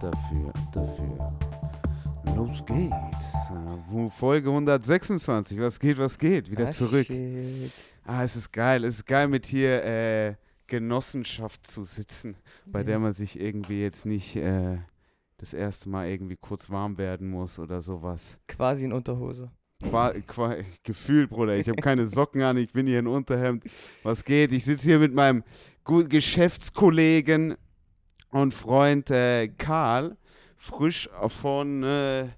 dafür, dafür. Los geht's. Folge 126. Was geht, was geht? Wieder Ah, zurück. shit. Ah, es ist geil. Es ist geil, mit hier äh, Genossenschaft zu sitzen, bei der Ja. man sich irgendwie jetzt nicht äh, das erste Mal irgendwie kurz warm werden muss oder sowas. Quasi in Unterhose. Qua, qua, Gefühl, Bruder. Ich habe keine Socken an, ich bin hier in Unterhemd. Was geht? Ich sitze hier mit meinem guten Geschäftskollegen und Freund äh, Karl, frisch von äh,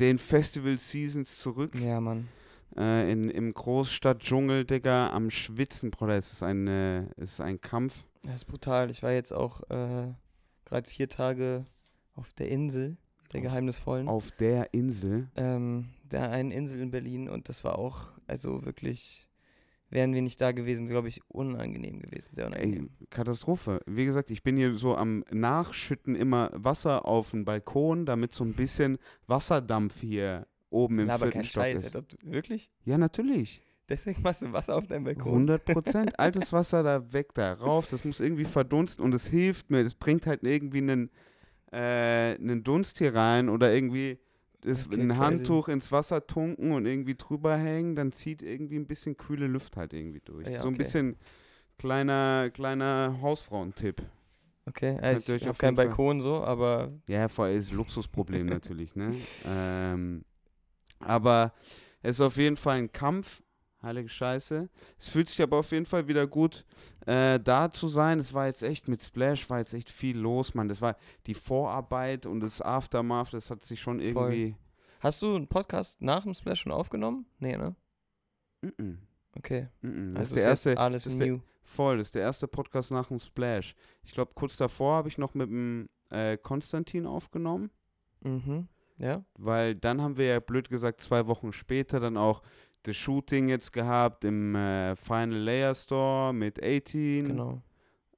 den Festival Seasons zurück. Ja, Mann. Äh, in, Im Großstadtdschungel, Digga, am Schwitzen, Bruder. Es ist ein, äh, es ist ein Kampf. Das ist brutal. Ich war jetzt auch äh, gerade vier Tage auf der Insel der Auf- Geheimnisvollen. Auf der Insel. Ähm, der einen Insel in Berlin und das war auch, also wirklich, wären wir nicht da gewesen, glaube ich, unangenehm gewesen. Sehr Ey, unangenehm. Katastrophe. Wie gesagt, ich bin hier so am Nachschütten immer Wasser auf den Balkon, damit so ein bisschen Wasserdampf hier oben im Na, aber vierten kein Stock Scheiß. ist. Du, wirklich? Ja, natürlich. Deswegen machst du Wasser auf deinem Balkon? 100 Prozent. Altes Wasser da weg, da rauf. Das muss irgendwie verdunsten und es hilft mir. Das bringt halt irgendwie einen, äh, einen Dunst hier rein oder irgendwie das, Okay, ein. Handtuch ins Wasser tunken und irgendwie drüber hängen. Dann zieht irgendwie ein bisschen kühle Luft halt irgendwie durch. Ja, so ein okay. bisschen kleiner, kleiner Hausfrauentipp. Okay, also ich habe auf keinen Balkon so, aber Ja, vor allem ist Luxusproblem natürlich, ne? Ähm, aber es ist auf jeden Fall ein Kampf, heilige Scheiße. Es fühlt sich aber auf jeden Fall wieder gut, äh, da zu sein. Es war jetzt echt mit Splash, war jetzt echt viel los, Mann. Das war die Vorarbeit und das Aftermath, das hat sich schon Voll. irgendwie. hast du einen Podcast nach dem Splash schon aufgenommen? Nee, ne? Mm-mm, Okay. mm-mm. Das Also ist ist der erste, alles das ist der- new. voll, das ist der erste Podcast nach dem Splash. Ich glaube, kurz davor habe ich noch mit dem äh, Konstantin aufgenommen. Mhm. Ja? weil dann haben wir ja blöd gesagt zwei Wochen später dann auch das Shooting jetzt gehabt im äh, Final Layer Store mit 18. Genau.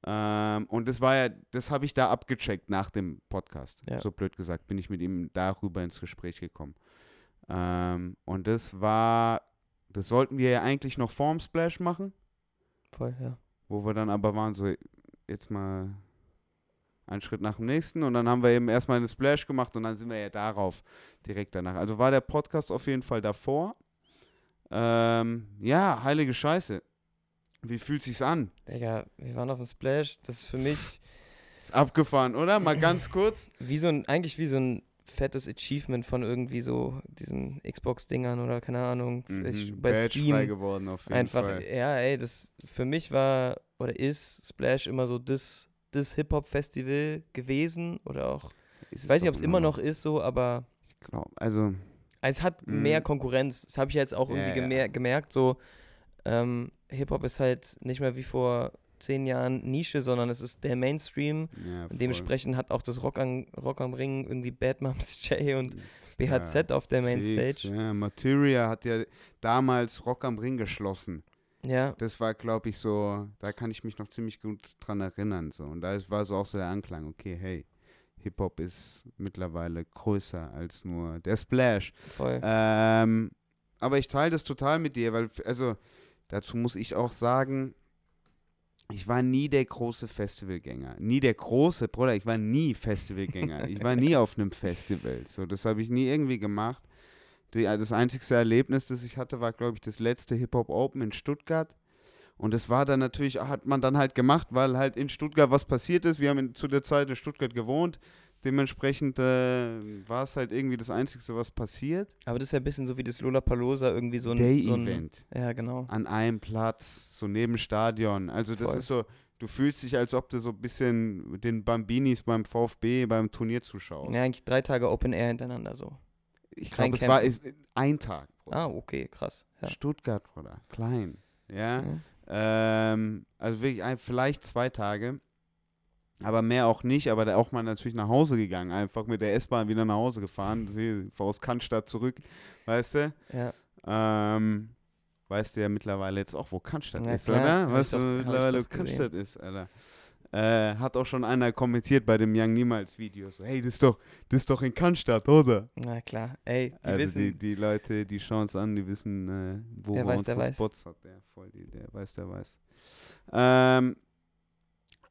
Ähm, und das war ja, das habe ich da abgecheckt nach dem Podcast. Ja. So blöd gesagt, bin ich mit ihm darüber ins Gespräch gekommen. Ähm, und das war, das sollten wir ja eigentlich noch vorm Splash machen, Voll, ja. wo wir dann aber waren so, jetzt mal einen Schritt nach dem nächsten und dann haben wir eben erstmal einen Splash gemacht und dann sind wir ja darauf direkt danach. Also war der Podcast auf jeden Fall davor. Ähm, ja, heilige Scheiße. Wie fühlt sich's an? Digga, wir waren auf dem Splash. Das ist für mich Ist abgefahren, oder? Mal ganz kurz. wie so ein, eigentlich wie so ein fettes Achievement von irgendwie so diesen Xbox-Dingern oder keine Ahnung. Ich, Mhm, bei Badge Steam. frei geworden auf jeden Einfach, Fall. ja, ey, das für mich war oder ist Splash immer so das, das Hip-Hop-Festival gewesen oder auch, ich weiß nicht, ob es immer noch ist so, aber Ich glaube, also, es hat Mhm. mehr Konkurrenz. Das habe ich jetzt auch irgendwie ja. gemer gemerkt, so ähm, Hip-Hop ist halt nicht mehr wie vor zehn Jahren Nische, sondern es ist der Mainstream. ja, dementsprechend hat auch das Rock, an, Rock am Ring irgendwie Bad Moms J und BHZ auf der Mainstage. Ja, Materia hat ja damals Rock am Ring geschlossen. Ja, Das war, glaube ich, so, da kann ich mich noch ziemlich gut dran erinnern. So. Und da war so auch so der Anklang, okay, hey, Hip-Hop ist mittlerweile größer als nur der Splash. voll. Ähm, aber ich teile das total mit dir, weil, also, dazu muss ich auch sagen, ich war nie der große Festivalgänger. Nie der große, Bruder, ich war nie Festivalgänger. ich war nie auf einem Festival. So, das habe ich nie irgendwie gemacht. Die, das einzigste Erlebnis, das ich hatte, war, glaube ich, das letzte Hip-Hop Open in Stuttgart. Und das war dann natürlich, hat man dann halt gemacht, weil halt in Stuttgart was passiert ist. Wir haben in, zu der Zeit in Stuttgart gewohnt. Dementsprechend äh, war es halt irgendwie das Einzigste, was passiert. Aber das ist ja ein bisschen so wie das Lollapalooza, irgendwie so ein... so Day-Event ja, genau. an einem Platz, so neben Stadion. Also das Voll. ist so, du fühlst dich, als ob du so ein bisschen mit den Bambinis beim VfB beim Turnier zuschaust. Ja, eigentlich drei Tage Open Air hintereinander so. ich glaube, es war ist, ein Tag. Bruder. Ah, okay, krass. Ja. Stuttgart, Bruder, klein. Ja, Ja. Ähm, also wirklich ein, vielleicht zwei Tage, aber mehr auch nicht. Aber da auch mal natürlich nach Hause gegangen, einfach mit der S-Bahn wieder nach Hause gefahren, wie aus Cannstatt zurück, weißt du? ja. Ähm, weißt du ja mittlerweile jetzt auch, wo Cannstatt ist, klar. oder? Weißt du mittlerweile, wo. Cannstatt ist, Alter. Äh, hat auch schon einer kommentiert bei dem Young Niemals Video, so, hey, das ist doch, das ist doch in Cannstatt, oder? Na klar. Ey, die also wissen... die, die Leute, die schauen es an, die wissen, äh, wo Wer wir weiß, der unsere weiß. Spots hat. Der, voll, die, der weiß, der weiß. Ähm,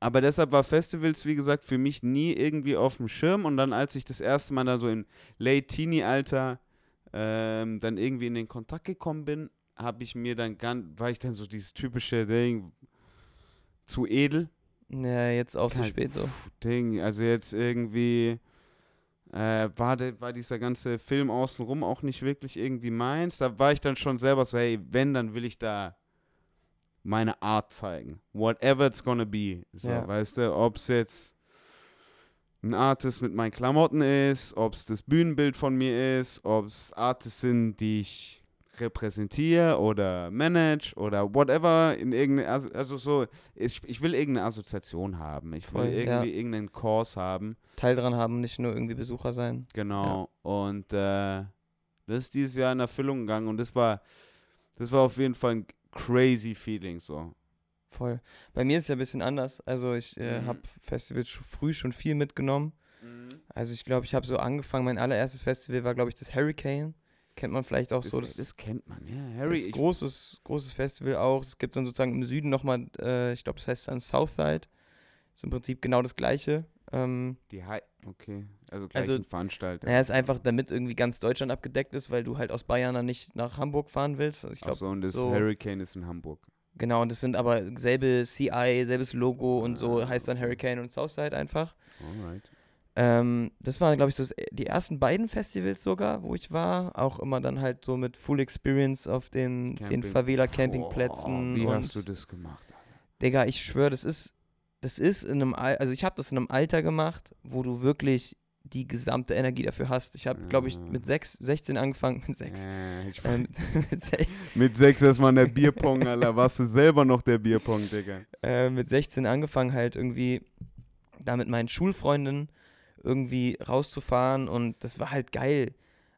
Aber deshalb war Festivals, wie gesagt, für mich nie irgendwie auf dem Schirm. Und dann, als ich das erste Mal dann so im Late-Teenie-Alter ähm, dann irgendwie in den Kontakt gekommen bin, habe ich mir dann ganz, war ich dann so dieses typische Ding, zu edel. Ja, jetzt auch zu Kein- spät so. Ding, also jetzt irgendwie äh, war, der, war dieser ganze Film außenrum auch nicht wirklich irgendwie meins. Da war ich dann schon selber so, hey, wenn, dann will ich da meine Art zeigen. Whatever it's gonna be. So, Ja. weißt du, ob es jetzt ein Artist mit meinen Klamotten ist, ob es das Bühnenbild von mir ist, ob es Artists sind, die ich repräsentiere oder manage oder whatever in irgendeine, also, also so, ich, ich will irgendeine Assoziation haben. Ich will ja. irgendwie irgendeinen Kurs haben. Teil dran haben, nicht nur irgendwie Besucher sein. Genau. Und äh, das ist dieses Jahr in Erfüllung gegangen und das war, das war auf jeden Fall ein crazy Feeling so. Voll. Bei mir ist es ja ein bisschen anders. Also ich äh, Mhm. habe Festivals früh schon viel mitgenommen. Also ich glaube, ich habe so angefangen, mein allererstes Festival war, glaube ich, das Hurricane. Kennt man vielleicht auch Das, so. das, Das, kennt man, ja. das Harry, ist ich, großes, großes Festival auch. Es gibt dann sozusagen im Süden nochmal, äh, ich glaube, das heißt dann Southside. Ist im Prinzip genau das gleiche. Ähm, die Hi okay, also gleich Also, ein Veranstalter. naja, ist einfach, damit irgendwie ganz Deutschland abgedeckt ist, weil du halt aus Bayern dann nicht nach Hamburg fahren willst. Also ich glaube, Achso, und das so- Hurricane ist in Hamburg. genau, und das sind aber selbe CI, selbes Logo und so Ah, heißt dann. Hurricane und Southside einfach. Alright. Ähm, das waren, glaube ich, so das- die ersten beiden Festivals sogar, wo ich war. Auch immer dann halt so mit Full Experience auf den, den Camping. Favela-Campingplätzen. Wie hast du das gemacht? Alter? Digga, ich schwöre, das ist, das ist in einem, Al also ich habe das in einem Alter gemacht, wo du wirklich die gesamte Energie dafür hast. Ich habe, glaube ich, mit sechs, 16 angefangen, mit sechs. Äh, ich, Ähm, mit, se mit sechs erstmal in der Bierpong, Alter. Warst du selber noch der Bierpong, Digga? äh, mit 16 angefangen halt irgendwie da mit meinen Schulfreunden irgendwie rauszufahren und das war halt geil.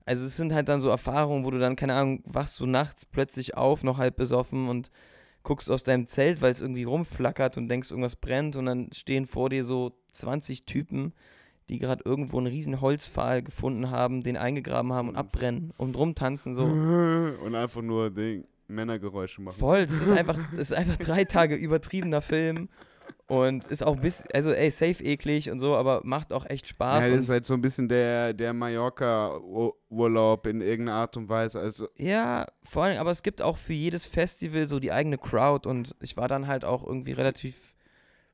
Also es sind halt dann so Erfahrungen, wo du dann, keine Ahnung, wachst du nachts plötzlich auf, noch halb besoffen und guckst aus deinem Zelt, weil es irgendwie rumflackert und denkst, irgendwas brennt und dann stehen vor dir so 20 Typen, die gerade irgendwo einen riesen Holzpfahl gefunden haben, den eingegraben haben und abbrennen und rumtanzen so. Und einfach nur Ding, Männergeräusche machen. Voll, das ist einfach, das ist einfach drei Tage übertriebener Film und ist auch bis, also ey, safe eklig und so, aber macht auch echt Spaß. Ja, das ist halt so ein bisschen der, der Mallorca-Urlaub in irgendeiner Art und Weise. Also, ja, vor allem, aber es gibt auch für jedes Festival so die eigene Crowd und ich war dann halt auch irgendwie relativ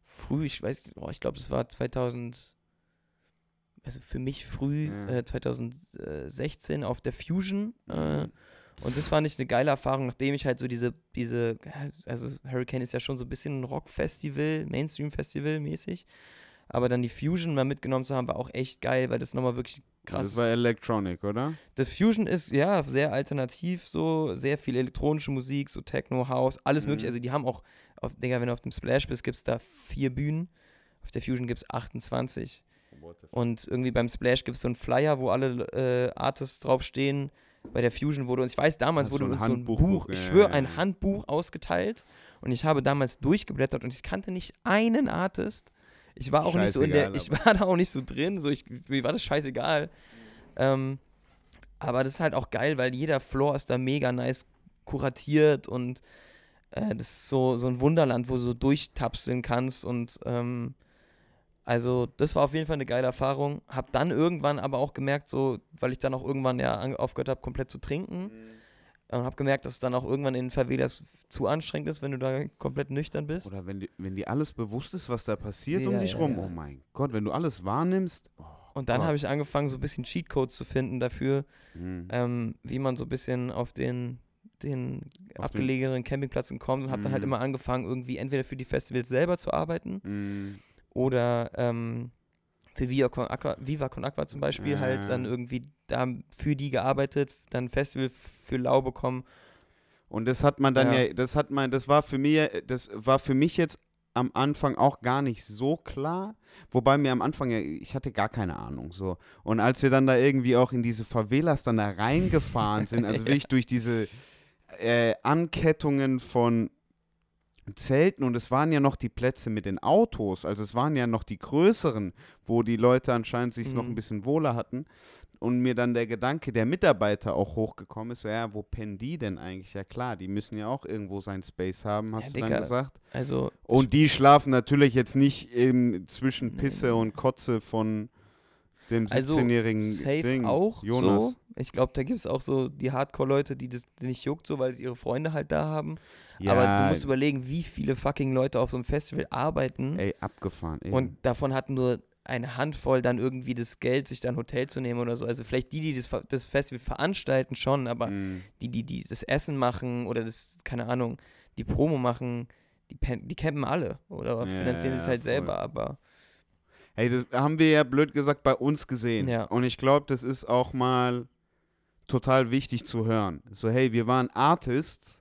früh, ich weiß, oh, ich glaube, das war 2000, also für mich früh, Ja. äh, 2016 auf der Fusion. Äh, Mhm. Und das fand ich eine geile Erfahrung, nachdem ich halt so diese, diese, also Hurricane ist ja schon so ein bisschen ein Rock-Festival, Mainstream-Festival mäßig. Aber dann die Fusion mal mitgenommen zu haben, war auch echt geil, weil das nochmal wirklich krass das war Electronic, oder? Das Fusion ist ja sehr alternativ, so sehr viel elektronische Musik, so Techno, House, alles Mhm. mögliche. Also die haben auch, auf, Digga, wenn du auf dem Splash bist, gibt es da vier Bühnen. Auf der Fusion gibt es 28. Und irgendwie beim Splash gibt es so einen Flyer, wo alle äh, Artists draufstehen. Bei der Fusion wurde uns, ich weiß damals, Hast wurde ein uns so ein Handbuch, Buch, ich schwöre, ja, ein. Handbuch ausgeteilt. Und ich habe damals durchgeblättert und ich kannte nicht einen Artist. Ich war auch nicht so in der, Scheißegal, ich war da auch nicht so drin, so ich, mir war das scheißegal. Ähm, aber das ist halt auch geil, weil jeder Floor ist da mega nice kuratiert und äh, das ist so, so ein Wunderland, wo du so durchtapseln kannst und ähm, also das war auf jeden Fall eine geile Erfahrung. Hab dann irgendwann aber auch gemerkt, so, weil ich dann auch irgendwann ja aufgehört habe, komplett zu trinken, und habe gemerkt, dass es dann auch irgendwann in Favelas zu anstrengend ist, wenn du da komplett nüchtern bist. Oder wenn, die, wenn dir alles bewusst ist, was da passiert um Ja, dich ja, rum. ja. Oh mein Gott, wenn du alles wahrnimmst. Oh, und dann habe ich angefangen, so ein bisschen Cheatcodes zu finden dafür, hm. ähm, wie man so ein bisschen auf den, den Auf abgelegenen Campingplätzen kommt und habe dann halt Mhm. immer angefangen, irgendwie entweder für die Festivals selber zu arbeiten Hm. Oder ähm, für Viva Con, Aqua, Viva Con Aqua zum Beispiel halt Ah. dann irgendwie da für die gearbeitet, dann Festival für lau bekommen. Und das hat man dann ja. Ja. das hat man, das war für mich, das war für mich jetzt am Anfang auch gar nicht so klar. Wobei mir am Anfang ja, ich hatte gar keine Ahnung so. Und als wir dann da irgendwie auch in diese Favelas dann da reingefahren sind, also wirklich durch diese äh, Ankettungen von Zelten und es waren ja noch die Plätze mit den Autos, also es waren ja noch die größeren, wo die Leute anscheinend sich noch Mhm. ein bisschen wohler hatten. und mir dann der Gedanke der Mitarbeiter auch hochgekommen ist, so, ja, wo pennen die denn eigentlich? Ja klar, die müssen ja auch irgendwo seinen Space haben, hast Ja, du dann Digga. gesagt. Also, Und die schlafen natürlich jetzt nicht im, zwischen Pisse nee. und Kotze von dem Also, 17-jährigen safe Ding, auch Jonas. so. Ich glaube, da gibt es auch so die Hardcore-Leute, die das nicht juckt, so weil ihre Freunde halt da haben. Aber du musst überlegen, wie viele fucking Leute auf so einem Festival arbeiten. ey, abgefahren. Eben. Und davon hatten nur eine Handvoll dann irgendwie das Geld, sich da ein Hotel zu nehmen oder so. Also vielleicht die, die das, das Festival veranstalten, schon, aber Mm. die, die, die das Essen machen oder das, keine Ahnung, die Promo machen, die, die campen alle oder Ja, finanzieren es ja, halt voll. selber, aber Hey, das haben wir ja blöd gesagt bei uns gesehen. Ja. Und ich glaube, das ist auch mal total wichtig zu hören. So, hey, wir waren Artists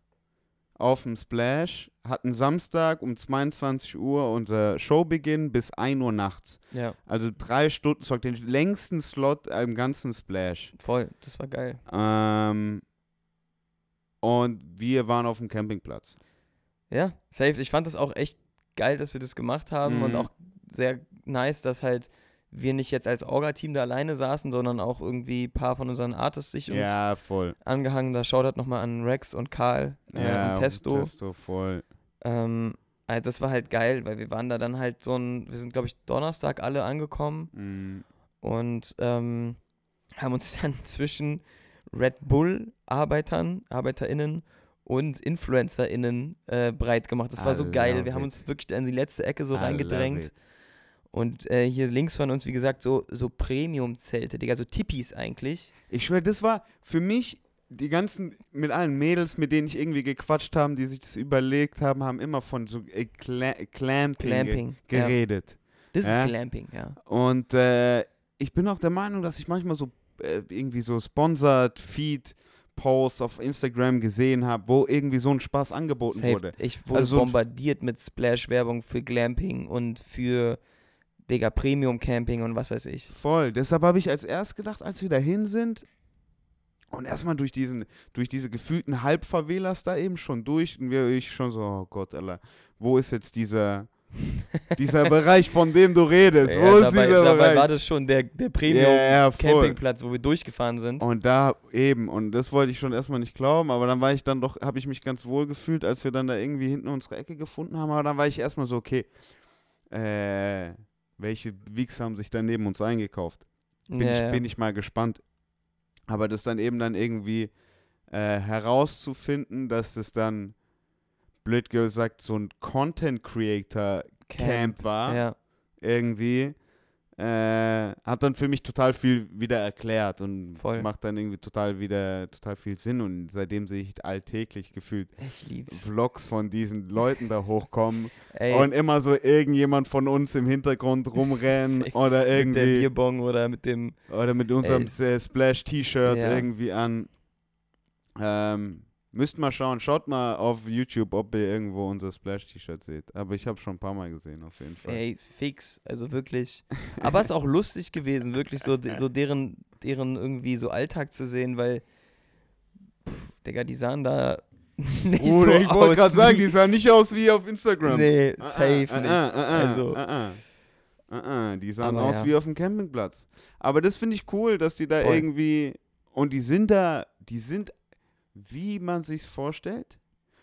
auf dem Splash, hatten Samstag um 22 Uhr unser Showbeginn bis 1 Uhr nachts. ja, Also drei Stunden, Slot, den längsten Slot im ganzen Splash. voll, das war geil. Ähm, und wir waren auf dem Campingplatz. Ja, safe. Ich fand das auch echt geil, dass wir das gemacht haben Mhm. und auch sehr nice, dass halt wir nicht jetzt als Orga-Team da alleine saßen, sondern auch irgendwie ein paar von unseren Artists sich uns Ja, voll. angehangen. Da Shoutout nochmal an Rex und Karl äh, ja, und Testo. Testo, voll. Ähm, also das war halt geil, weil wir waren da dann halt so ein, wir sind glaube ich Donnerstag alle angekommen Mm. und ähm, haben uns dann zwischen Red Bull Arbeitern, ArbeiterInnen und InfluencerInnen äh, breit gemacht. Das war so geil. Wir haben uns wirklich in die letzte Ecke so reingedrängt. it. Und äh, hier links von uns, wie gesagt, so, so Premium-Zelte, Digga, so Tippis eigentlich. Ich schwöre, das war für mich, die ganzen, mit allen Mädels, mit denen ich irgendwie gequatscht haben, die sich das überlegt haben, haben immer von so äh, Cla Clamping. Ge Ja. geredet. Das Ja. ist Glamping, ja. Und äh, ich bin auch der Meinung, dass ich manchmal so äh, irgendwie so Sponsored Feed Posts auf Instagram gesehen habe, wo irgendwie so ein Spaß angeboten Safe. wurde. Ich wurde Also bombardiert mit Splash-Werbung für Glamping und für, Digga, Premium-Camping und was weiß ich. Voll. Deshalb habe ich als erst gedacht, als wir dahin sind und erstmal durch diesen, durch diese gefühlten Halbfavelas da eben schon durch und wir ich schon so, oh Gott, Alter, wo ist jetzt dieser, dieser Bereich, von dem du redest? Wo Ja, ist dabei, dieser dabei Bereich? war das schon der, der. Premium-Campingplatz, wo wir durchgefahren sind. Und da eben, und das wollte ich schon erstmal nicht glauben, aber dann war ich dann doch, habe ich mich ganz wohl gefühlt, als wir dann da irgendwie hinten unsere Ecke gefunden haben, aber dann war ich erstmal so, okay, äh, welche Wichs haben sich da neben uns eingekauft? bin, ja, ich, ja. bin ich mal gespannt. Aber das dann eben dann irgendwie äh, herauszufinden, dass das dann, blöd gesagt, so ein Content Creator Camp, war, Ja, irgendwie, äh, hat dann für mich total viel wieder erklärt und Voll. macht dann irgendwie total wieder total viel Sinn. Und seitdem sehe ich alltäglich gefühlt ich. Vlogs von diesen Leuten da hochkommen Ey, und immer so irgendjemand von uns im Hintergrund rumrennen oder mit der irgendwie. Bierbong oder mit dem Oder mit unserem äh, Splash-T-Shirt Ja. irgendwie an. Ähm, müsst mal schauen. Schaut mal auf YouTube, ob ihr irgendwo unser Splash-T-Shirt seht. Aber ich habe schon ein paar Mal gesehen, auf jeden Fall. Ey, fix, also wirklich. Aber es ist auch lustig gewesen, wirklich so, so deren, deren irgendwie so Alltag zu sehen, weil, pff, Digga, die sahen da nicht Bruder, so ich wollte gerade sagen, die sahen nicht aus wie auf Instagram. Nee, Ah, ah, safe ah, nicht. ah, ah, ah, also, ah, ah. Ah, die sahen aus ja. wie auf dem Campingplatz. Aber das finde ich cool, dass die da Voll. irgendwie. Und die sind da, die sind, wie man sich's vorstellt.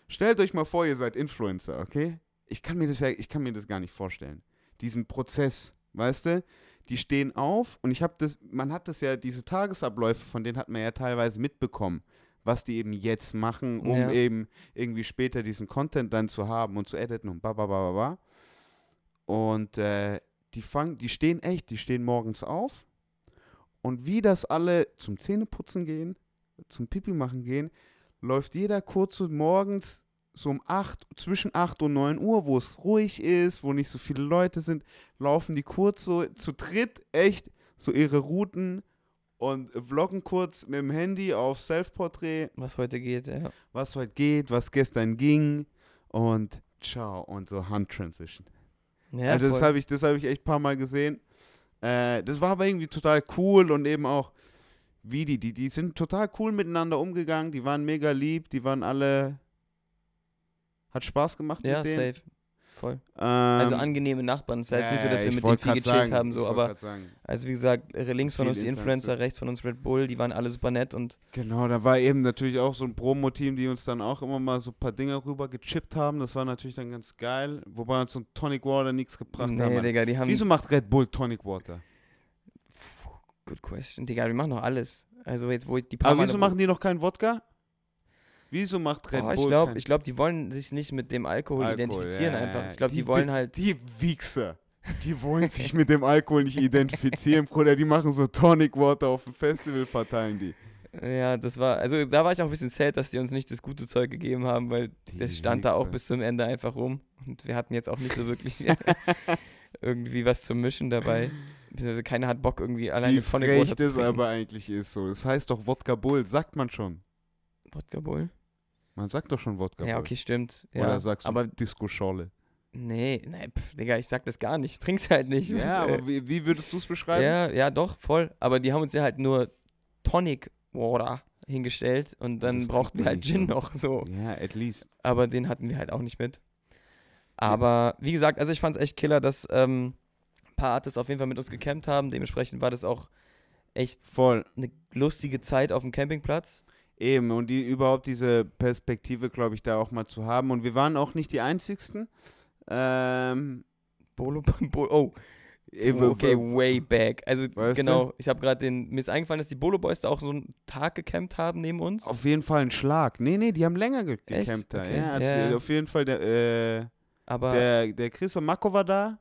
Stellt euch mal vor, ihr seid Influencer, okay? Ich kann mir das ja, ich kann mir das gar nicht vorstellen. Diesen Prozess, weißt du? Die stehen auf und ich habe das, man hat das ja, diese Tagesabläufe, von denen hat man ja teilweise mitbekommen, was die eben jetzt machen, um Ja. eben irgendwie später diesen Content dann zu haben und zu editen und ba ba ba ba ba. Und äh, die fangen, die stehen echt, die stehen morgens auf und wie das alle zum Zähneputzen gehen, zum Pipi machen gehen, läuft jeder kurz morgens so um 8, zwischen 8 und 9 Uhr, wo es ruhig ist, wo nicht so viele Leute sind, laufen die kurz so zu dritt echt so ihre Routen und vloggen kurz mit dem Handy auf Self-Portrait, was heute geht, ja. was heute geht, was gestern ging und ciao und so Hand-Transition. ja also das habe ich, das hab ich echt ein paar Mal gesehen. Äh, das war aber irgendwie total cool und eben auch, wie die, die, die sind total cool miteinander umgegangen, die waren mega lieb, die waren alle, hat Spaß gemacht ja, mit denen. safe. voll. Ähm, Also angenehme Nachbarn. Es ist halt nicht so, dass wir mit denen viel gechillt haben, so, aber also wie gesagt, links von uns die Influencer. Influencer, rechts von uns Red Bull, die waren alle super nett und Genau, da war eben natürlich auch so ein Promo-Team, die uns dann auch immer mal so ein paar Dinge rüber gechippt haben. Das war natürlich dann ganz geil. Wobei uns so ein Tonic Water nichts gebracht nee, haben. Digga, die haben Wieso macht Red Bull Tonic Water? Good question. Digga, wir machen doch alles. Also jetzt, wo ich die paar Aber Male- wieso machen die noch keinen Wodka? Wieso macht Red Boah, Bull ich glaube, glaub, die wollen sich nicht mit dem Alkohol, Alkohol, identifizieren ja, einfach. Ich glaube, die, die wollen halt. Die Wichser. Die wollen sich mit dem Alkohol nicht identifizieren, Bruder. Die machen so Tonic Water auf dem Festival, verteilen die. Ja, das war, also da war ich auch ein bisschen sad, dass die uns nicht das gute Zeug gegeben haben, weil Die das stand da auch Wichser. bis zum Ende einfach rum. Und wir hatten jetzt auch nicht so wirklich irgendwie was zum Mischen dabei. Beziehungsweise keiner hat Bock irgendwie alleine Wie frech Water zu das aber eigentlich ist so. Das heißt doch Wodka Bull, sagt man schon. Wodka Bull? Man sagt doch schon Wodka Ja, Bull. okay, stimmt. Ja, Oder sagst du aber Disco Scholle? nee, nee, pff, Digga, ich sag das gar nicht. Ich trink's halt nicht. Ja, was, äh, aber wie, wie würdest du es beschreiben? Ja, ja, doch, voll. Aber die haben uns ja halt nur Tonic Water hingestellt und dann Das brauchten wir halt Gin so. noch so. Ja, at least. Aber den hatten wir halt auch nicht mit. Aber wie gesagt, also ich fand's echt killer, dass ähm, paar Artists auf jeden Fall mit uns gecampt haben. Dementsprechend war das auch echt Voll. eine lustige Zeit auf dem Campingplatz. Eben, und die überhaupt diese Perspektive, glaube ich, da auch mal zu haben. Und wir waren auch nicht die Einzigsten. Ähm, Bolo, Bo oh, okay, way back. Also Weißt du? genau, ich habe gerade den, mir ist eingefallen, dass die Bolo Boys da auch so einen Tag gecampt haben neben uns. Auf jeden Fall ein Schlag. Nee, nee, die haben länger ge Echt? gecampt da. Okay. Ja, als Ja, ja. Auf jeden Fall der, äh, Aber der, der Chris von Mako war da.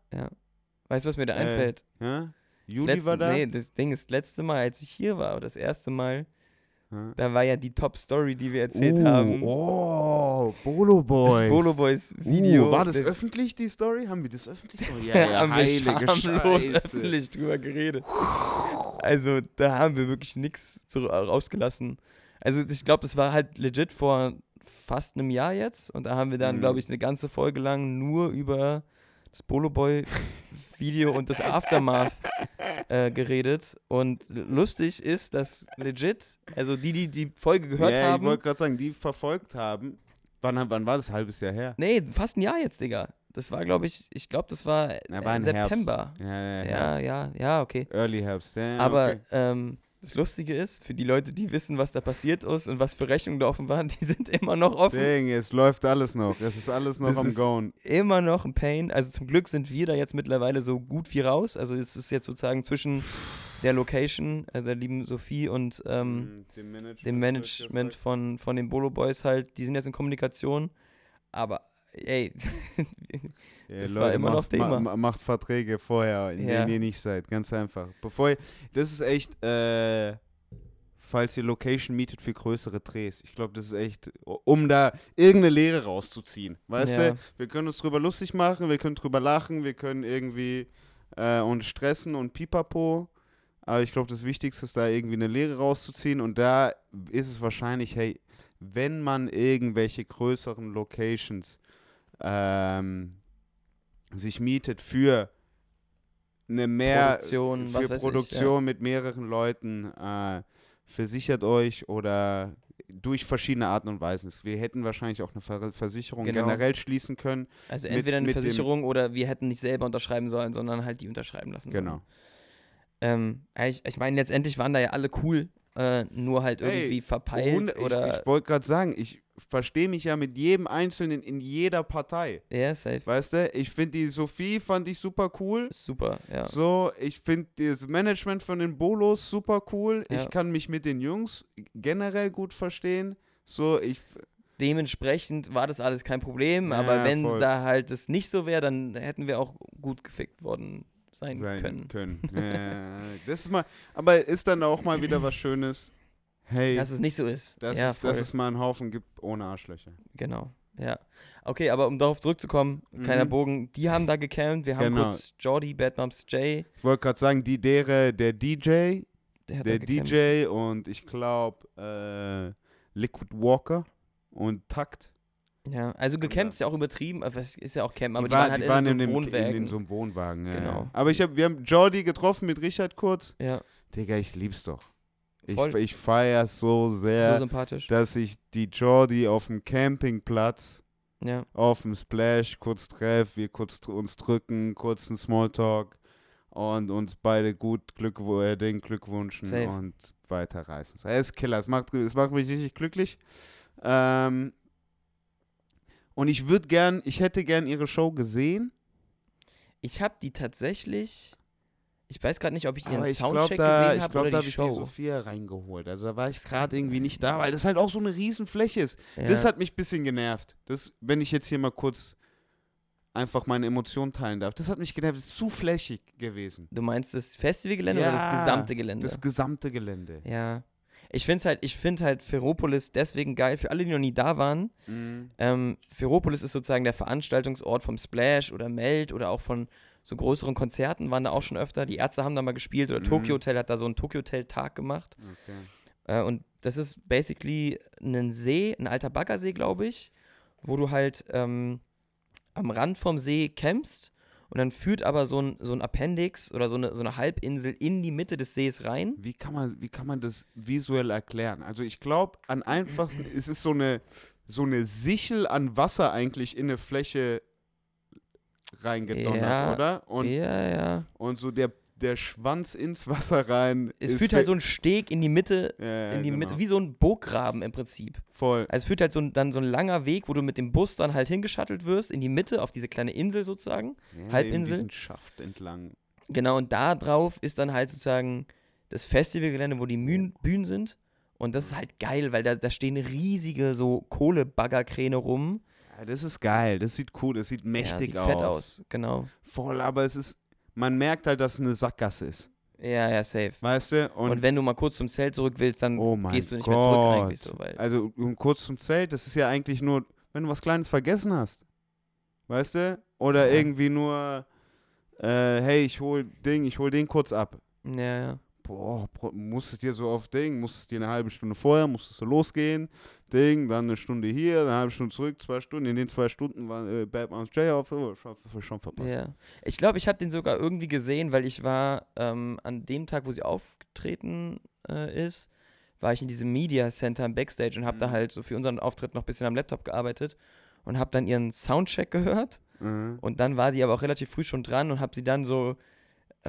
Weißt du, was mir da äh, einfällt? Ja? Das Juli letzte, war da. Nee, das Ding ist, das letzte Mal, als ich hier war, oder das erste Mal, Ja. da war ja die Top-Story, die wir erzählt Uh, haben. Oh, Bolo Boys. Das Bolo Boys Video. Uh, war das der- öffentlich, die Story? Haben wir das öffentlich? Oh, haben wir heilige schamlos Scheiße. öffentlich drüber geredet. Also da haben wir wirklich nichts rausgelassen. Also ich glaube, das war halt legit vor fast einem Jahr jetzt und da haben wir dann, Mhm. glaube ich, eine ganze Folge lang nur über das Bolo Boy Video und das Aftermath äh, geredet und lustig ist, dass legit, also die, die die Folge gehört Ich haben, wollte gerade sagen, die verfolgt haben. Wann, wann war das? Halbes Jahr her? nee, fast ein Jahr jetzt, Digga. Das war, glaube ich, ich glaube, das war, Na, war im September. Ja, ja, Ja, ja, ja, okay. Early Herbst, ja. Aber okay. ähm, das Lustige ist, für die Leute, die wissen, was da passiert ist und was für Rechnungen da offen waren, die sind immer noch offen. Ding, es läuft alles noch. Es ist alles noch Das am Gone. Immer noch ein Pain. Also zum Glück sind wir da jetzt mittlerweile so gut wie raus. Also es ist jetzt sozusagen zwischen der Location, also der lieben Sophie und ähm, Mm, dem Management. dem Management von, von den Bolo Boys halt, die sind jetzt in Kommunikation. Aber ey, Das war immer macht, noch Thema. Ma, macht Verträge vorher, in Ja. denen ihr nicht seid. Ganz einfach. Bevor ihr, das ist echt, äh, falls ihr Location mietet für größere Drehs. Ich glaube, das ist echt, um da irgendeine Lehre rauszuziehen. Weißt Ja. du? Wir können uns drüber lustig machen, wir können drüber lachen, wir können irgendwie äh, uns stressen und pipapo. Aber ich glaube, das Wichtigste ist da irgendwie eine Lehre rauszuziehen. Und da ist es wahrscheinlich, hey, wenn man irgendwelche größeren Locations ähm, sich mietet für eine mehr Produktion, für weiß ich, Produktion mit mehreren Leuten, äh, versichert euch oder durch verschiedene Arten und Weisen. Wir hätten wahrscheinlich auch eine Ver Versicherung Genau. generell schließen können. also Mit- entweder eine mit Versicherung oder wir hätten nicht selber unterschreiben sollen, sondern halt die unterschreiben lassen sollen. Genau. Ähm, ja, ich, ich meine, letztendlich waren da ja alle cool, äh, nur halt irgendwie verpeilt Und oder. ich, ich wollte gerade sagen, ich verstehe mich ja mit jedem Einzelnen in jeder Partei. ja, safe. Weißt du, ich finde die Sophie fand ich super cool. Super, ja. So, ich finde das Management von den Bolos super cool. Ja. Ich kann mich mit den Jungs generell gut verstehen. So, ich Dementsprechend war das alles kein Problem, Ja, aber wenn voll. da halt das nicht so wäre, dann hätten wir auch gut gefickt worden sein, sein können. können. Ja, das ist mal, aber ist dann auch mal wieder was Schönes. Hey, Dass es nicht so ist. dass, ja, es, dass es mal einen Haufen gibt ohne Arschlöcher. Genau, ja. Okay, aber um darauf zurückzukommen, kleiner Mhm. Bogen, die haben da gecampt, wir haben Genau. kurz Jordi, Bad Moms Jay, Ich wollte gerade sagen, die dere, der DJ, der hat der gecampt. DJ und ich glaube äh, Liquid Walker und Takt. Ja, also gecampt ist ja auch übertrieben, aber es ist ja auch Camp, aber die, die, war- waren halt die waren in, in, so dem, einem in, Wohnwagen. in so einem Wohnwagen. Ja, Genau. ja. Aber ich hab, wir haben Jordi getroffen mit Richard kurz. ja, Digga, ich lieb's doch. Ich, ich feiere so so sehr, sympathisch. dass ich die Jordi auf dem Campingplatz Ja. auf dem Splash, kurz Treff, wir kurz uns drücken, kurzen Smalltalk und uns beide gut Glück, äh, den Glückwünschen Safe. und weiterreißen. So, Er ist Killer, es macht, es macht mich richtig glücklich. Ähm, und ich würde gern, ich hätte gern ihre Show gesehen, Ich habe die tatsächlich. Ich weiß gerade nicht, ob ich ihren aber ich glaube, Soundcheck da, gesehen ich habe glaub, oder da die habe ich die. Sophia reingeholt. Also da war ich gerade irgendwie nicht da, weil das halt auch so eine Riesenfläche ist. ja. Das hat mich ein bisschen genervt. Das, wenn ich jetzt hier mal kurz einfach meine Emotionen teilen darf. Das hat mich genervt. Das ist zu flächig gewesen. du meinst das Festivalgelände oder das Ja, gesamte Gelände? Das gesamte Gelände. ja. Ich finde halt, ich finde halt Ferropolis deswegen geil. Für alle, die noch nie da waren, Mhm. ähm, Ferropolis ist sozusagen der Veranstaltungsort vom Splash oder Meld oder auch von so größeren Konzerten waren da auch schon öfter. Die Ärzte haben da mal gespielt oder Mhm. Tokyo Hotel hat da so einen Tokyo Hotel Tag gemacht. Okay. Äh, und das ist basically ein See, ein alter Baggersee, glaube ich, wo du halt ähm, am Rand vom See campst und dann führt aber so ein, so ein Appendix oder so eine, so eine Halbinsel in die Mitte des Sees rein. Wie kann, man, wie kann man das visuell erklären? Also ich glaube, am einfachsten ist es so eine, so eine Sichel an Wasser eigentlich in eine Fläche reingedonnert, Ja, oder? Und, ja, ja. und so der, der Schwanz ins Wasser rein. Es führt halt so ein Steg in die Mitte, ja, in die genau. Mitte, wie so ein Burggraben im Prinzip. Voll. Also es führt halt so ein, dann so ein langer Weg, wo du mit dem Bus dann halt hingeschattelt wirst, in die Mitte, auf diese kleine Insel sozusagen. Ja, Halbinsel. Diesen Schaft entlang. Genau, und da drauf ist dann halt sozusagen das Festivalgelände, wo die Mühlen, Bühnen sind. Und das ist halt geil, weil da, da stehen riesige so Kohlebaggerkräne rum. Ja, das ist geil. Das sieht cool. Das sieht ja, mächtig sieht aus. fett aus, genau. Voll, aber es ist. Man merkt halt, dass es eine Sackgasse ist. Ja, ja, safe. Weißt du? Und, Und, wenn du mal kurz zum Zelt zurück willst, dann oh gehst du nicht Gott. mehr zurück eigentlich so, weil Also, kurz zum Zelt, das ist ja eigentlich nur, wenn du was Kleines vergessen hast. Weißt du? Oder Ja. irgendwie nur, äh, hey, ich hol Ding, ich hol den kurz ab. ja, ja. Boah, musstest dir so auf Ding, musstest dir eine halbe Stunde vorher, musstest du losgehen, Ding, dann eine Stunde hier, eine halbe Stunde zurück, zwei Stunden. In den zwei Stunden war äh, Batman's J auf, oh, schon, schon verpasst. Ja. Ich glaube, ich habe den sogar irgendwie gesehen, weil ich war ähm, an dem Tag, wo sie aufgetreten äh, ist, war ich in diesem Media Center im Backstage und habe da Mhm. halt so für unseren Auftritt noch ein bisschen am Laptop gearbeitet und habe dann ihren Soundcheck gehört Mhm. und dann war die aber auch relativ früh schon dran und habe sie dann so,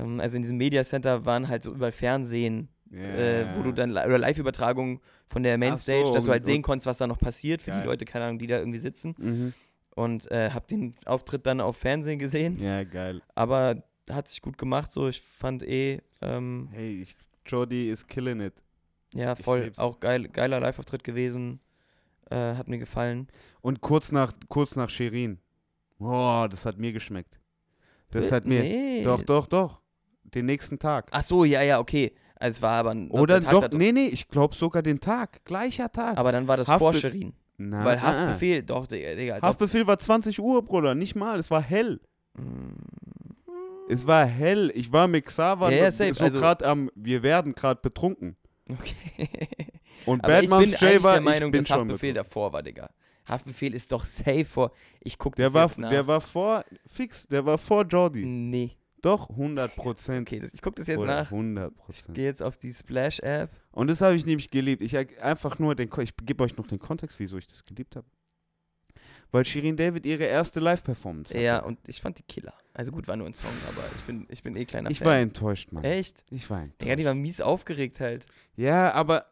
ähm, also in diesem Media Center waren halt so über Fernsehen, äh, wo du dann oder Live-Übertragungen von der Mainstage, so, dass du halt sehen konntest, was da noch passiert für Geil. die Leute, keine Ahnung, die da irgendwie sitzen Mhm. und äh, habe den Auftritt dann auf Fernsehen gesehen. Ja, geil. Aber hat sich gut gemacht, so. Ich fand eh, ähm, Hey, ich, Jordi is killing it. ja, voll, auch geil, geiler Live-Auftritt gewesen. Äh, hat mir gefallen. Und kurz nach, kurz nach Shirin. Boah, das hat mir geschmeckt. Das Äh, hat mir. Nee. Doch, doch, doch. Den nächsten Tag. Ach so, ja, ja, okay. Also es war aber ein Oder doch, da- nee, nee, ich glaube sogar den Tag. Gleicher Tag. Aber dann war das Haftbe- vor Scherin. Na, Weil Haftbefehl, doch, Digga, Haftbefehl war 20 Uhr, Bruder. Nicht mal. Es war hell. Mm, Es war hell. Ich war mit Xaver Ja, ja, safe, so also- gerade am. Wir werden gerade betrunken. Okay. Und aber ich bin Batman's J eigentlich war. der Meinung, ich bin dass schon Haftbefehl betrunken. davor war, Digga. Haftbefehl ist doch safe vor. Ich guck Der das war, jetzt nach. der war vor. Fix. Der war vor Jordi. Nee. Doch, 100 Prozent. Okay, das, ich guck das jetzt Oder nach. 100 Ich Prozent. gehe jetzt auf die Splash-App. Und das habe ich nämlich geliebt. Ich einfach nur den, ich gebe euch noch den Kontext, wieso ich das geliebt habe. Weil Shirin David ihre erste Live-Performance hatte. Ja, und ich fand die Killer. Also gut, war nur ein Song, aber ich bin, ich bin eh kleiner Ich Fan. war enttäuscht, Mann. Echt? Ich war enttäuscht. Digga, die war mies aufgeregt halt. ja, aber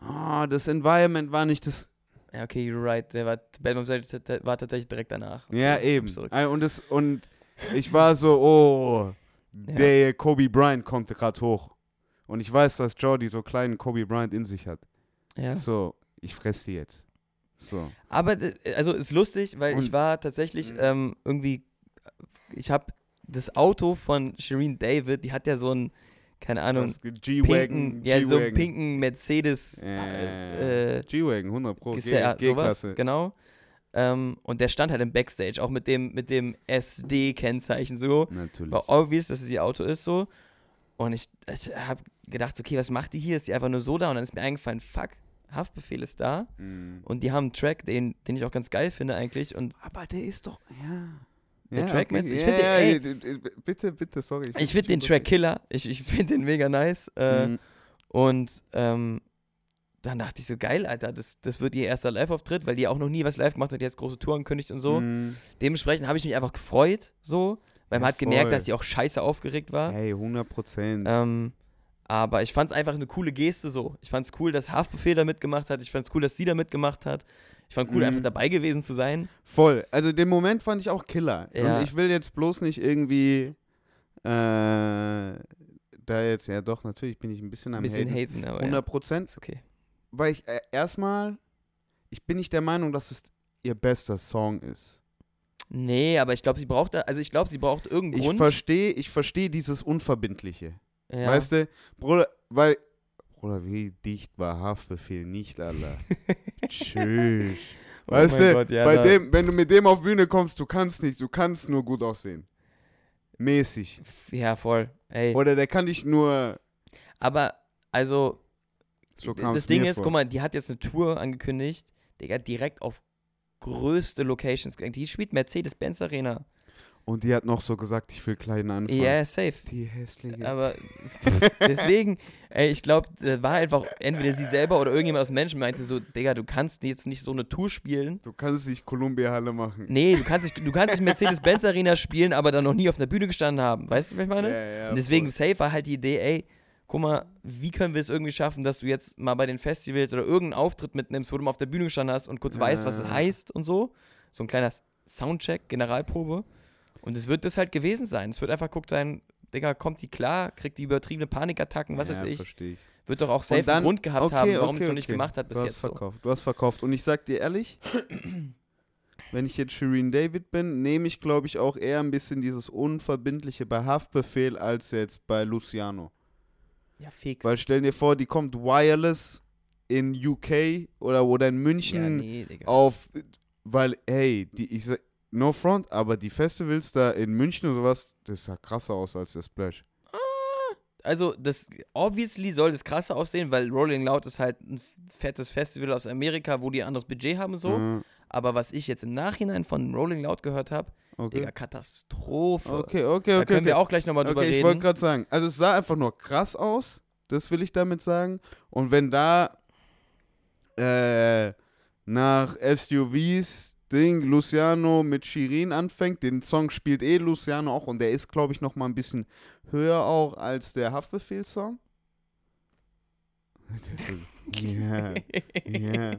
oh, das Environment war nicht das. Ja, okay, you're right. Der war, war tatsächlich direkt danach. Ja, Okay, eben. Äh, Und, das, und ich war so, oh, Ja. der Kobe Bryant kommt gerade hoch. Und ich weiß, dass Jordi so kleinen Kobe Bryant in sich hat. Ja. So, ich fress die jetzt. So. Aber, also ist lustig, weil ich Und- war tatsächlich Mhm. ähm, irgendwie, ich habe das Auto von Shireen David, die hat ja so einen, keine Ahnung, G-Wagon, pinken, ja, so einen pinken Mercedes, Äh, äh, G-Wagon, 100 Pro, G-Klasse. genau. Ähm, und der stand halt im Backstage, auch mit dem, mit dem SD-Kennzeichen so. Natürlich. War obvious, dass es ihr Auto ist so. Und ich, ich habe gedacht, okay, was macht die hier? Ist die einfach nur so da? Und dann ist mir eingefallen, fuck, Haftbefehl ist da. Mhm. Und die haben einen Track, den, den ich auch ganz geil finde eigentlich. Und Aber der ist doch, ja. Der ja, Track okay. Ich ja, find den- ja, ja, bitte, bitte, sorry. ich finde den Track Killer. Ich, ich finde den mega nice. Äh, Mhm. Und ähm, dann dachte ich so, geil, Alter, das, das wird ihr erster Live-Auftritt, weil die auch noch nie was live gemacht hat, die jetzt große Tour ankündigt und so. Mhm. Dementsprechend habe ich mich einfach gefreut, so, weil man Ja, hat gemerkt, voll. dass die auch scheiße aufgeregt war. Hey, 100 Prozent. Ähm, aber ich fand es einfach eine coole Geste so. Ich fand es cool, dass Haftbefehl da mitgemacht hat. Ich fand es cool, dass sie da mitgemacht hat. Ich fand cool, Mhm. einfach dabei gewesen zu sein. Voll. Also den Moment fand ich auch Killer. Ja. Und ich will jetzt bloß nicht irgendwie äh, da jetzt, ja doch, natürlich bin ich ein bisschen Ein am bisschen Haten. haten, aber 100 ja. Prozent. ist okay. Weil ich äh, erstmal, ich bin nicht der Meinung, dass es ihr bester Song ist. Nee, aber ich glaube, sie braucht da, also ich glaube, sie braucht irgendeinen Ich Grund. verstehe, ich verstehe dieses Unverbindliche. ja. Weißt du, Bruder, weil, Bruder, wie dicht war Haftbefehl nicht, Alter. Tschüss. Oh Weißt mein du, Gott, ja, bei da- dem, wenn du mit dem auf Bühne kommst, du kannst nicht, du kannst nur gut aussehen. Mäßig. Ja, voll. Ey. Oder der kann dich nur, Aber, also, so das Ding ist, vor. guck mal, die hat jetzt eine Tour angekündigt, Digga, direkt auf größte Locations gegangen. Die spielt Mercedes-Benz Arena. Und die hat noch so gesagt, ich will klein anfangen. Ja, safe. Die hässliche. Aber deswegen, ey, ich glaube, da war einfach entweder sie selber oder irgendjemand aus Menschen meinte so, Digga, du kannst jetzt nicht so eine Tour spielen. du kannst nicht Columbia-Halle machen. Nee, du kannst nicht, du kannst nicht Mercedes-Benz Arena spielen, aber dann noch nie auf einer Bühne gestanden haben. Weißt du, was ich meine? Ja, ja, Und deswegen, voll. safe war halt die Idee, ey, guck mal, wie können wir es irgendwie schaffen, dass du jetzt mal bei den Festivals oder irgendeinen Auftritt mitnimmst, wo du mal auf der Bühne gestanden hast und kurz Ja. weißt, was es heißt und so. So ein kleiner Soundcheck, Generalprobe. Und es wird das halt gewesen sein. Es wird einfach guckt sein, Digga, kommt die klar, kriegt die übertriebene Panikattacken, was ja, weiß ich. verstehe ich. Wird doch auch dann- einen Grund gehabt okay, haben, warum okay, es noch nicht okay. gemacht hat bis du hast jetzt. So. verkauft. Du hast verkauft. Und ich sag dir ehrlich, wenn ich jetzt Shireen David bin, nehme ich, glaube ich, auch eher ein bisschen dieses Unverbindliche bei Haftbefehl als jetzt bei Luciano. Ja, fix. Weil stell dir vor, die kommt wireless in UK oder, oder in ja, München nee, Digga. auf, weil, hey, die, ich sag, no front, aber die Festivals da in München und sowas, das sah krasser aus als der Splash. also das obviously soll das krasser aussehen, weil Rolling Loud ist halt ein fettes Festival aus Amerika, wo die ein anderes Budget haben und so. Äh, Aber was ich jetzt im Nachhinein von Rolling Loud gehört habe, okay. Digga, Katastrophe. okay, okay, da okay. können okay. wir auch gleich nochmal drüber Okay, ich wollte reden. gerade sagen, also es sah einfach nur krass aus, das will ich damit sagen. Und wenn da äh, nach SUVs Ding Luciano mit Shirin anfängt, den Song spielt eh Luciano auch und der ist, glaube ich, noch mal ein bisschen höher auch als der Haftbefehl-Song. Ja, ja.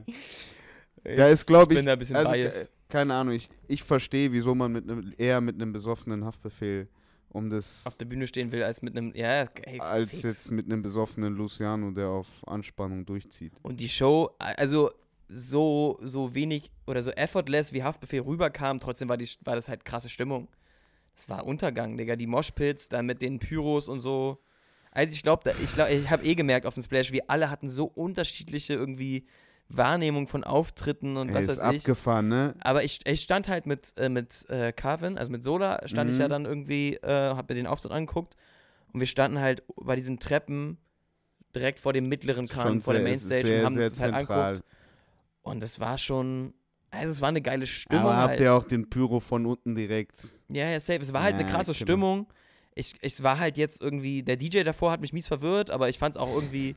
Da ist, glaube ich ich, bin da ein bisschen also, biased. Keine Ahnung, ich, ich verstehe, wieso man mit einem eher mit einem besoffenen Haftbefehl um das auf der Bühne stehen will, als mit einem, ja, ey, als fix. jetzt mit einem besoffenen Luciano, der auf Anspannung durchzieht. Und die Show, also so, so wenig oder so effortless wie Haftbefehl rüberkam, trotzdem war, die, war das halt krasse Stimmung. Das war Untergang, Digga. Die Moshpits, dann mit den Pyros und so. Also ich glaube, ich, glaub, ich habe eh gemerkt auf dem Splash, wie alle hatten so unterschiedliche irgendwie Wahrnehmung von Auftritten und Ey, was ist weiß ich. abgefahren, ne? Aber ich, ich stand halt mit, äh, mit äh, Carvin, also mit Sola, stand ich ja Mhm. dann irgendwie, äh, hab mir den Auftritt angeguckt und wir standen halt bei diesen Treppen direkt vor dem mittleren Kran, Schon vor der ist Mainstage sehr, und haben es halt angeguckt. Und es war schon, also es war eine geile Stimmung. Aber habt halt. ihr auch den Pyro von unten direkt? Ja, ja, safe. Es war halt eine Ja, krasse genau. Stimmung. Ich, ich war halt jetzt irgendwie, der DJ davor hat mich mies verwirrt, aber ich fand es auch irgendwie,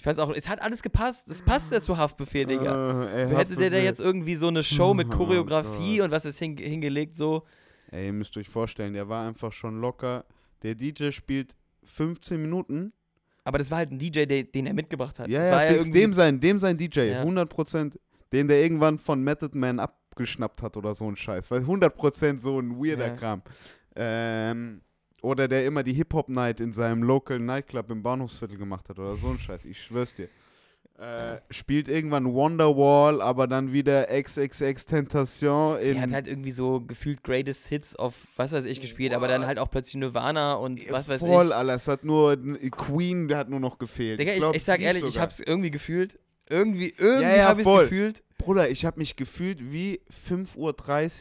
ich es auch, es hat alles gepasst. Es passt ja zu Haftbefehl, Digga. Äh, ey, Hätte der da jetzt irgendwie so eine Show mit Oh Choreografie Gott. und was ist hin, hingelegt, so. Ey, ihr müsst euch vorstellen, der war einfach schon locker. Der DJ spielt 15 Minuten. Aber das war halt ein DJ, den, den er mitgebracht hat. Ja, das ja, war irgendwie- dem sein, dem sein DJ, Ja. 100%. Den der irgendwann von Method Man abgeschnappt hat oder so ein Scheiß. Weil 100% so ein weirder Ja. Kram. Ähm, oder der immer die Hip-Hop-Night in seinem Local Nightclub im Bahnhofsviertel gemacht hat oder so ein Scheiß. Ich schwör's dir. Äh, spielt irgendwann Wonderwall, aber dann wieder XXX Tentation. Er hat halt irgendwie so gefühlt Greatest Hits auf was weiß ich gespielt, aber dann halt auch plötzlich Nirvana und was weiß voll, ich. Alter. Es hat nur Queen, der hat nur noch gefehlt. Digga, ich, glaub, ich sag sie ehrlich, ich sogar. hab's irgendwie gefühlt. Irgendwie, irgendwie Ja, ja, hab ich's voll. gefühlt. Bruder, ich habe mich gefühlt wie 5.30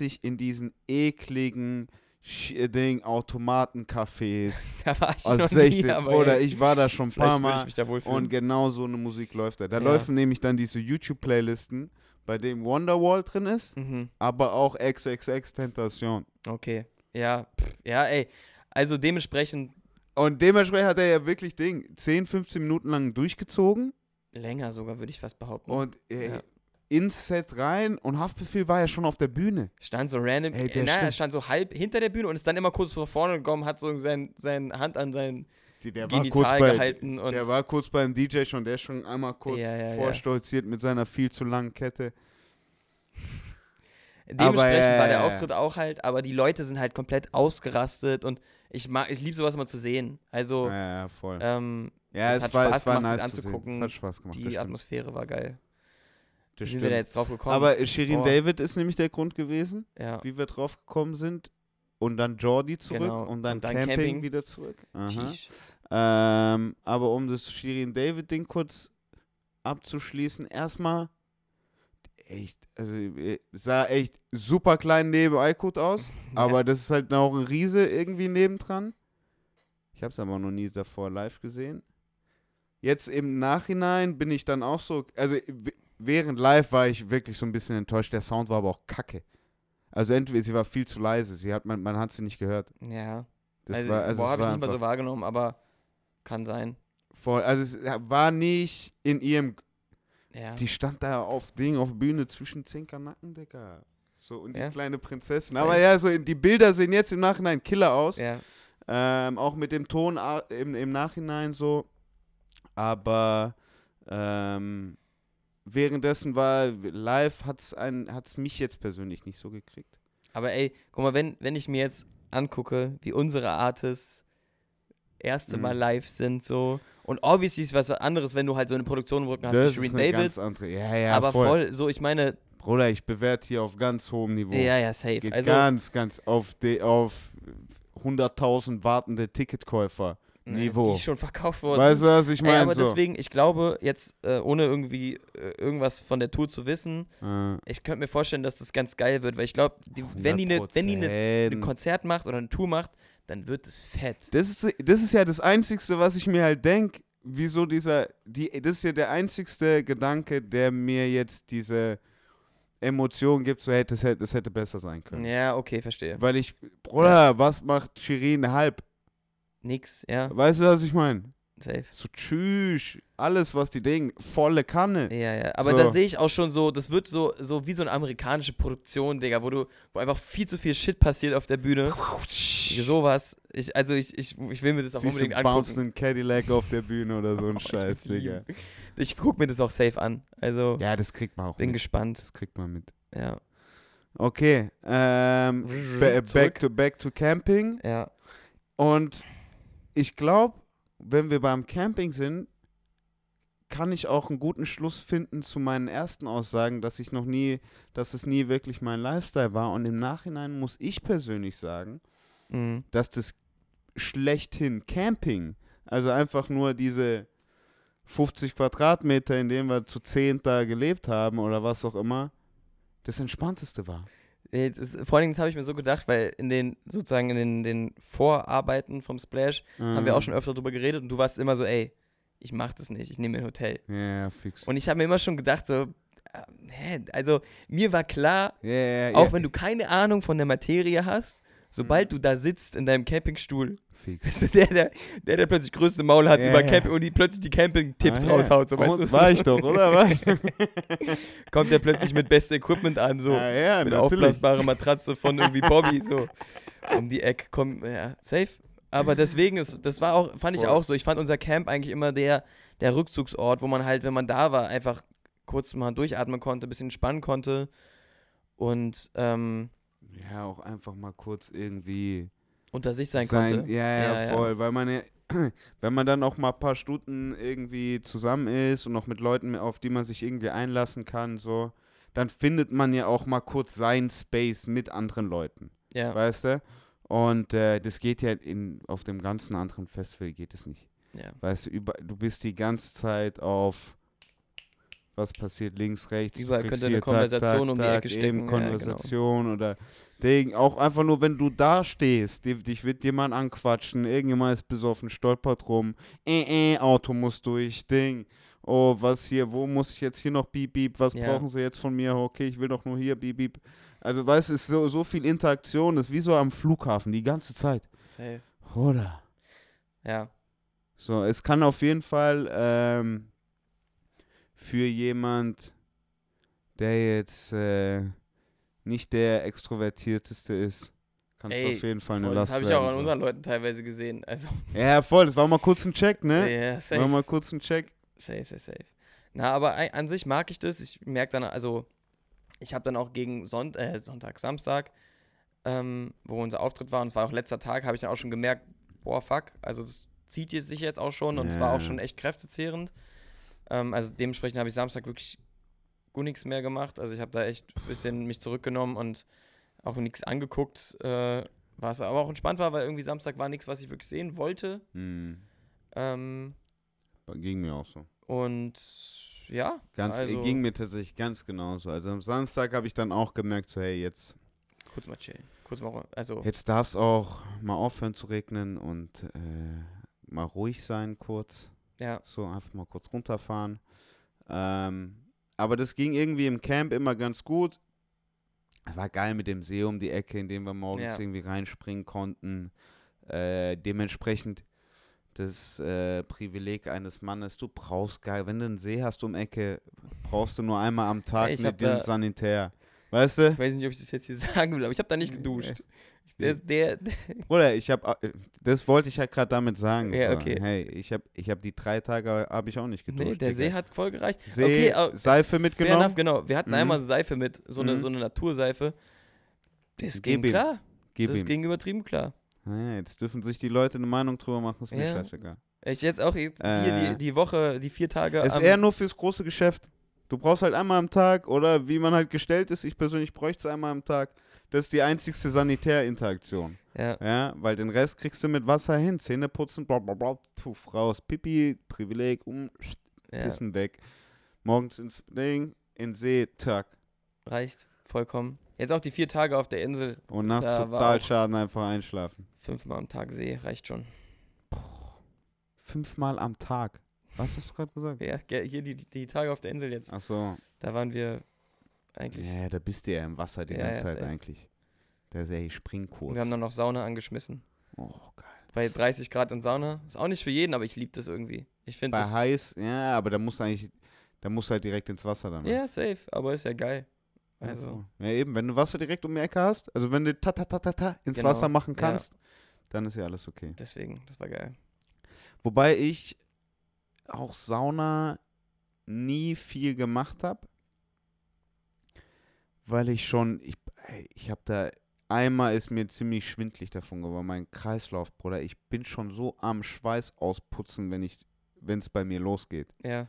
Uhr in diesen ekligen Ding, Automatencafés Da war ich aus noch 16. nie, ey, ich war da schon ein paar Mal und genau so eine Musik läuft da. Da Ja. laufen nämlich dann diese YouTube-Playlisten, bei dem Wonderwall drin ist, mhm. aber auch XXX Tentation. Okay. Ja, pff, ja, ey. Also dementsprechend, Und dementsprechend hat er ja wirklich Ding 10, 15 Minuten lang durchgezogen Länger sogar, würde ich fast behaupten. Und äh, Ja. Ins Set rein und Haftbefehl war ja schon auf der Bühne. stand so random, Ey, äh, na, er stand so halb hinter der Bühne und ist dann immer kurz vor vorne gekommen, hat so sein, seine Hand an sein Die, der war kurz Genital bei, gehalten und der war kurz beim DJ schon, der ist schon einmal kurz Ja, ja, ja. vorstolziert mit seiner viel zu langen Kette. dementsprechend aber, ja, war der ja, ja. Auftritt auch halt, aber die Leute sind halt komplett ausgerastet und ich mag, ich liebe sowas immer zu sehen. Also, Ja, ja, voll. ähm, ja, es hat war, Spaß es war gemacht, nice anzugucken. Es hat Spaß gemacht. die. Atmosphäre war geil. Das sind wir da stimmt. jetzt drauf gekommen? Aber Shirin Boah. David ist nämlich der Grund gewesen, ja, wie wir drauf gekommen sind. Und dann Jordi zurück Genau. und dann, Und dann Camping, Camping. wieder zurück. Ähm, aber um das Shirin David-Ding kurz abzuschließen, erstmal echt, also äh, sah echt super klein neben Aykut aus, aber das ist halt auch ein Riese irgendwie nebendran. Ich habe es aber noch nie davor live gesehen. Jetzt im Nachhinein bin ich dann auch so, also während live war ich wirklich so ein bisschen enttäuscht. Der Sound war aber auch kacke. Also entweder sie war viel zu leise, sie hat man, man hat sie nicht gehört. Ja, Das also, war, also boah, habe ich nicht mal so wahrgenommen, aber kann sein. voll, also es war nicht in ihrem Ja. Die stand da auf Ding, auf Bühne zwischen zehn Kanacken, Digga. So, und die Ja. kleine Prinzessin. Aber ja, so die Bilder sehen jetzt im Nachhinein Killer aus. ja. Ähm, auch mit dem Ton a- im, im Nachhinein so. Aber ähm, währenddessen war live, hat es hat's mich jetzt persönlich nicht so gekriegt. Aber ey, guck mal, wenn, wenn ich mir jetzt angucke, wie unsere Artists erste Mhm. Mal live sind, so. Und obviously ist was anderes, wenn du halt so eine Produktion im Rücken hast wie Shirin eine David. ganz andere. Ja, ja, aber voll. voll. so, ich meine, Bruder, ich bewerte hier auf ganz hohem Niveau. ja, ja, safe. Geht Also, ganz, ganz auf, auf 100.000 wartende Ticketkäufer. Niveau. die schon verkauft wurden. Weißt du, was ich meine? aber So. deswegen, ich glaube, jetzt, äh, ohne irgendwie äh, irgendwas von der Tour zu wissen, Äh, ich könnte mir vorstellen, dass das ganz geil wird, weil ich glaube, wenn die eine wenn die ne, ein 100%. Konzert macht oder eine Tour macht, dann wird es fett. das, ist, das ist ja das Einzigste, was ich mir halt denke, wieso dieser, die, das ist ja der einzigste Gedanke, der mir jetzt diese Emotion gibt, so hey, das hätte, das hätte besser sein können. Ja, okay, verstehe. Weil ich, Bruder, was macht Shirin halb? Nix, ja, Weißt du, was ich meine? safe. So tschüss, alles, was die denken, volle Kanne. Ja, ja. Aber So. da sehe ich auch schon so, das wird so, so wie so eine amerikanische Produktion, Digga, wo du, wo einfach viel zu viel Shit passiert auf der Bühne. Sowas. Ich, also ich, ich, ich will mir das auch Siehst unbedingt du angucken. bouncen Cadillac auf der Bühne oder so ein Oh, Scheiß, Digga. Ich gucke mir das auch safe an. Also Ja, das kriegt man auch bin mit. gespannt. Das kriegt man mit. Ja. Okay, ähm, back, to, back to Camping. Ja. Und ich glaube, wenn wir beim Camping sind, kann ich auch einen guten Schluss finden zu meinen ersten Aussagen, dass ich noch nie, dass es nie wirklich mein Lifestyle war. Und im Nachhinein muss ich persönlich sagen, Mhm. dass das schlechthin Camping, also einfach nur diese 50 Quadratmeter, in denen wir zu zehn da gelebt haben oder was auch immer, das entspannteste war. Das, vor allen Dingen, habe ich mir so gedacht, weil in den, sozusagen in den, den Vorarbeiten vom Splash haben wir auch schon öfter drüber geredet und du warst immer so, ey, ich mach das nicht, ich nehme mir ein Hotel. Ja, fix. Und ich habe mir immer schon gedacht, so, äh, hä, also mir war klar, ja, ja, auch wenn du keine Ahnung von der Materie hast, sobald du da sitzt in deinem Campingstuhl, fix. bist du der, der, der, der plötzlich größte Maul hat Ja, über. Camping und die plötzlich die Camping-Tipps Ah, raushaut, so weißt du. War ich doch, oder? War ich? Kommt der plötzlich mit beste Equipment an, so. Ah, ja, mit natürlich. aufblasbare Matratze von irgendwie Bobby, so. Um die Ecke kommen, ja, safe. Aber deswegen ist, das war auch, fand ich auch so. Ich fand unser Camp eigentlich immer der, der Rückzugsort, wo man halt, wenn man da war, einfach kurz mal durchatmen konnte, ein bisschen entspannen konnte. Und ähm, Ja, auch einfach mal kurz irgendwie unter sich sein, konnte. Ja, ja, Ja, ja. voll. Weil man ja, wenn man dann auch mal ein paar Stunden irgendwie zusammen ist und noch mit Leuten, auf die man sich irgendwie einlassen kann, so, dann findet man ja auch mal kurz seinen Space mit anderen Leuten. Ja, Weißt du? Und äh, das geht ja in, auf dem ganzen anderen Festival geht es nicht. ja. Weißt du, über, du bist die ganze Zeit auf was passiert links, rechts. Überall könnte eine Konversation um die Ecke eben stecken, ja, genau. Konversation oder Ding. Auch einfach nur, wenn du da stehst, die- dich wird jemand anquatschen, irgendjemand ist besoffen, stolpert rum, äh, äh, Auto muss durch, Ding. Oh, was hier, wo muss ich jetzt hier noch beep, beep, was Ja. brauchen sie jetzt von mir? Okay, ich will doch nur hier beep, beep. Also, weißt du, es ist so, so viel Interaktion, das ist wie so am Flughafen, die ganze Zeit. Safe. Oder? Ja. So, es kann auf jeden Fall ähm, für jemand, der jetzt äh, nicht der extrovertierteste ist, kann es Ey, auf jeden Fall eine Voll, Last das habe ich auch an so. unseren Leuten teilweise gesehen. Also, Ja, voll, das war mal kurz ein Check, ne? ja, War safe. mal kurz ein Check. Safe, safe, safe. Na, aber an sich mag ich das. Ich merke dann, also, ich habe dann auch gegen Sonnt äh, Sonntag, Samstag, ähm, wo unser Auftritt war, und es war auch letzter Tag, habe ich dann auch schon gemerkt, boah, fuck, also das zieht jetzt sich jetzt auch schon und es war auch Ja. schon echt kräftezehrend. Ähm, also dementsprechend habe ich Samstag wirklich gut nichts mehr gemacht. Also ich habe da echt ein bisschen mich zurückgenommen und auch nichts angeguckt, äh, was aber auch entspannt war, weil irgendwie Samstag war nichts, was ich wirklich sehen wollte. Hm. Ähm, Ging mir auch so. und ja, Ganz, also ging mir tatsächlich ganz genauso. Also am Samstag habe ich dann auch gemerkt, so hey, jetzt, kurz mal chillen. Kurz mal, also jetzt darf es auch mal aufhören zu regnen und äh, mal ruhig sein kurz. Ja, So einfach mal kurz runterfahren. Ähm, aber das ging irgendwie im Camp immer ganz gut. War geil mit dem See um die Ecke, in dem wir morgens Ja. irgendwie reinspringen konnten. Äh, dementsprechend das äh, Privileg eines Mannes, du brauchst geil, wenn du einen See hast um Ecke, brauchst du nur einmal am Tag ich mit dem Sanitär. Weißt du? ich weiß nicht, ob ich das jetzt hier sagen will, aber ich habe da nicht geduscht. Der, der, der, Oder ich habe, das wollte ich ja gerade damit sagen. Ja, so. okay. Hey, ich habe ich hab die drei Tage, habe ich auch nicht geduscht. nee, der Digga. See hat voll gereicht. See, okay, Seife mitgenommen. enough, genau. Wir hatten Mhm. einmal Seife mit, so eine, Mhm. so eine Naturseife. Das ging Gib klar. Gib das ihm. ging übertrieben klar. Naja, jetzt dürfen sich die Leute eine Meinung drüber machen, ist mir Ja. scheißegal. Ich jetzt auch jetzt hier Äh. die, die Woche, die vier Tage. Ist eher nur fürs große Geschäft. Du brauchst halt einmal am Tag oder wie man halt gestellt ist, ich persönlich bräuchte es einmal am Tag. Das ist die einzigste Sanitärinteraktion. ja, Ja, weil den Rest kriegst du mit Wasser hin. Zähne putzen, bla bla bla, puff, raus. Pipi, Privileg, um, ja, Pissen weg. Morgens ins Ding, in See, Tag. reicht vollkommen. Jetzt auch die vier Tage auf der Insel. Und nachts Da Totalschaden einfach einschlafen. Fünfmal am Tag See, reicht schon. Fünfmal am Tag. Was hast du gerade gesagt? Ja, hier die, die Tage auf der Insel jetzt. Ach so. Da waren wir eigentlich. Ja, da bist du ja im Wasser die Ja, ganze ja, Zeit safe. eigentlich. Der ist ja, ich spring kurz. Wir haben dann noch Sauna angeschmissen. oh, geil. Bei 30 Grad in Sauna. Ist auch nicht für jeden, aber ich liebe das irgendwie. Ich finde Bei heiß, ja, aber da musst du eigentlich, da musst du halt direkt ins Wasser dann. ne? Ja, safe, aber ist ja geil. Ja, Also. Ja, eben, wenn du Wasser direkt um die Ecke hast, also wenn du ta ta ta ta ta ins Genau, Wasser machen ja. kannst, dann ist ja alles okay. deswegen, das war geil. Wobei ich auch Sauna nie viel gemacht habe, weil ich schon, ich, ich habe da, einmal ist mir ziemlich schwindlig davon geworden, mein Kreislauf, Bruder, ich bin schon so am Schweiß ausputzen, wenn ich, wenn es bei mir losgeht. Ja.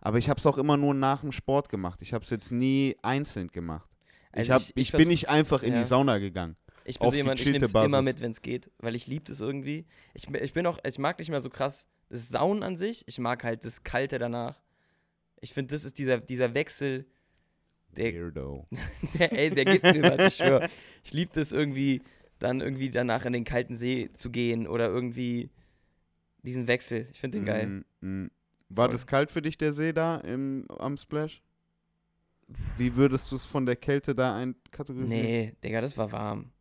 Aber ich habe es auch immer nur nach dem Sport gemacht. Ich habe es jetzt nie einzeln gemacht. ich, Also hab, ich- ich, ich bin nicht einfach in Ja. die Sauna gegangen. Ich bin so jemand, ich nehme es immer mit, wenn es geht, weil ich liebe das irgendwie. Ich, bin- ich bin auch, ich mag nicht mehr so krass das Sauen an sich. Ich mag halt das Kalte danach. Ich finde, das ist dieser, dieser Wechsel, der, Weirdo. der, ey, der gibt mir was, ich schwöre. Ich liebe das irgendwie, dann irgendwie danach in den kalten See zu gehen oder irgendwie diesen Wechsel. Ich finde den geil. Mm, mm. War Voll. das kalt für dich, der See da im, am Splash? Wie würdest du es von der Kälte da einkategorisieren? Nee, Digga, das war warm.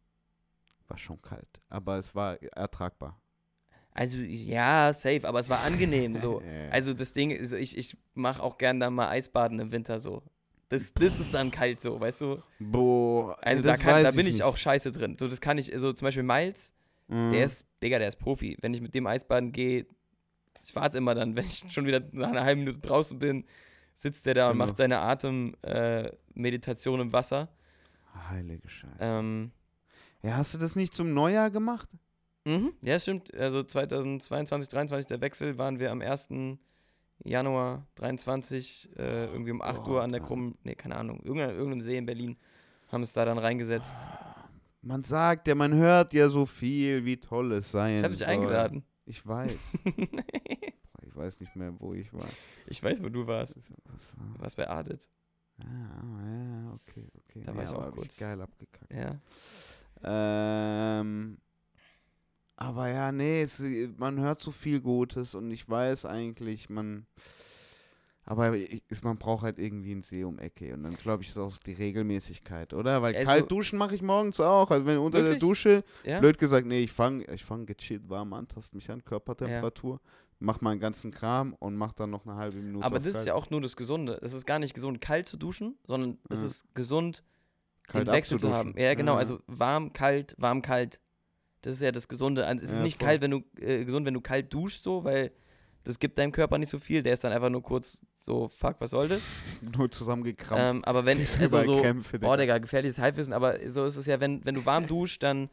War schon kalt, aber es war ertragbar. Also, ja, safe, aber es war angenehm so. Also das Ding ist, ich, ich mache auch gern da mal Eisbaden im Winter so. Das, das ist dann kalt so, weißt du? Boah, Also da, kann, da bin ich nicht. auch scheiße drin. So, das kann ich, so zum Beispiel Miles, Mhm. der ist, Digga, der ist Profi. Wenn ich mit dem Eisbaden gehe, ich warte immer dann, wenn ich schon wieder nach einer halben Minute draußen bin, sitzt der da und Genau. macht seine Atemmeditation äh, im Wasser. Heilige Scheiße. Ähm, Ja, hast du das nicht zum Neujahr gemacht? mhm, ja, stimmt. Also 2022, 2023, der Wechsel, waren wir am 1. Januar 23, äh, irgendwie um 8 Uhr an der Krummen, nee, keine Ahnung, irgendeinem, irgendeinem See in Berlin, haben es da dann reingesetzt. Man sagt ja, man hört ja so viel, wie toll es sein Ich habe dich soll. eingeladen. Ich weiß. ich weiß nicht mehr, wo ich war. ich weiß, wo du warst. Was war? Du warst bei Artet. Ah, ja, okay, okay. Da war ich auch kurz. geil abgekackt. Ja. Ähm, aber ja, nee, es, man hört so viel Gutes und ich weiß eigentlich, man. Aber ist, man braucht halt irgendwie einen See um Ecke. Und dann glaube ich, ist auch die Regelmäßigkeit, oder? Weil Also- kalt duschen mache ich morgens auch. Also wenn unter Wirklich? der Dusche, Ja? blöd gesagt, nee, ich fange ich fang gechillt warm an, tast mich an, Körpertemperatur, mach meinen ganzen Kram und mach dann noch eine halbe Minute Aber das ist kalt. ja auch nur das Gesunde. Es ist gar nicht gesund, kalt zu duschen, sondern es Ja. ist gesund, Kalt den Wechsel zu haben. Ja, genau. Ja. Also warm, kalt, warm, kalt. Das ist ja das Gesunde. Es ist Ja, nicht voll. kalt, wenn du äh, gesund, wenn du kalt duschst, so, weil das gibt deinem Körper nicht so viel. Der ist dann einfach nur kurz so, fuck, was soll das? Nur zusammengekrampft. Ähm, aber wenn, Kriegst also so, Krämpfe, boah, Digga. Digga, gefährliches Halbwissen, aber so ist es ja, wenn, wenn du warm duschst, dann,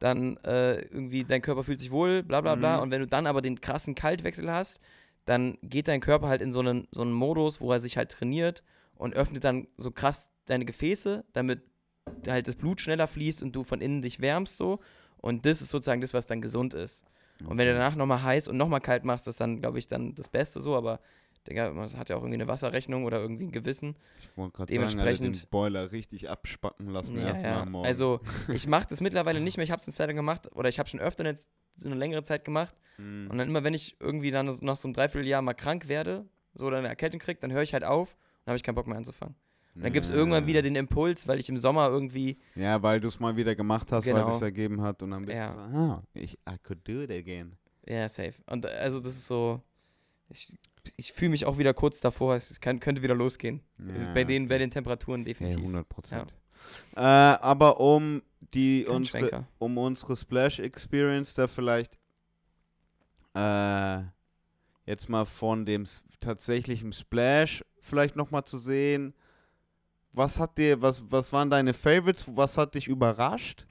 dann äh, irgendwie dein Körper fühlt sich wohl, bla bla bla. Mhm. Und wenn du dann aber den krassen Kaltwechsel hast, dann geht dein Körper halt in so einen, so einen Modus, wo er sich halt trainiert und öffnet dann so krass deine Gefäße, damit halt das Blut schneller fließt und du von innen dich wärmst so. Und das ist sozusagen das, was dann gesund ist. Und wenn du danach nochmal heiß und nochmal kalt machst, das ist dann, glaube ich, dann das Beste so, aber Digga, man hat ja auch irgendwie eine Wasserrechnung oder irgendwie ein Gewissen. Ich wollte gerade sagen, Alter, den dementsprechend- Boiler richtig abspacken lassen Ja, erstmal ja. morgen. Also ich mache das mittlerweile nicht mehr. Ich habe es eine Zeit lang gemacht oder ich habe schon öfter jetzt so eine längere Zeit gemacht. Mhm. Und dann immer, wenn ich irgendwie dann nach so einem Dreivierteljahr mal krank werde, so oder eine Erkältung kriege, dann höre ich halt auf und habe ich keinen Bock mehr anzufangen. Dann gibt es Ja. irgendwann wieder den Impuls, weil ich im Sommer irgendwie, Ja, weil du es mal wieder gemacht hast, weil Genau. es sich ergeben hat und dann bist Ja. du so, ah, ich, I could do it again. ja, safe. Und äh, also das ist so, ich, ich fühle mich auch wieder kurz davor, es kann, könnte wieder losgehen. Ja, bei, den, bei den Temperaturen Ja, definitiv. 100 Prozent. Äh, aber um die Kein unsere, Schwenker. um unsere Splash Experience da vielleicht äh, jetzt mal von dem tatsächlichen Splash vielleicht nochmal zu sehen. Was hat dir, was, was waren deine Favorites? Was hat dich überrascht?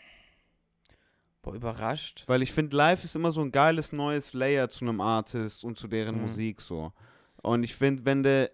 Boah, überrascht. Weil ich finde, live ist immer so ein geiles neues Layer zu einem Artist und zu deren Mhm. Musik so. Und ich finde, wenn du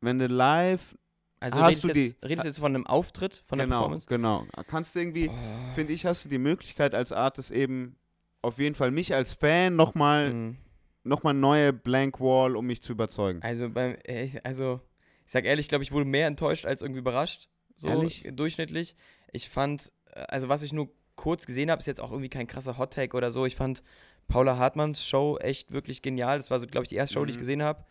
wenn du live Also Hast redest, du jetzt, die- redest du jetzt von einem Auftritt, von der genau, Performance? genau, kannst du irgendwie Oh. finde ich, hast du die Möglichkeit als Artist eben auf jeden Fall mich als Fan nochmal Mhm. noch mal neue Blank Wall, um mich zu überzeugen. Also, beim, äh, also, ich sag ehrlich, ich glaube, ich wurde mehr enttäuscht als irgendwie überrascht. So Ehrlich? durchschnittlich. Ich fand, äh, also was ich nur kurz gesehen habe, ist jetzt auch irgendwie kein krasser Hot Take oder so. Ich fand Paula Hartmanns Show echt wirklich genial. Das war so, glaube ich, die erste Show, die ich Mhm. gesehen habe.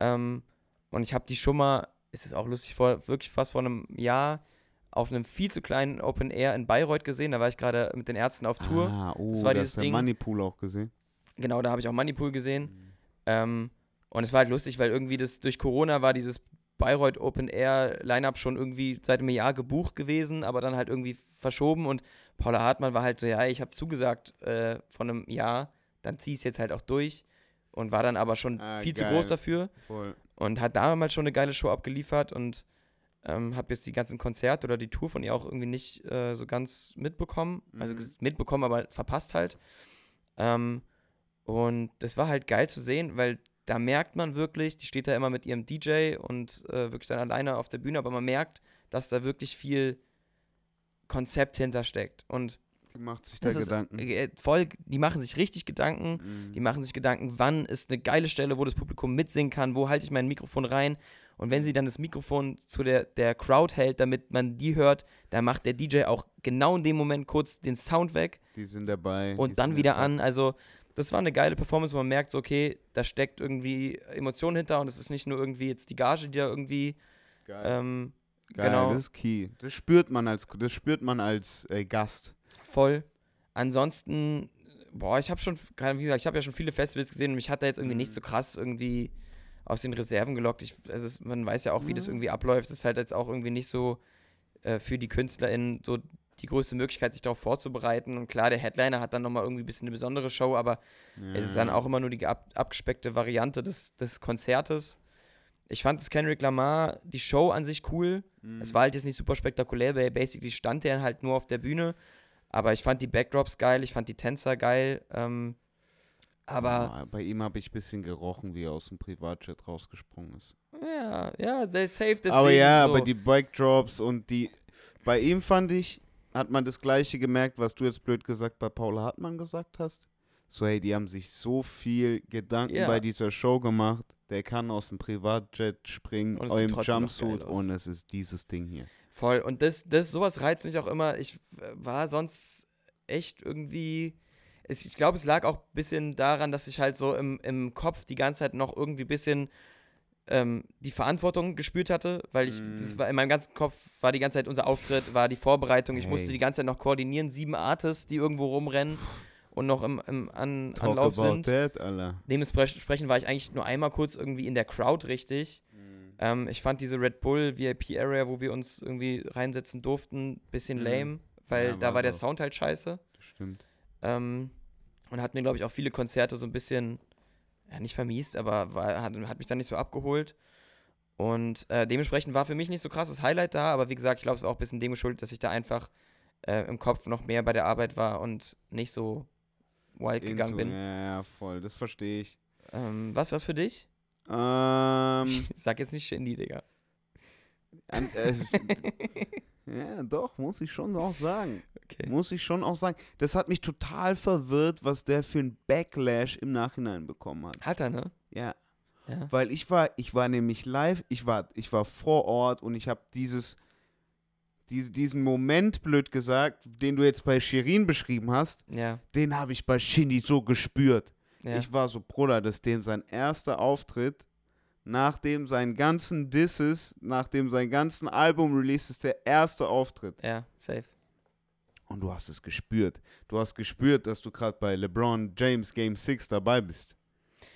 Ähm, und ich habe die schon mal, ist es auch lustig, vor, wirklich fast vor einem Jahr auf einem viel zu kleinen Open Air in Bayreuth gesehen. Da war ich gerade mit den Ärzten auf Tour. Ah, oh, Das war dieses ist Ding. Moneypool auch gesehen. Genau, da habe ich auch Moneypool gesehen. Ähm, und es war halt lustig, weil irgendwie das durch Corona war dieses Bayreuth Open Air Lineup schon irgendwie seit einem Jahr gebucht gewesen, aber dann halt irgendwie verschoben und Paula Hartmann war halt so, ja, ich habe zugesagt äh, von einem Jahr, dann zieh es jetzt halt auch durch und war dann aber schon Ah, viel zu geil. groß dafür Voll. und hat damals schon eine geile Show abgeliefert und ähm, habe jetzt die ganzen Konzerte oder die Tour von ihr auch irgendwie nicht äh, so ganz mitbekommen. Also Mhm. ges- mitbekommen, aber verpasst halt. Ähm, und das war halt geil zu sehen, weil da merkt man wirklich, die steht da immer mit ihrem DJ und äh, wirklich dann alleine auf der Bühne, aber man merkt, dass da wirklich viel Konzept hintersteckt. Und Die macht sich da das ist Gedanken. äh, voll, die machen sich richtig Gedanken. Mhm. Die machen sich Gedanken, wann ist eine geile Stelle, wo das Publikum mitsingen kann, wo halte ich mein Mikrofon rein. Und wenn sie dann das Mikrofon zu der, der Crowd hält, damit man die hört, dann macht der DJ auch genau in dem Moment kurz den Sound weg Die sind dabei. und dann wieder an. Also, das war eine geile Performance, wo man merkt, so, okay, da steckt irgendwie Emotion hinter und es ist nicht nur irgendwie jetzt die Gage, die da irgendwie. Geil. Ähm, Geil, genau. das ist key. Das spürt man als, das spürt man als äh, Gast. voll. Ansonsten, boah, ich habe schon, wie gesagt, ich habe ja schon viele Festivals gesehen und mich hat da jetzt irgendwie nicht Mhm. so krass irgendwie aus den Reserven gelockt. Ich, es ist, man weiß ja auch, wie das Mhm. irgendwie abläuft. Es ist halt jetzt auch irgendwie nicht so äh, für die KünstlerInnen so die größte Möglichkeit, sich darauf vorzubereiten. Und klar, der Headliner hat dann nochmal irgendwie ein bisschen eine besondere Show, aber es ist dann Ja. auch immer nur die ab, abgespeckte Variante des, des Konzertes. Ich fand das Kendrick Lamar, die Show an sich cool. Mhm. Es war halt jetzt nicht super spektakulär, weil basically stand der halt nur auf der Bühne. Aber ich fand die Backdrops geil, ich fand die Tänzer geil. Ähm, aber Ah, bei ihm habe ich ein bisschen gerochen, wie er aus dem Privatjet rausgesprungen ist. ja, ja, they safe deswegen. aber ja, so. aber die Backdrops und die. Bei ihm fand ich, hat man das gleiche gemerkt, was du jetzt blöd gesagt bei Paula Hartmann gesagt hast. So, hey, die haben sich so viel Gedanken Ja. bei dieser Show gemacht. Der kann aus dem Privatjet springen, im Jumpsuit und es ist dieses Ding hier. Voll. Und das, das, sowas reizt mich auch immer. Ich war sonst echt irgendwie. Es, ich glaube, es lag auch ein bisschen daran, dass ich halt so im, im Kopf die ganze Zeit noch irgendwie ein bisschen ähm, die Verantwortung gespürt hatte, weil ich, Mm. das war in meinem ganzen Kopf war die ganze Zeit unser Auftritt, war die Vorbereitung. Ich musste Hey. die ganze Zeit noch koordinieren, sieben Artists, die irgendwo rumrennen und noch im, im An Talk Anlauf sind. that. Dementsprechend war ich eigentlich nur einmal kurz irgendwie in der Crowd richtig. Ähm, ich fand diese Red Bull VIP Area, wo wir uns irgendwie reinsetzen durften, ein bisschen Mhm. lame, weil Ja, da war war der so. Sound halt scheiße. Das stimmt. Ähm, und hat mir, glaube ich, auch viele Konzerte so ein bisschen, ja, nicht vermiest, aber war, hat, hat mich dann nicht so abgeholt. Und äh, dementsprechend war für mich nicht so krasses Highlight da, aber wie gesagt, ich glaube, es war auch ein bisschen dem geschuldet, dass ich da einfach äh, im Kopf noch mehr bei der Arbeit war und nicht so wild gegangen Into- bin. Ja, ja, voll. Das verstehe ich. Ähm, was, was für dich? Ähm, Sag jetzt nicht Shindy, Digga. an, äh, ja, doch, muss ich schon auch sagen. Okay. Muss ich schon auch sagen. Das hat mich total verwirrt, was der für ein Backlash im Nachhinein bekommen hat. Hat er, ne? Ja. Ja. Weil ich war, ich war nämlich live, ich war, ich war vor Ort und ich habe dieses, diese, diesen Moment, blöd gesagt, den du jetzt bei Shirin beschrieben hast, Ja. den habe ich bei Shindy so gespürt. ja. Ich war so, Bruder, das ist dem sein erster Auftritt, nachdem seinen ganzen Disses, nachdem sein ganzen Album-Release ist der erste Auftritt. ja, safe. Und du hast es gespürt. Du hast gespürt, dass du gerade bei LeBron James Game 6 dabei bist.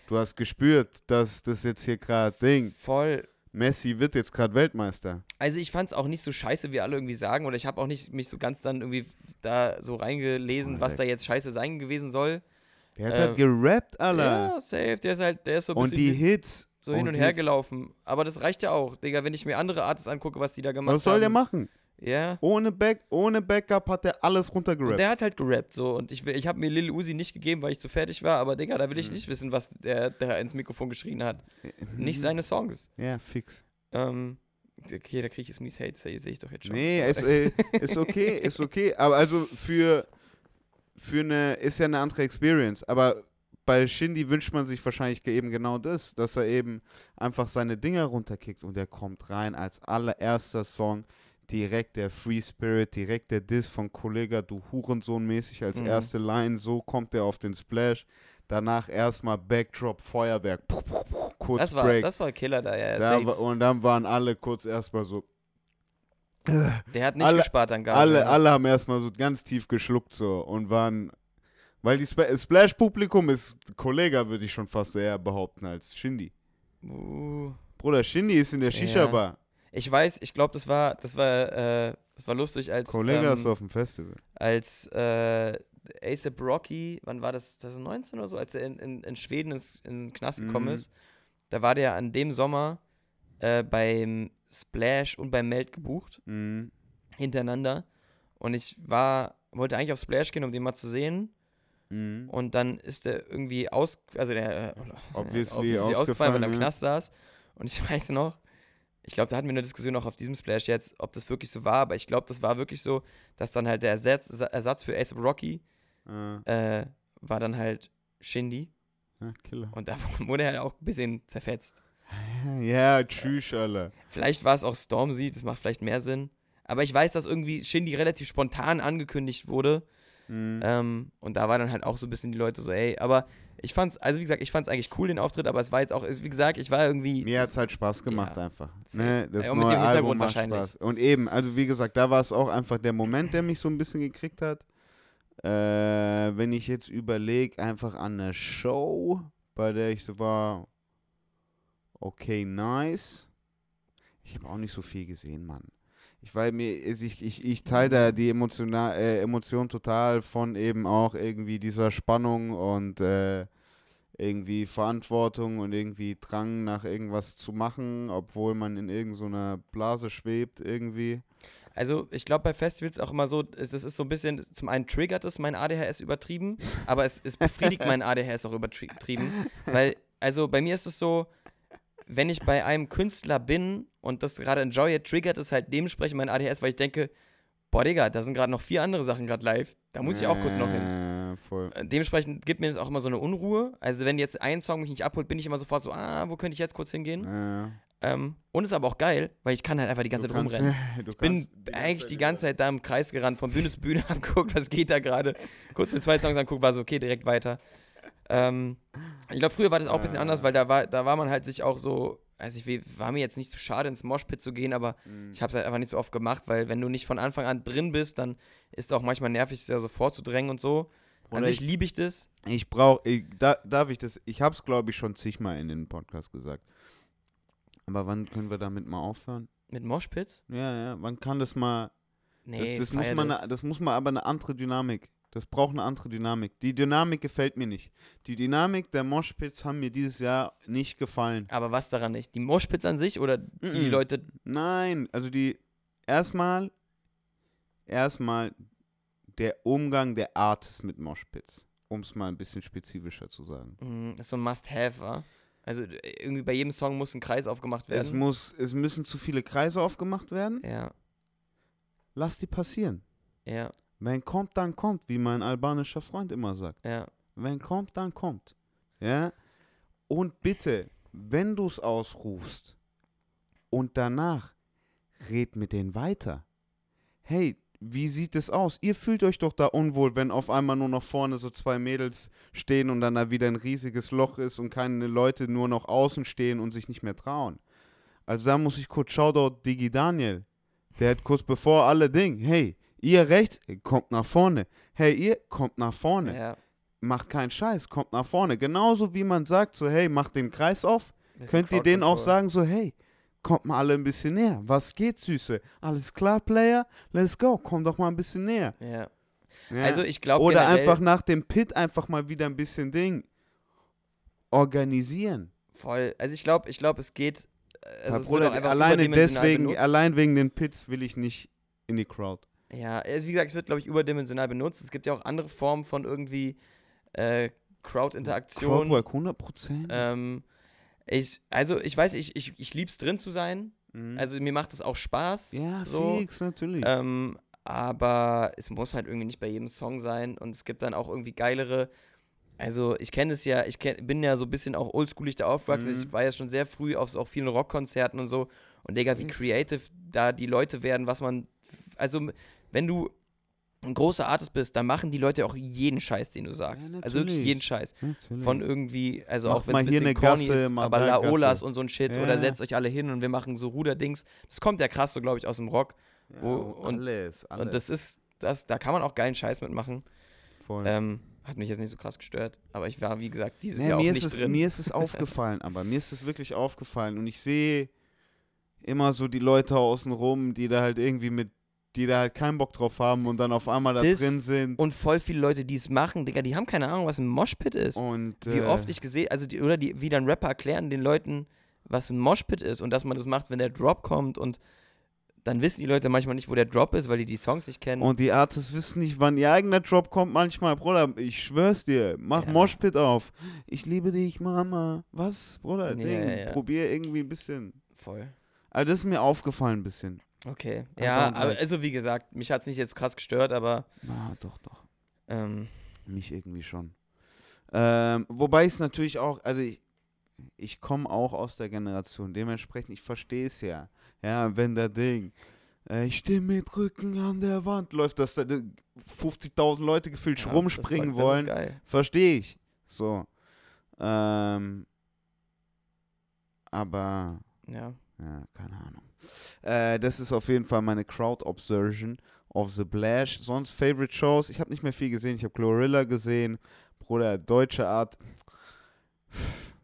Du hast gespürt, dass das jetzt hier gerade Ding, Voll. Messi wird jetzt gerade Weltmeister. Also ich fand es auch nicht so scheiße, wie alle irgendwie sagen, oder ich habe auch nicht mich so ganz dann irgendwie da so reingelesen, was da jetzt scheiße sein gewesen soll. Der hat Äh, halt gerappt, Alter. Ja, safe, der ist halt, der ist so ein und die Hits. So hin und her gelaufen. Aber das reicht ja auch, Digga, wenn ich mir andere Artists angucke, was die da gemacht haben. Was soll der machen? Ja. Ohne, Back, ohne Backup hat der alles Und runtergerappt. der hat halt gerappt so und ich, will- ich habe mir Lil Uzi nicht gegeben, weil ich zu fertig war, aber Digga, da will ich Mhm. nicht wissen, was der, der ins Mikrofon geschrien hat. Nicht Mhm. seine Songs. Ja, fix. Ähm, okay, da kriege ich jetzt mies Hate, sehe seh ich doch jetzt schon. Nee, ist, äh, ist okay, ist okay. Aber also für, für eine, ist ja eine andere Experience. Aber bei Shindy wünscht man sich wahrscheinlich eben genau das, dass er eben einfach seine Dinger runterkickt und er kommt rein als allererster Song. Direkt der Free Spirit, direkt der Diss von Kollega, du Hurensohn mäßig als Mhm. erste Line. So kommt er auf den Splash. Danach erstmal Backdrop, Feuerwerk, puh, puh, puh, kurz das war, Break. das war Killer da, ja. da war, und dann waren alle kurz erstmal so. Der hat nicht alle- gespart an Gage. alle, alle haben erstmal so ganz tief geschluckt so und waren. Weil die Sp Splash-Publikum ist Kollega, würde ich schon fast eher behaupten, als Shindy. Uh, Bruder, Shindy ist in der Ja. Shisha-Bar. ich weiß, ich glaube, das war, das war, äh, das war lustig, als, Kollega ist ähm, auf dem Festival. als äh, ASAP Rocky, wann war das, 2019 oder so, als er in, in, in Schweden ins, in den Knast gekommen Mhm. ist, da war der an dem Sommer äh, beim Splash und beim Meld gebucht, Mhm. hintereinander. Und ich war, wollte eigentlich auf Splash gehen, um den mal zu sehen. Mhm. Und dann ist der irgendwie aus, also der äh, Obviously ausgefallen, weil er im ja. Knast saß. Und ich weiß noch, ich glaube, da hatten wir eine Diskussion auch auf diesem Splash jetzt, ob das wirklich so war, aber ich glaube, das war wirklich so, dass dann halt der Ersatz, Ersatz für ASAP Rocky Äh, äh, war dann halt Shindy. ja, Killer. Und da wurde er halt auch ein bisschen zerfetzt. Ja, tschüss, alle. Vielleicht war es auch Stormzy, das macht vielleicht mehr Sinn. Aber ich weiß, dass irgendwie Shindy relativ spontan angekündigt wurde. Mhm. Ähm, und da war dann halt auch so ein bisschen die Leute so, ey, aber ich fand's, also wie gesagt, ich fand's eigentlich cool, den Auftritt, aber es war jetzt auch, wie gesagt, ich war irgendwie. Mir hat es halt Spaß gemacht Ja. einfach. Ne? Das Ja, und mit neue dem Hintergrund Album macht wahrscheinlich. Spaß. Und eben, also wie gesagt, da war es auch einfach der Moment, der mich so ein bisschen gekriegt hat. Äh, wenn ich jetzt überlege, einfach an eine Show, bei der ich so war, okay, nice. Ich habe auch nicht so viel gesehen, Mann. Ich weil mir, ich, ich, ich teile da die Emotiona äh, Emotion total von eben auch irgendwie dieser Spannung und äh, irgendwie Verantwortung und irgendwie Drang nach irgendwas zu machen, obwohl man in irgendeiner Blase schwebt irgendwie. Also ich glaube bei Festivals auch immer so, es ist so ein bisschen, zum einen triggert es mein ADHS übertrieben, aber es, es befriedigt mein ADHS auch übertrieben. Weil, also bei mir ist es so, wenn ich bei einem Künstler bin und das gerade enjoye, triggert es halt dementsprechend mein ADHS, weil ich denke, boah Digga, da sind gerade noch vier andere Sachen gerade live, da muss ich auch kurz noch hin. Äh, voll. Äh, Dementsprechend gibt mir das auch immer so eine Unruhe. Also wenn jetzt ein Song mich nicht abholt, bin ich immer sofort so, ah, wo könnte ich jetzt kurz hingehen? Äh, Ähm, und ist aber auch geil, weil ich kann halt einfach die ganze du Zeit kannst- rumrennen. Ich bin kannst eigentlich die ganze Zeit da im Kreis gerannt, von Bühne zu Bühne, hab geguckt, was geht da gerade. Kurz mit zwei Songs anguckt, war so, okay, direkt weiter. Ähm, ich glaube, früher war das auch ein bisschen Ah. anders, weil da war, da war man halt sich auch so, also ich war mir jetzt nicht zu schade, ins Moshpit zu gehen, aber Mhm. ich habe es halt einfach nicht so oft gemacht, weil wenn du nicht von Anfang an drin bist, dann ist es auch manchmal nervig, sich da so vorzudrängen und so. An sich liebe ich das. Ich brauche, da, darf ich das, ich habe es glaube ich schon zigmal in den Podcast gesagt. Aber wann können wir damit mal aufhören? Mit Moshpits? Ja, ja, wann kann das mal, Nee, das, das, muss man, das. das muss man aber eine andere Dynamik. Das braucht eine andere Dynamik. Die Dynamik gefällt mir nicht. Die Dynamik der Moshpits haben mir dieses Jahr nicht gefallen. Aber was daran nicht? Die Moshpits an sich oder die Mhm. Leute. Nein, also die erstmal erstmal der Umgang der Artists mit Moshpits, um es mal ein bisschen spezifischer zu sagen. Mh, ist so ein Must-Have, war. Also äh, irgendwie bei jedem Song muss ein Kreis aufgemacht Es werden. muss es müssen zu viele Kreise aufgemacht werden. ja, Lass die passieren. ja, Wenn kommt, dann kommt, wie mein albanischer Freund immer sagt. ja. Wenn kommt, dann kommt. Ja? Und bitte, wenn du es ausrufst und danach red mit denen weiter. Hey, wie sieht es aus? Ihr fühlt euch doch da unwohl, wenn auf einmal nur noch vorne so zwei Mädels stehen und dann da wieder ein riesiges Loch ist und keine Leute nur noch außen stehen und sich nicht mehr trauen. Also da muss ich kurz Shoutout Digi Daniel. Der hat kurz bevor alle Ding, hey, ihr rechts, kommt nach vorne. Hey, ihr kommt nach vorne ja. macht keinen Scheiß, kommt nach vorne. Genauso wie man sagt, so, hey, macht den Kreis auf, könnt ihr denen auch sagen, so, hey, kommt mal alle ein bisschen näher. Was geht, Süße? Alles klar, Player? Let's go, komm doch mal ein bisschen näher. Ja. Ja. Also ich glaube Oder einfach nach dem Pit einfach mal wieder ein bisschen Ding organisieren. voll. Also ich glaube, ich glaube, es geht. Also es Bruder, alleine deswegen, benutzt. allein wegen den Pits will ich nicht in die Crowd. Ja, also wie gesagt, es wird, glaube ich, überdimensional benutzt. Es gibt ja auch andere Formen von irgendwie äh, Crowd-Interaktion. Crowdwork 100%. Ähm, ich, also ich weiß, ich, ich, ich liebe es drin zu sein. Mhm. Also mir macht es auch Spaß. ja, so, fix, natürlich. Ähm, aber es muss halt irgendwie nicht bei jedem Song sein. Und es gibt dann auch irgendwie geilere. Also ich kenne es ja, ich kenn, bin ja so ein bisschen auch oldschoolig da aufgewachsen. Mhm. Ich war ja schon sehr früh auf so auch vielen Rockkonzerten und so. Und Digga, wie creative da die Leute werden, was man. Also, wenn du ein großer Artist bist, dann machen die Leute auch jeden Scheiß, den du sagst. Ja, also wirklich jeden Scheiß. Natürlich. Von irgendwie, also Macht auch wenn es ein hier bisschen eine corny Gasse, ist, aber Laolas und so ein Shit Ja. oder setzt euch alle hin und wir machen so Ruderdings. Das kommt ja krass so, glaube ich, aus dem Rock. ja, wo- und- alles, alles. Und das ist, das, da kann man auch geilen Scheiß mitmachen. Voll. Ähm, hat mich jetzt nicht so krass gestört, aber ich war, wie gesagt, dieses Nee, Jahr auch mir, nicht ist es, drin. mir ist es aufgefallen, aber mir ist es wirklich aufgefallen und ich sehe immer so die Leute außen rum, die da halt irgendwie mit, die da halt keinen Bock drauf haben und dann auf einmal da Das- drin sind und voll viele Leute, die es machen, Digga, die haben keine Ahnung, was ein Moshpit ist. und wie äh, oft ich gesehen, also die, oder die, wie dann Rapper erklären den Leuten, was ein Moshpit ist und dass man das macht, wenn der Drop kommt und dann wissen die Leute manchmal nicht, wo der Drop ist, weil die die Songs nicht kennen. und die Artists wissen nicht, wann ihr eigener Drop kommt manchmal, Bruder, ich schwör's dir, mach Ja. Moshpit auf. Ich liebe dich, Mama. Was, Bruder, Ja, Ding, ja, ja. probier irgendwie ein bisschen. voll. Also das ist mir aufgefallen ein bisschen. Okay. Ja, aber also wie gesagt, mich hat es nicht jetzt krass gestört, aber Na, doch, doch. ähm, Mich irgendwie schon. Ähm, wobei es natürlich auch, also ich, ich komme auch aus der Generation, dementsprechend, ich verstehe es ja. Ja, wenn der Ding, äh, ich stehe mit Rücken an der Wand, läuft, dass da äh, 50.000 Leute gefühlt ja, rumspringen das, war- wollen, Das geil. verstehe ich. So. Ähm, aber, Ja. ja, keine Ahnung. Äh, das ist auf jeden Fall meine Crowd-Observation of the Blash. Sonst Favorite Shows. Ich habe nicht mehr viel gesehen. Ich habe Glorilla gesehen. Bruder, deutsche Art.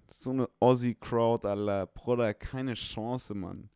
So eine Aussie-Crowd, Alter. Bruder, keine Chance, Mann.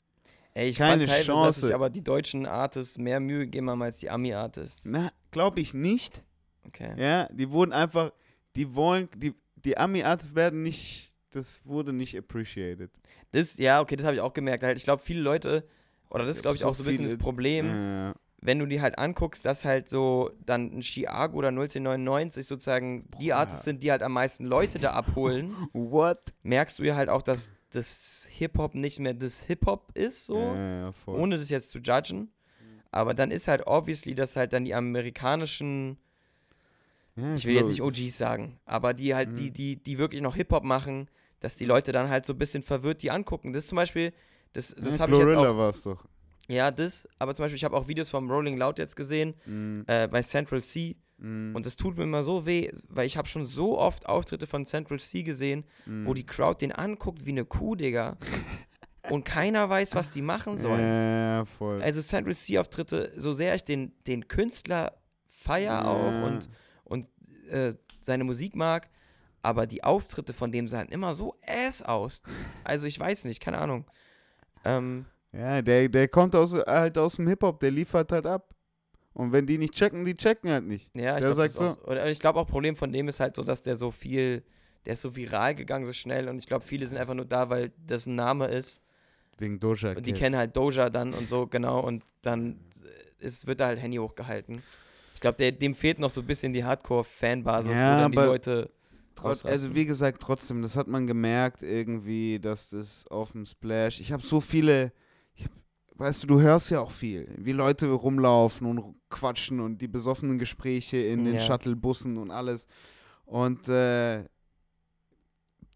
Ey, ich Keine fand teilweise, dass Chance. aber die deutschen Artists mehr Mühe gegeben haben als die Ami-Artists. Na, glaube ich nicht. Okay. Ja, die wurden einfach, die wollen, die, die Ami-Artists werden nicht, das wurde nicht appreciated. Das, ja, okay, das habe ich auch gemerkt. Halt, ich glaube, viele Leute, oder das ist, glaube ich, auch so ein bisschen das Problem, Ja. wenn du die halt anguckst, dass halt so dann ein Chiago oder 1999 sozusagen die Boah. Artists sind, die halt am meisten Leute da abholen, What? merkst du ja halt auch, dass das Hip-Hop nicht mehr das Hip-Hop ist, so, Ja, ohne das jetzt zu judgen. Aber dann ist halt obviously, dass halt dann die amerikanischen, ich will jetzt nicht OGs sagen, aber die halt, die, Mhm. die, die wirklich noch Hip-Hop machen, dass die Leute dann halt so ein bisschen verwirrt die angucken. Das zum Beispiel, das, das ja, habe ich jetzt auch, war es doch. ja, das, aber zum Beispiel, ich habe auch Videos vom Rolling Loud jetzt gesehen, Mhm. äh, bei Central C, Mhm. Und das tut mir immer so weh, weil ich habe schon so oft Auftritte von Central C gesehen, Mhm. wo die Crowd den anguckt wie eine Kuh, Digga. und keiner weiß, was die machen sollen. Ja, voll. Also Central C-Auftritte, so sehr ich den, den Künstler feier auch Ja. und, und äh, seine Musik mag, aber die Auftritte von dem sahen immer so ass aus. Also ich weiß nicht, keine Ahnung. Ähm, Ja, der, der kommt aus, halt aus dem Hip-Hop, der liefert halt ab. Und wenn die nicht checken, die checken halt nicht. ja, ich Der glaube sagt auch, ich glaube auch Problem von dem ist halt so, dass der so viel, der ist so viral gegangen so schnell und ich glaube viele sind einfach nur da, weil das ein Name ist Wegen Doja und die Cat. kennen halt Doja dann und so genau und dann ist, wird da halt Handy hochgehalten. Ich glaube, dem fehlt noch so ein bisschen die Hardcore-Fanbasis, Ja, wo dann die Leute Trotz, also wie gesagt, trotzdem, das hat man gemerkt irgendwie, dass das auf dem Splash. Ich habe so viele, hab, weißt du, du hörst ja auch viel, wie Leute rumlaufen und quatschen und die besoffenen Gespräche in den Ja. Shuttlebussen und alles. Und äh,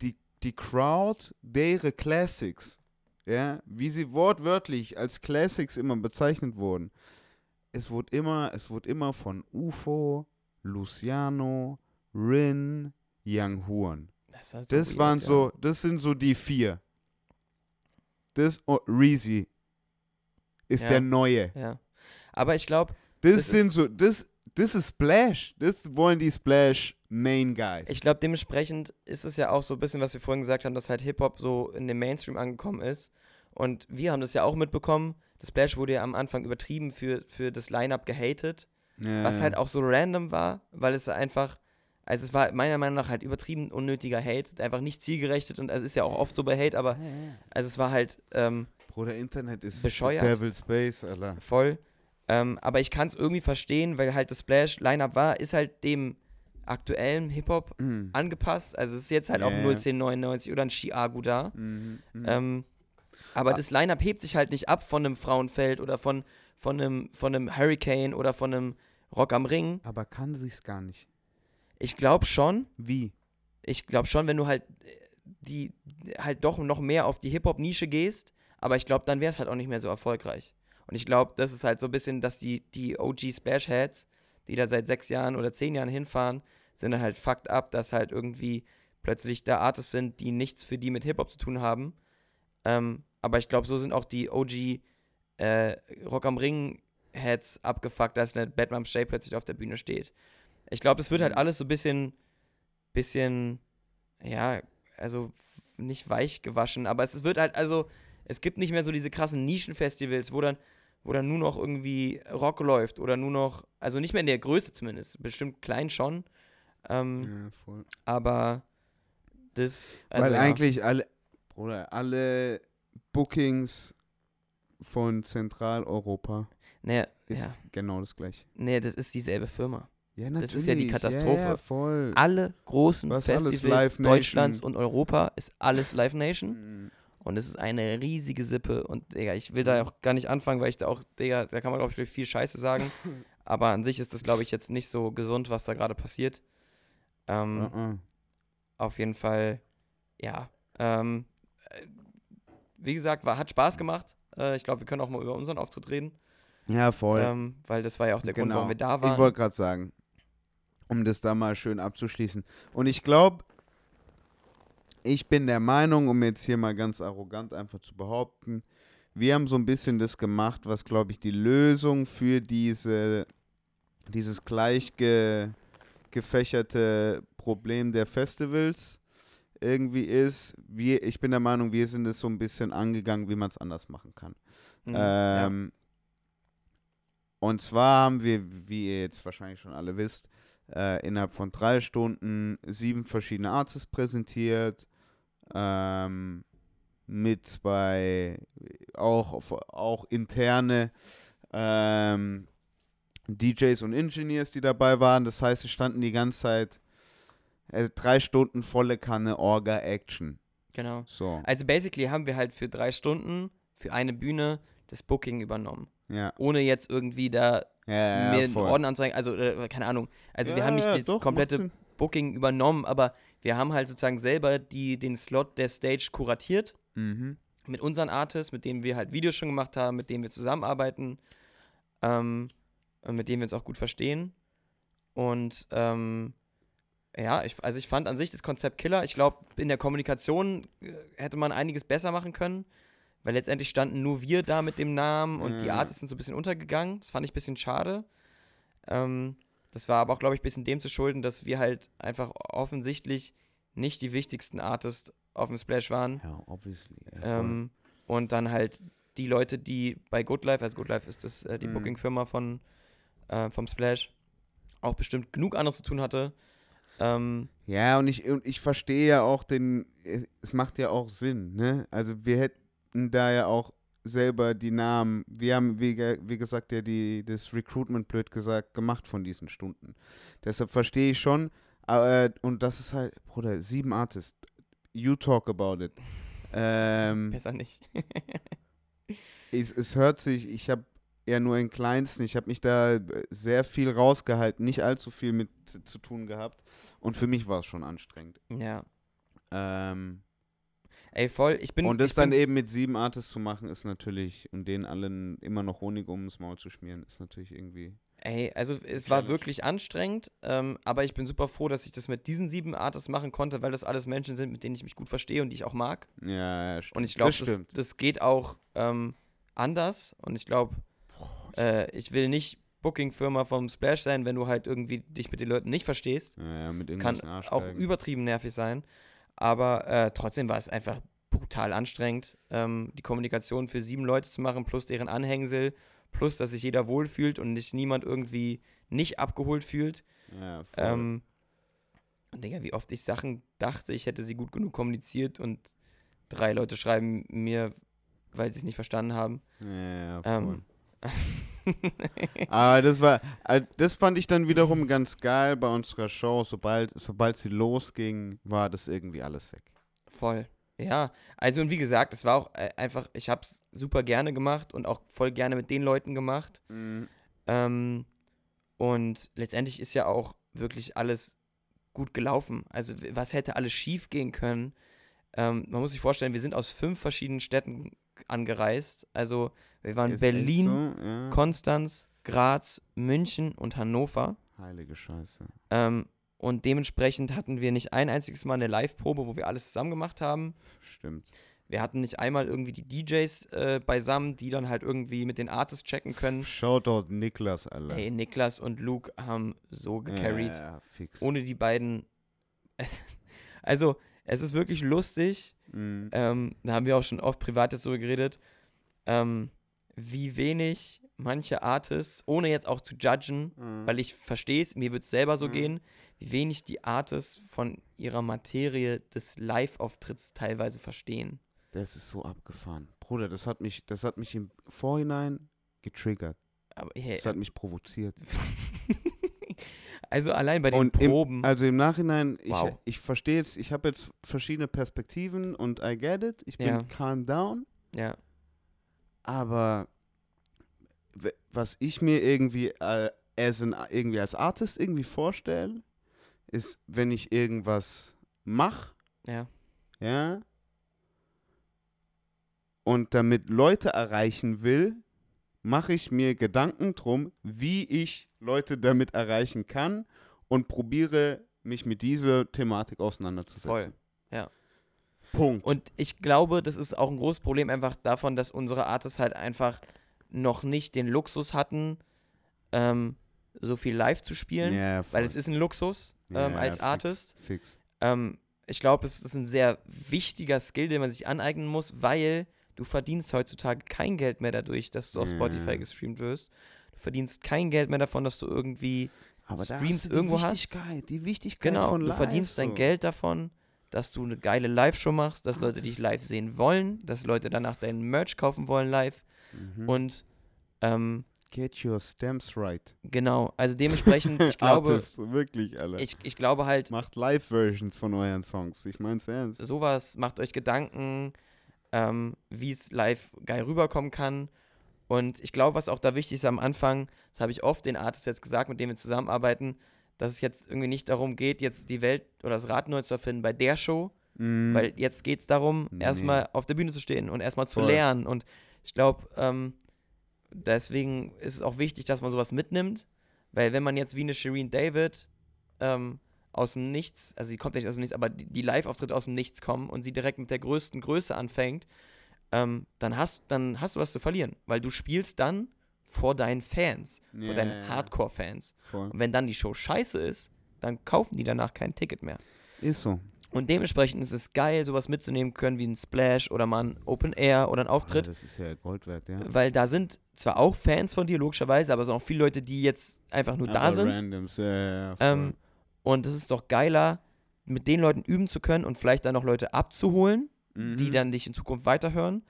die, die Crowd, deren Classics, ja, wie sie wortwörtlich als Classics immer bezeichnet wurden, es wurde immer, es wurde immer von UFO, Luciano, Rin, Young Huan. Das, halt Das weird, waren ja. so, das sind so die vier. Das oh, Reezy ist Ja. der neue. Ja. Aber ich glaube, Das, Das sind so, das, das ist Splash. Das wollen die Splash Main Guys. ich glaube, dementsprechend ist es ja auch so ein bisschen, was wir vorhin gesagt haben, dass halt Hip-Hop so in den Mainstream angekommen ist. Und wir haben das ja auch mitbekommen. Das Splash wurde ja am Anfang übertrieben für, für das Line-Up gehatet. ja. was halt auch so random war, weil es einfach, also es war meiner Meinung nach halt übertrieben unnötiger Hate, einfach nicht zielgerechtet und es ist ja auch oft so bei Hate, aber also es war halt ähm, Bruder, Internet ist Bescheuert. Devil Space, Alter. voll. Ähm, aber ich kann es irgendwie verstehen, weil halt das Splash-Line-Up war, ist halt dem aktuellen Hip-Hop Mhm. angepasst. Also es ist jetzt halt auch ein ja. 01099 oder ein Chiago da. Mhm. Mhm. Ähm, aber Ah. das Line-Up hebt sich halt nicht ab von einem Frauenfeld oder von, von, einem, von einem Hurricane oder von einem Rock am Ring. Aber kann sich's gar nicht. Ich glaube schon, Wie? ich glaube schon, wenn du halt äh, die halt doch noch mehr auf die Hip-Hop-Nische gehst, aber ich glaube, dann wäre es halt auch nicht mehr so erfolgreich. Und ich glaube, das ist halt so ein bisschen, dass die, die OG Splash-Heads, die da seit sechs Jahren oder zehn Jahren hinfahren, sind halt fucked up, dass halt irgendwie plötzlich da Artists sind, die nichts für die mit Hip-Hop zu tun haben. Ähm, aber ich glaube, so sind auch die OG äh, Rock am Ring Heads abgefuckt, dass eine Batman Shay plötzlich auf der Bühne steht. Ich glaube, das wird halt Mhm. alles so ein bisschen, bisschen, ja, also nicht weich gewaschen, aber es wird halt, also, es gibt nicht mehr so diese krassen Nischenfestivals, wo dann, wo dann nur noch irgendwie Rock läuft oder nur noch, also nicht mehr in der Größe zumindest, bestimmt klein schon, ähm, Ja, voll. aber das, also Weil ja. eigentlich alle, Bruder, alle Bookings von Zentraleuropa naja, ist ja, genau das gleiche. nee, das ist dieselbe Firma. Ja, Das ist ja die. Katastrophe. Voll. Alle großen Was Festivals. Deutschlands und Europa ist alles Live Nation. Mhm. Und es ist eine riesige Sippe. Und, Digga, ich will da auch gar nicht anfangen, weil ich da auch, Digga, da kann man, glaube ich, viel Scheiße sagen. Aber an sich ist das, glaube ich, jetzt nicht so gesund, was da gerade passiert. Ähm, Uh-uh. Auf jeden Fall, ja. Ähm, äh, wie gesagt, war, hat Spaß gemacht. Äh, ich glaube, wir können auch mal über unseren Auftritt reden. Ja, voll. Ähm, weil das war ja auch der Grund, warum wir da waren. Ich wollte gerade sagen, um das da mal schön abzuschließen. Und ich glaube, ich bin der Meinung, um jetzt hier mal ganz arrogant einfach zu behaupten, wir haben so ein bisschen das gemacht, was, glaube ich, die Lösung für diese, dieses gleich ge, gefächerte Problem der Festivals irgendwie ist. Wir, ich bin der Meinung, wir sind es so ein bisschen angegangen, wie man es anders machen kann. Mhm, ja. Ähm, Und zwar haben wir, wie ihr jetzt wahrscheinlich schon alle wisst, äh, innerhalb von drei Stunden sieben verschiedene Artists präsentiert. Ähm, mit zwei auch, auch interne ähm, DJs und Engineers, die dabei waren. Das heißt, sie standen die ganze Zeit äh, drei Stunden volle Kanne Orga-Action. Genau. So, Also basically haben wir halt für drei Stunden für eine Bühne das Booking übernommen. Ja. Ohne jetzt irgendwie da Ja, mir einen. Orden anzeigen, also äh, keine Ahnung. Also wir haben nicht das doch, komplette. Booking übernommen, aber wir haben halt sozusagen selber die, den Slot der Stage kuratiert Mhm. mit unseren Artists, mit denen wir halt Videos schon gemacht haben, mit denen wir zusammenarbeiten, ähm, und mit denen wir uns auch gut verstehen. Und ähm, ja, ich, also ich fand an sich das Konzept Killer. Ich glaube, in der Kommunikation äh, hätte man einiges besser machen können, weil letztendlich standen nur wir da mit dem Namen und die Ja. Artists sind so ein bisschen untergegangen. Das fand ich ein bisschen schade. Ähm, das war aber auch, glaube ich, ein bisschen dem zu schulden, dass wir halt einfach offensichtlich nicht die wichtigsten Artists auf dem Splash waren. Ja, obviously. Ähm, und dann halt die Leute, die bei Good Life, also Good Life ist das äh, die Mhm. Booking-Firma von äh, vom Splash, auch bestimmt genug anderes zu tun hatte. Ähm, Ja, und ich, und ich verstehe ja auch den, es macht ja auch Sinn, ne? Also wir hätten da ja auch selber die Namen, wir haben, wie, wie gesagt, ja die, das Recruitment, blöd gesagt, gemacht von diesen Stunden. Deshalb verstehe ich schon, aber, und das ist halt, Bruder, sieben Artists, you talk about it. Ähm, besser nicht. es, es hört sich, ich habe ja nur in kleinsten, ich habe mich da äh, sehr viel rausgehalten, nicht allzu viel mit zu- zu tun gehabt und für mich war es schon anstrengend. ja. Ähm, Ey, voll. Ich bin. und das dann eben mit sieben Artists zu machen, ist natürlich, und denen allen immer noch Honig ums Maul zu schmieren, ist natürlich irgendwie. Ey, also es war wirklich anstrengend, ähm, aber ich bin super froh, dass ich das mit diesen sieben Artists machen konnte, weil das alles Menschen sind, mit denen ich mich gut verstehe und die ich auch mag. Ja, ja stimmt. Und ich glaube, das das, das, geht auch ähm, anders. Und ich glaube, äh, ich will nicht Booking-Firma vom Splash sein, wenn du halt irgendwie dich mit den Leuten nicht verstehst. ja, ja, mit Kann auch übertrieben nervig sein. Aber äh, trotzdem war es einfach brutal anstrengend, ähm, die Kommunikation für sieben Leute zu machen, plus deren Anhängsel, plus dass sich jeder wohlfühlt und nicht niemand irgendwie nicht abgeholt fühlt. Ja, voll. Ähm, und Digga, wie oft ich Sachen dachte, ich hätte sie gut genug kommuniziert und drei Leute schreiben mir, weil sie es nicht verstanden haben. ja, ja, voll. Ähm, Aber das war, äh, das fand ich dann wiederum ganz geil bei unserer Show. Sobald, sobald sie losging, war das irgendwie alles weg. Voll. Ja, also und wie gesagt, es war auch äh, einfach, ich habe es super gerne gemacht und auch voll gerne mit den Leuten gemacht. Ähm, und letztendlich ist ja auch wirklich alles gut gelaufen. Also was hätte alles schief gehen können? Ähm, man muss sich vorstellen, wir sind aus fünf verschiedenen Städten angereist. Also wir waren Ist Berlin, so? ja. Konstanz, Graz, München und Hannover. Heilige Scheiße. Ähm, und dementsprechend hatten wir nicht ein einziges Mal eine Live-Probe, wo wir alles zusammen gemacht haben. Stimmt. Wir hatten nicht einmal irgendwie die DJs äh, beisammen, die dann halt irgendwie mit den Artists checken können. Shoutout Niklas, Alter. Ey, Niklas und Luke haben so gecarried. Ja, ja, fix. Ohne die beiden. Also, es ist wirklich lustig. Mhm. Ähm, da haben wir auch schon oft privat jetzt drüber geredet. Ähm, wie wenig manche Artists, ohne jetzt auch zu judgen, Mhm. weil ich verstehe es, mir wird es selber so Mhm. gehen, wie wenig die Artists von ihrer Materie des Live-Auftritts teilweise verstehen. Das ist so abgefahren. Bruder, das hat mich, das hat mich im Vorhinein getriggert. Aber hey, Das hat mich provoziert. also allein bei den Und im- Proben. Also im Nachhinein, ich, Wow. ich verstehe jetzt, ich habe jetzt verschiedene Perspektiven und I get it. Ich bin Ja. calm down. ja, Aber was ich mir irgendwie, äh, as an, irgendwie als Artist irgendwie vorstelle, ist, wenn ich irgendwas mache, ja, ja, und damit Leute erreichen will, mache ich mir Gedanken drum, wie ich Leute damit erreichen kann und probiere mich mit dieser Thematik auseinanderzusetzen. Voll, ja. Punkt. Und ich glaube, das ist auch ein großes Problem einfach davon, dass unsere Artists halt einfach noch nicht den Luxus hatten, ähm, so viel live zu spielen. ja, Weil es ist ein Luxus ähm, Ja, als fix, Artist. Fix. Ähm, ich glaube, es ist ein sehr wichtiger Skill, den man sich aneignen muss, weil du verdienst heutzutage kein Geld mehr dadurch, dass du auf. Spotify gestreamt wirst. Du verdienst kein Geld mehr davon, dass du irgendwie Aber da Streams hast du die irgendwo hast. Wichtigkeit, die Wichtigkeit Genau, von du live verdienst dein so. Geld davon, dass du eine geile Live-Show machst, dass Ah, Leute dich live sehen wollen, dass Leute danach deinen Merch kaufen wollen live. Mhm. Und ähm, Get your stems right. genau, also dementsprechend, ich glaube, Artists, wirklich, alle. ich, ich glaube halt, Macht Live-Versions von euren Songs. Ich mein's ernst. sowas, macht euch Gedanken, ähm, wie es live geil rüberkommen kann. Und ich glaube, was auch da wichtig ist am Anfang, das habe ich oft den Artists jetzt gesagt, mit denen wir zusammenarbeiten, dass es jetzt irgendwie nicht darum geht, jetzt die Welt oder das Rad neu zu erfinden bei der Show, Mhm. Weil jetzt geht es darum, Nee. erstmal auf der Bühne zu stehen und erstmal zu Voll. lernen. Und ich glaube, ähm, deswegen ist es auch wichtig, dass man sowas mitnimmt, Weil wenn man jetzt wie eine Shireen David ähm, aus dem Nichts, also sie kommt nicht aus dem Nichts, aber die, die Live-Auftritte aus dem Nichts kommen und sie direkt mit der größten Größe anfängt, ähm, dann, hast, dann hast du was zu verlieren. Weil du spielst dann vor deinen Fans, vor Ja, deinen ja, ja. Hardcore-Fans. Und wenn dann die Show scheiße ist, dann kaufen die danach kein Ticket mehr. Ist so. Und dementsprechend ist es geil, sowas mitzunehmen können wie ein Splash oder mal ein Open Air oder ein Ja, Auftritt, das ist ja Gold wert, ja. weil da sind zwar auch Fans von dir, logischerweise, aber es sind auch viele Leute, die jetzt einfach nur da Aber sind. Randoms, ja, ja, ja. Ähm, und es ist doch geiler, mit den Leuten üben zu können und vielleicht dann noch Leute abzuholen, die Mhm. dann dich in Zukunft weiterhören,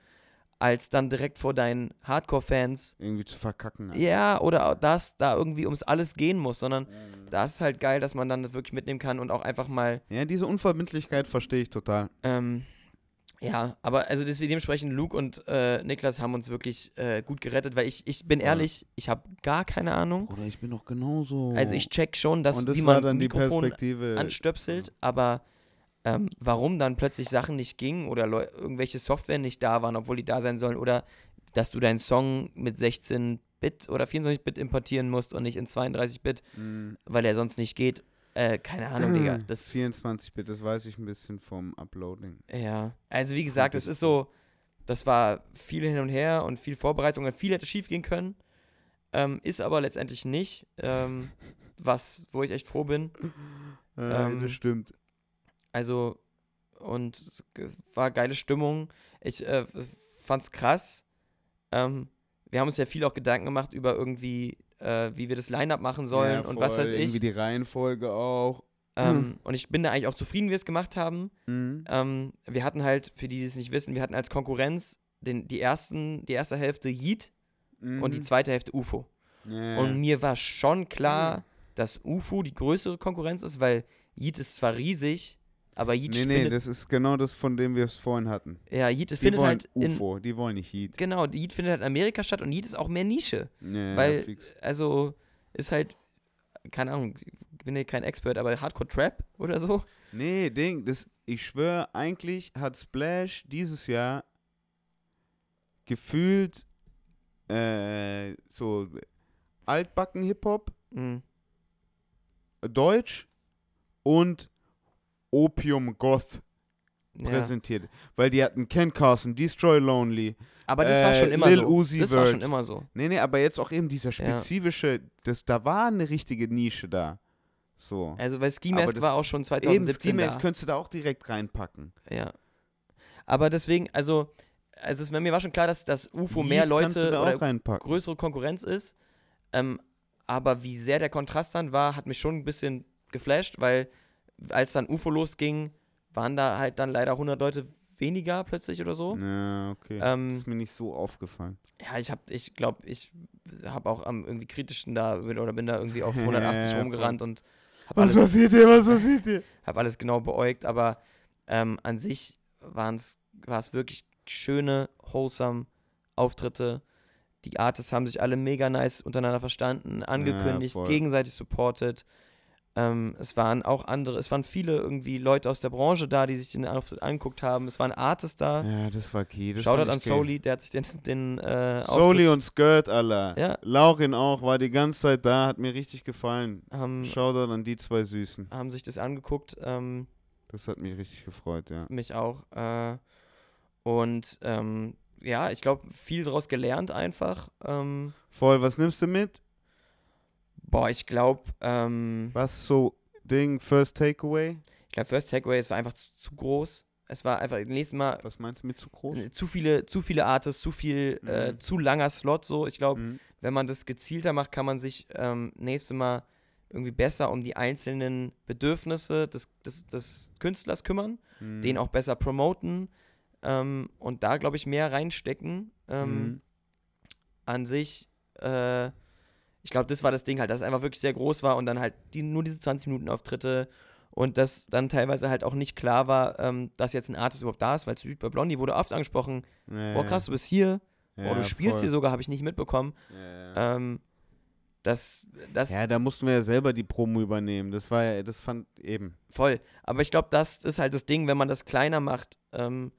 als dann direkt vor deinen Hardcore-Fans. irgendwie zu verkacken. einfach. Ja, oder auch das da irgendwie ums alles gehen muss, sondern Mhm. da ist halt geil, dass man dann das wirklich mitnehmen kann und auch einfach mal Ja, diese Unverbindlichkeit verstehe ich total. Ähm, ja, aber also deswegen dementsprechend Luke und äh, Niklas haben uns wirklich äh, gut gerettet, weil ich, ich bin Voll. ehrlich, ich habe gar keine Ahnung. Bruder, ich bin doch genauso. Also ich check schon, dass Und das wie man dann die Mikrofon Perspektive. anstöpselt, aber ähm, warum dann plötzlich Sachen nicht gingen oder Leu irgendwelche Software nicht da waren, obwohl die da sein sollen oder dass du deinen Song mit 16 Bit oder 24 Bit importieren musst und nicht in 32 Bit, Mhm. weil er sonst nicht geht. Äh, keine Ahnung, Digga. Das Das 24-Bit, das weiß ich ein bisschen vom Uploading. Ja, also wie gesagt, das es ist so, das war viel hin und her und viel Vorbereitung und viel hätte schief gehen können. Ähm, ist aber letztendlich nicht, ähm, was, wo ich echt froh bin. Äh, Ähm, das stimmt. Also, und es war geile Stimmung. Ich äh, fand's krass. Ähm, wir haben uns ja viel auch Gedanken gemacht über irgendwie, äh, wie wir das Line-Up machen sollen ja, und was weiß ich. Irgendwie die Reihenfolge auch. Ähm, und ich bin da eigentlich auch zufrieden, wie wir es gemacht haben. Mhm. Ähm, wir hatten halt, für die, die es nicht wissen, wir hatten als Konkurrenz den, die, ersten, die erste Hälfte Yeet und die Mhm. zweite Hälfte UFO. Ja. Und mir war schon klar, dass UFO die größere Konkurrenz ist, weil Yeet ist zwar riesig, aber Yeet nee, nee, das ist genau das, von dem wir es vorhin hatten. ja, Yeet Die findet halt in, UFO, die wollen nicht Heat. genau, Yeet findet halt in Amerika statt und Yeet ist auch mehr Nische, Ja, weil, fix. also, ist halt, keine Ahnung, ich bin ja kein Expert, aber Hardcore Trap oder so. Nee, Ding, das, ich schwöre, eigentlich hat Splash dieses Jahr gefühlt äh, so altbacken Hip-Hop, Mhm. Deutsch und Opium Goth Ja. präsentiert. Weil die hatten Ken Carson, Destroy Lonely. Aber das war Äh, schon immer Lil so. Uzi das war schon Vert. immer so. Nee, nee, aber jetzt auch eben dieser spezifische, das, da war eine richtige Nische da. So. Also, weil Ski Mask war auch schon Eben, 2017 Ski-Max da. könntest du da auch direkt reinpacken. Ja. Aber deswegen, also, also es, mir war schon klar, dass das UFO mehr kannst du Leute da oder reinpacken. größere Konkurrenz ist. Ähm, aber wie sehr der Kontrast dann war, hat mich schon ein bisschen geflasht, weil als dann UFO losging, waren da halt dann leider 100 Leute weniger plötzlich oder so. Ja, okay. Ähm, ist mir nicht so aufgefallen. Ja, ich hab, ich glaube, ich habe auch am irgendwie kritischen da oder bin da irgendwie auf 180 Ja, rumgerannt und habe Was alles, passiert hier? Was passiert hier? hab alles genau beäugt, aber ähm, an sich war es wirklich schöne, wholesome Auftritte. Die Artists haben sich alle mega nice untereinander verstanden, angekündigt, voll. gegenseitig supported. Ähm, es waren auch andere, es waren viele irgendwie Leute aus der Branche da, die sich den Auftritt angeguckt haben. Es waren Artists da. Ja, das war key. Das Shoutout an. Soli, der hat sich den, den äh, Soli und Skirt, Alter. Ja. Laurin auch, war die ganze Zeit da, hat mir richtig gefallen. haben, Shoutout an die zwei Süßen. haben sich das angeguckt. Ähm, Das hat mich richtig gefreut, ja. mich auch. Äh, und ähm, ja, ich glaube, viel daraus gelernt einfach. Ähm, Voll, was nimmst du mit? Boah, ich glaube, ähm, Was so Ding, First Takeaway? ich glaube, First Takeaway, es war einfach zu, zu groß. Es war einfach, nächstes Mal Was meinst du mit zu groß? äh, zu viele, zu viele Artists, zu viel, äh, Mhm. zu langer Slot. So, ich glaube, Mhm. wenn man das gezielter macht, kann man sich ähm, nächstes Mal irgendwie besser um die einzelnen Bedürfnisse des, des, des Künstlers kümmern. Mhm. den auch besser promoten ähm, und da, glaube ich, mehr reinstecken. Ähm, Mhm. An sich, äh, ich glaube, das war das Ding halt, dass es einfach wirklich sehr groß war und dann halt die, nur diese 20-Minuten-Auftritte und dass dann teilweise halt auch nicht klar war, ähm, dass jetzt ein Artist überhaupt da ist, weil bei Blondie wurde oft angesprochen, Ja, boah krass, du bist hier, ja, boah, du spielst voll. hier sogar, habe ich nicht mitbekommen. Ja. Ähm, das, das ja, da mussten wir ja selber die Promo übernehmen. Das war ja, das fand eben. Voll. Aber ich glaube, das ist halt das Ding, wenn man das kleiner macht, ähm,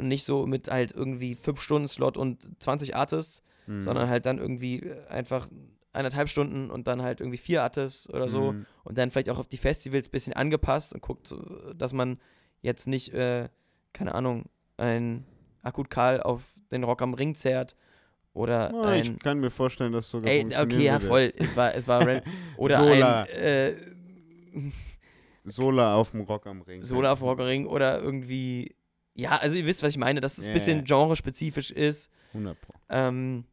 nicht so mit halt irgendwie 5-Stunden-Slot und 20 Artists, Mhm. sondern halt dann irgendwie einfach eineinhalb Stunden und dann halt irgendwie vier Attes oder so Mhm. und dann vielleicht auch auf die Festivals ein bisschen angepasst und guckt, dass man jetzt nicht, äh, keine Ahnung, ein Akut Karl auf den Rock am Ring zerrt oder Ah, ein. ich kann mir vorstellen, dass sogar Ey, okay, ja, würde. voll. Es war, es war Oder Sola. ein äh, Sola auf dem Rock am Ring. Solar auf Rockering oder irgendwie. Ja, also ihr wisst, was ich meine, dass es ein Ja, bisschen genrespezifisch ist. 100 Pro. Ähm,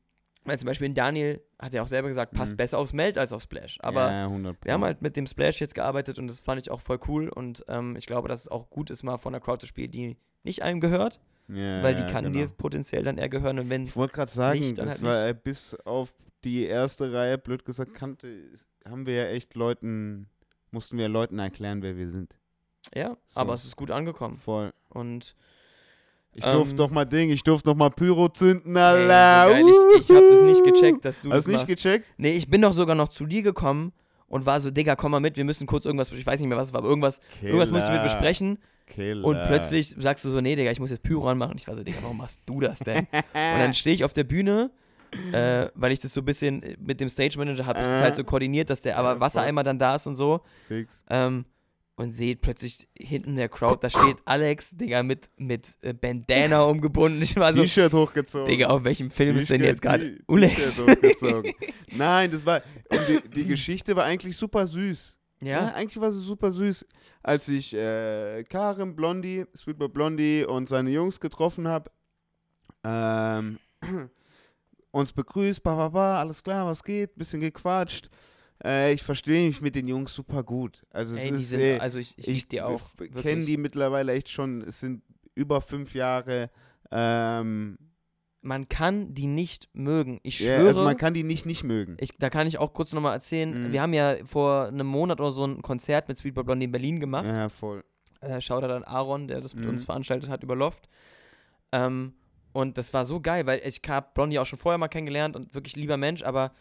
weil zum Beispiel Daniel hat ja auch selber gesagt, passt Mhm. besser aufs Meld als auf Splash. Aber ja, 100 Pro. wir haben halt mit dem Splash jetzt gearbeitet und das fand ich auch voll cool. Und ähm, ich glaube, dass es auch gut ist, mal von einer Crowd zu spielen, die nicht einem gehört, ja, weil die kann genau. dir potenziell dann eher gehören. Und wenn Ich wollte gerade sagen, nicht, dann das halt war äh, bis auf die erste Reihe, blöd gesagt, kannte, haben wir ja echt Leuten, mussten wir Leuten erklären, wer wir sind. ja, So. aber es ist gut angekommen. Voll. Und Ich Ähm, durfte doch mal Ding, ich durfte noch mal Pyro zünden, ey, Alter. so ich, ich habe das nicht gecheckt, dass du Hast das nicht machst. gecheckt? Nee, ich bin doch sogar noch zu dir gekommen und war so, Digga, komm mal mit, wir müssen kurz irgendwas, ich weiß nicht mehr, was es war, aber irgendwas, irgendwas musst du mit besprechen. Killer. Und plötzlich sagst du so, nee, Digga, ich muss jetzt Pyro anmachen. Ich war so, Digga, warum machst du das denn? und dann stehe ich auf der Bühne, äh, weil ich das so ein bisschen mit dem Stage Manager habe, Äh. halt so koordiniert, dass der aber voll. Wassereimer dann da ist und so. Fix. Ähm, und seht plötzlich hinten der Crowd, da steht Alex, Digga, mit, mit äh, Bandana umgebunden. Ich war so, T-Shirt hochgezogen. Digga, auf welchem Film ist denn jetzt gerade Ulex? Nein, das war. Die, die Geschichte war eigentlich super süß. Ja, Ja, eigentlich war sie super süß. Als ich äh, Karim, Blondie, Sweetboy Blondie und seine Jungs getroffen habe, ähm, uns begrüßt, ba, ba, ba, alles klar, was geht, bisschen gequatscht. Äh, ich verstehe mich mit den Jungs super gut. Also es ey, ist, sind, äh, also ich, ich, ich die auch. kenne wirklich. die mittlerweile echt schon, es sind über fünf Jahre. Ähm, Man kann die nicht mögen. Ich schwöre. also man kann die nicht nicht mögen. Ich, da kann ich auch kurz nochmal erzählen. Mhm. Wir haben ja vor einem Monat oder so ein Konzert mit Sweetboy Blondie in Berlin gemacht. Ja, voll. Äh, Shoutout an Aaron, der das mit Mhm. uns veranstaltet hat über Loft. Ähm, und das war so geil, weil ich habe Blondie auch schon vorher mal kennengelernt und wirklich lieber Mensch, aber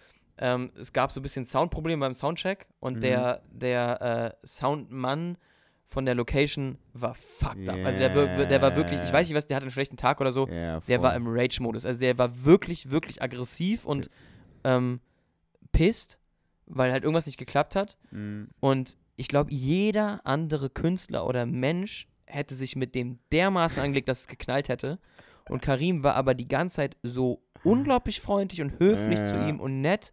ähm, es gab so ein bisschen Soundprobleme beim Soundcheck und Mhm. der, der äh, Soundmann von der Location war fucked up. Also der, der war wirklich, ich weiß nicht was, der hatte einen schlechten Tag oder so. Voll. Der war im Rage-Modus. Also der war wirklich, wirklich aggressiv und ähm, pisst, weil halt irgendwas nicht geklappt hat. Mhm. Und ich glaube, jeder andere Künstler oder Mensch hätte sich mit dem dermaßen angelegt, dass es geknallt hätte. Und Karim war aber die ganze Zeit so unglaublich freundlich und höflich Ja, zu ja. ihm und nett,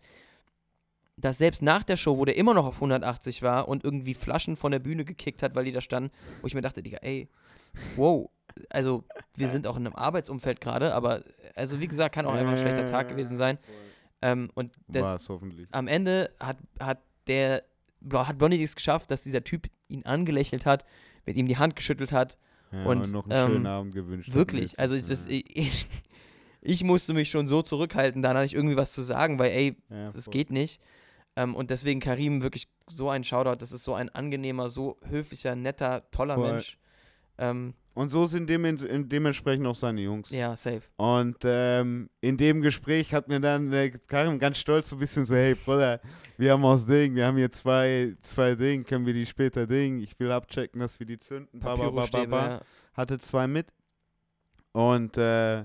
dass selbst nach der Show, wo der immer noch auf 180 war und irgendwie Flaschen von der Bühne gekickt hat, weil die da standen, wo ich mir dachte, Digga, ey, wow, also wir sind auch in einem Arbeitsumfeld gerade, aber also wie gesagt, kann auch einfach ein schlechter Tag gewesen sein. Ähm, und das, am Ende hat, hat der hat Blondie es geschafft, dass dieser Typ ihn angelächelt hat, mit ihm die Hand geschüttelt hat. Ja, und, noch einen ähm, schönen Abend gewünscht. Wirklich. Also ich, das, Ja. ich, ich musste mich schon so zurückhalten, da nicht irgendwie was zu sagen, weil ey, Ja, das voll. geht nicht. Ähm, und deswegen Karim wirklich so ein Shoutout. Das ist so ein angenehmer, so höflicher, netter, toller Voll. Mensch. Ähm, Und so sind dem, dementsprechend auch seine Jungs. ja, safe. Und ähm, in dem Gespräch hat mir dann äh, Karim ganz stolz so ein bisschen so, hey Bruder, wir haben aus Ding, wir haben hier zwei, zwei Ding, können wir die später Ding, ich will abchecken, dass wir die zünden, ba, ba, ba, ba, ba. ja. hatte zwei mit und äh,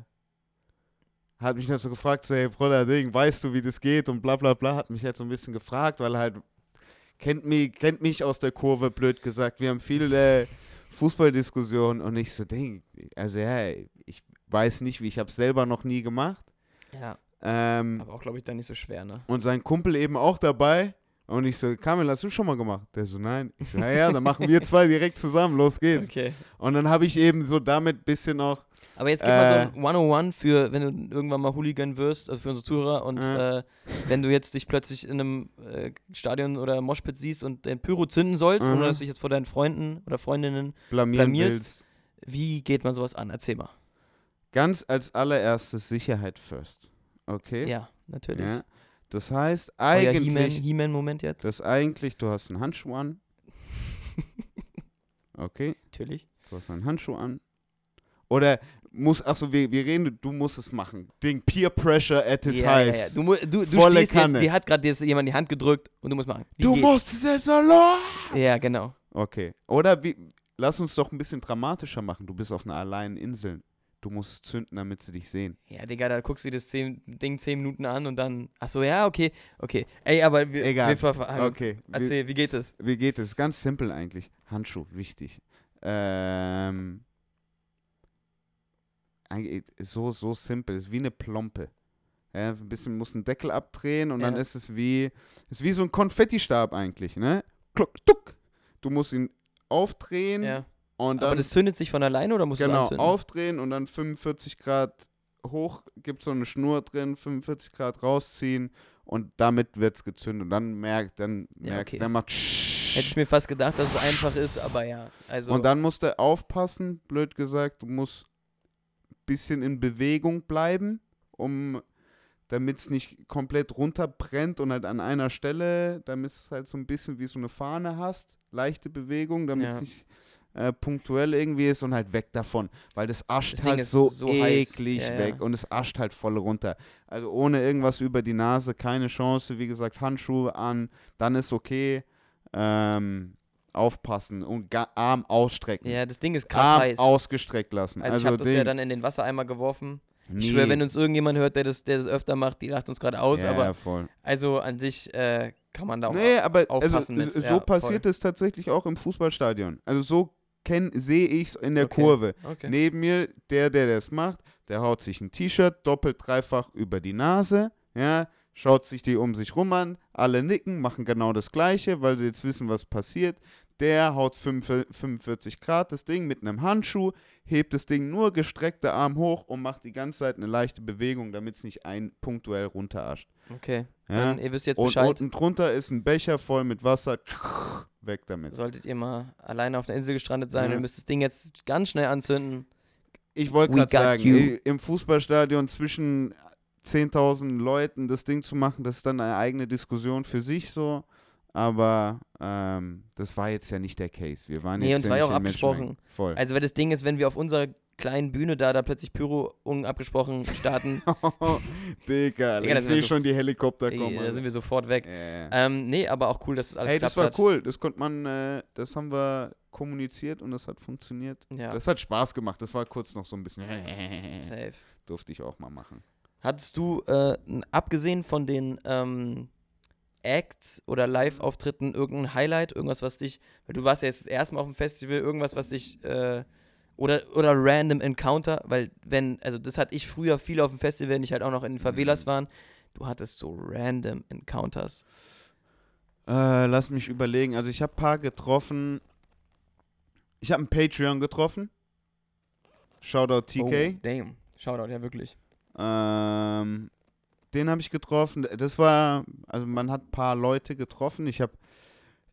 hat mich dann so gefragt, so, hey Bruder, Ding, weißt du, wie das geht und bla bla bla, hat mich halt so ein bisschen gefragt, weil er halt kennt mich, kennt mich aus der Kurve, blöd gesagt, wir haben viele Fußballdiskussionen und ich so, Ding, also ja, ich weiß nicht, wie, ich habe es selber noch nie gemacht ja. ähm, Aber auch, glaube ich, dann nicht so schwer, ne? und sein Kumpel eben auch dabei und ich so, Kamil, hast du schon mal gemacht? Der so, nein. Ich so, ja, ja, dann machen wir zwei direkt zusammen, los geht's. Okay. Und dann habe ich eben so damit ein bisschen auch Aber jetzt gib mal Äh. so ein 101 für, wenn du irgendwann mal Hooligan wirst, also für unsere Zuhörer und Ja. äh, wenn du jetzt dich plötzlich in einem äh, Stadion oder Moshpit siehst und den Pyro zünden sollst, Mhm. ohne dass du dich jetzt vor deinen Freunden oder Freundinnen, blamieren Blamierst. willst. wie geht man sowas an? Erzähl mal. Ganz als allererstes Sicherheit first. Okay? Ja, natürlich. Ja. Das heißt, eigentlich, He-Man-Moment jetzt? das eigentlich, du hast einen Handschuh an. Okay, natürlich. du hast einen Handschuh an. Oder muss, achso, wir, wir reden, du musst es machen. Ding, Peer Pressure at his ja, ja, ja. highest. Du, du, du Volle stehst Kanne. jetzt, dir hat gerade jetzt jemand die Hand gedrückt und du musst machen. Wie Du geht's? musst es jetzt verloren! Ja, genau. Okay. Oder wie, lass uns doch ein bisschen dramatischer machen. Du bist auf einer alleinen Insel. Du musst es zünden, damit sie dich sehen. Ja, Digga, da guckst du dir das zehn, Ding 10 Minuten an und dann. Ach so, ja, okay, okay. Ey, aber wir, Egal. wir Okay. Wie, Erzähl, wie geht das? wie geht es? Ganz simpel eigentlich. Handschuh, wichtig. Ähm, so, so simpel. Ist wie eine Plompe. Ja, ein bisschen muss einen Deckel abdrehen und dann Ja. ist es wie, ist wie so ein Konfettistab eigentlich, ne? Kluck, tuck. Du musst ihn aufdrehen Ja. und Aber dann das zündet sich von alleine oder musst du genau anzünden? aufdrehen und dann 45 Grad hoch, gibt so eine Schnur drin, 45 Grad rausziehen und damit wird es gezündet und dann merkt, dann merkst okay. der macht Hätte ich mir fast gedacht, dass es einfach ist, aber ja. Also, Und dann musst du aufpassen, blöd gesagt, du musst ein bisschen in Bewegung bleiben, um damit es nicht komplett runterbrennt und halt an einer Stelle, damit es halt so ein bisschen wie so eine Fahne hast, leichte Bewegung, damit es Ja. nicht äh, punktuell irgendwie ist und halt weg davon, weil das ascht Das halt so, so eklig Ja, ja. weg und es ascht halt voll runter. Also ohne irgendwas über die Nase, keine Chance, wie gesagt, Handschuhe an, dann ist okay. Ähm, aufpassen und Arm ausstrecken. ja, das Ding ist krass Arm heiß. ausgestreckt lassen. Also, Also, ich habe das ja dann in den Wassereimer geworfen. nee. Ich schwöre, wenn uns irgendjemand hört, der das, der das öfter macht, die lacht uns gerade aus. ja, aber ja, voll. also an sich äh, kann man da auch. Nee, aber also, aufpassen mit, so ja, passiert es tatsächlich auch im Fußballstadion. Also so sehe ich es in der Okay. Kurve. Okay. Neben mir, der, der das macht, der haut sich ein T-Shirt doppelt, dreifach über die Nase, ja, schaut sich die um sich rum an, alle nicken, machen genau das Gleiche, weil sie jetzt wissen, was passiert. Der haut 5 45 Grad das Ding mit einem Handschuh, hebt das Ding nur gestreckter Arm hoch und macht die ganze Zeit eine leichte Bewegung, damit es nicht ein punktuell runterascht. okay. Ja? Dann, ihr wisst jetzt Und Bescheid. unten drunter ist ein Becher voll mit Wasser, weg damit. Solltet ihr mal alleine auf der Insel gestrandet sein, Ja. ihr müsst das Ding jetzt ganz schnell anzünden. Ich wollte gerade sagen, you. im Fußballstadion zwischen 10.000 Leuten das Ding zu machen, das ist dann eine eigene Diskussion für sich so. Aber ähm, das war jetzt ja nicht der Case. Wir waren Nee, jetzt uns war ja nicht auch abgesprochen. Voll. Also, weil das Ding ist, wenn wir auf unserer kleinen Bühne da, da plötzlich Pyro unabgesprochen starten, Digga, Digga, ich sehe so- schon die Helikopter kommen. da sind wir sofort weg. Ja, ja. Ähm, nee, aber auch cool, dass das alles Hey, das war hat. cool. Das konnte man, äh, das haben wir kommuniziert und das hat funktioniert. Ja, Das hat Spaß gemacht. Das war kurz noch so ein bisschen. safe. Durfte ich auch mal machen. Hattest du, äh, abgesehen von den ähm, Acts oder Live-Auftritten, irgendein Highlight, irgendwas, was dich, weil du warst ja jetzt das erste Mal auf dem Festival, irgendwas, was dich, äh, oder, oder random Encounter, weil wenn, also das hatte ich früher viel auf dem Festival, wenn ich halt auch noch in den Favelas Mhm. waren, du hattest so random Encounters. Äh, lass mich überlegen. Also ich habe ein paar getroffen. Ich habe einen Patreon getroffen. Shoutout TK. Oh, damn. Shoutout, ja wirklich. Ähm, den habe ich getroffen. Das war, also man hat ein paar Leute getroffen. Ich habe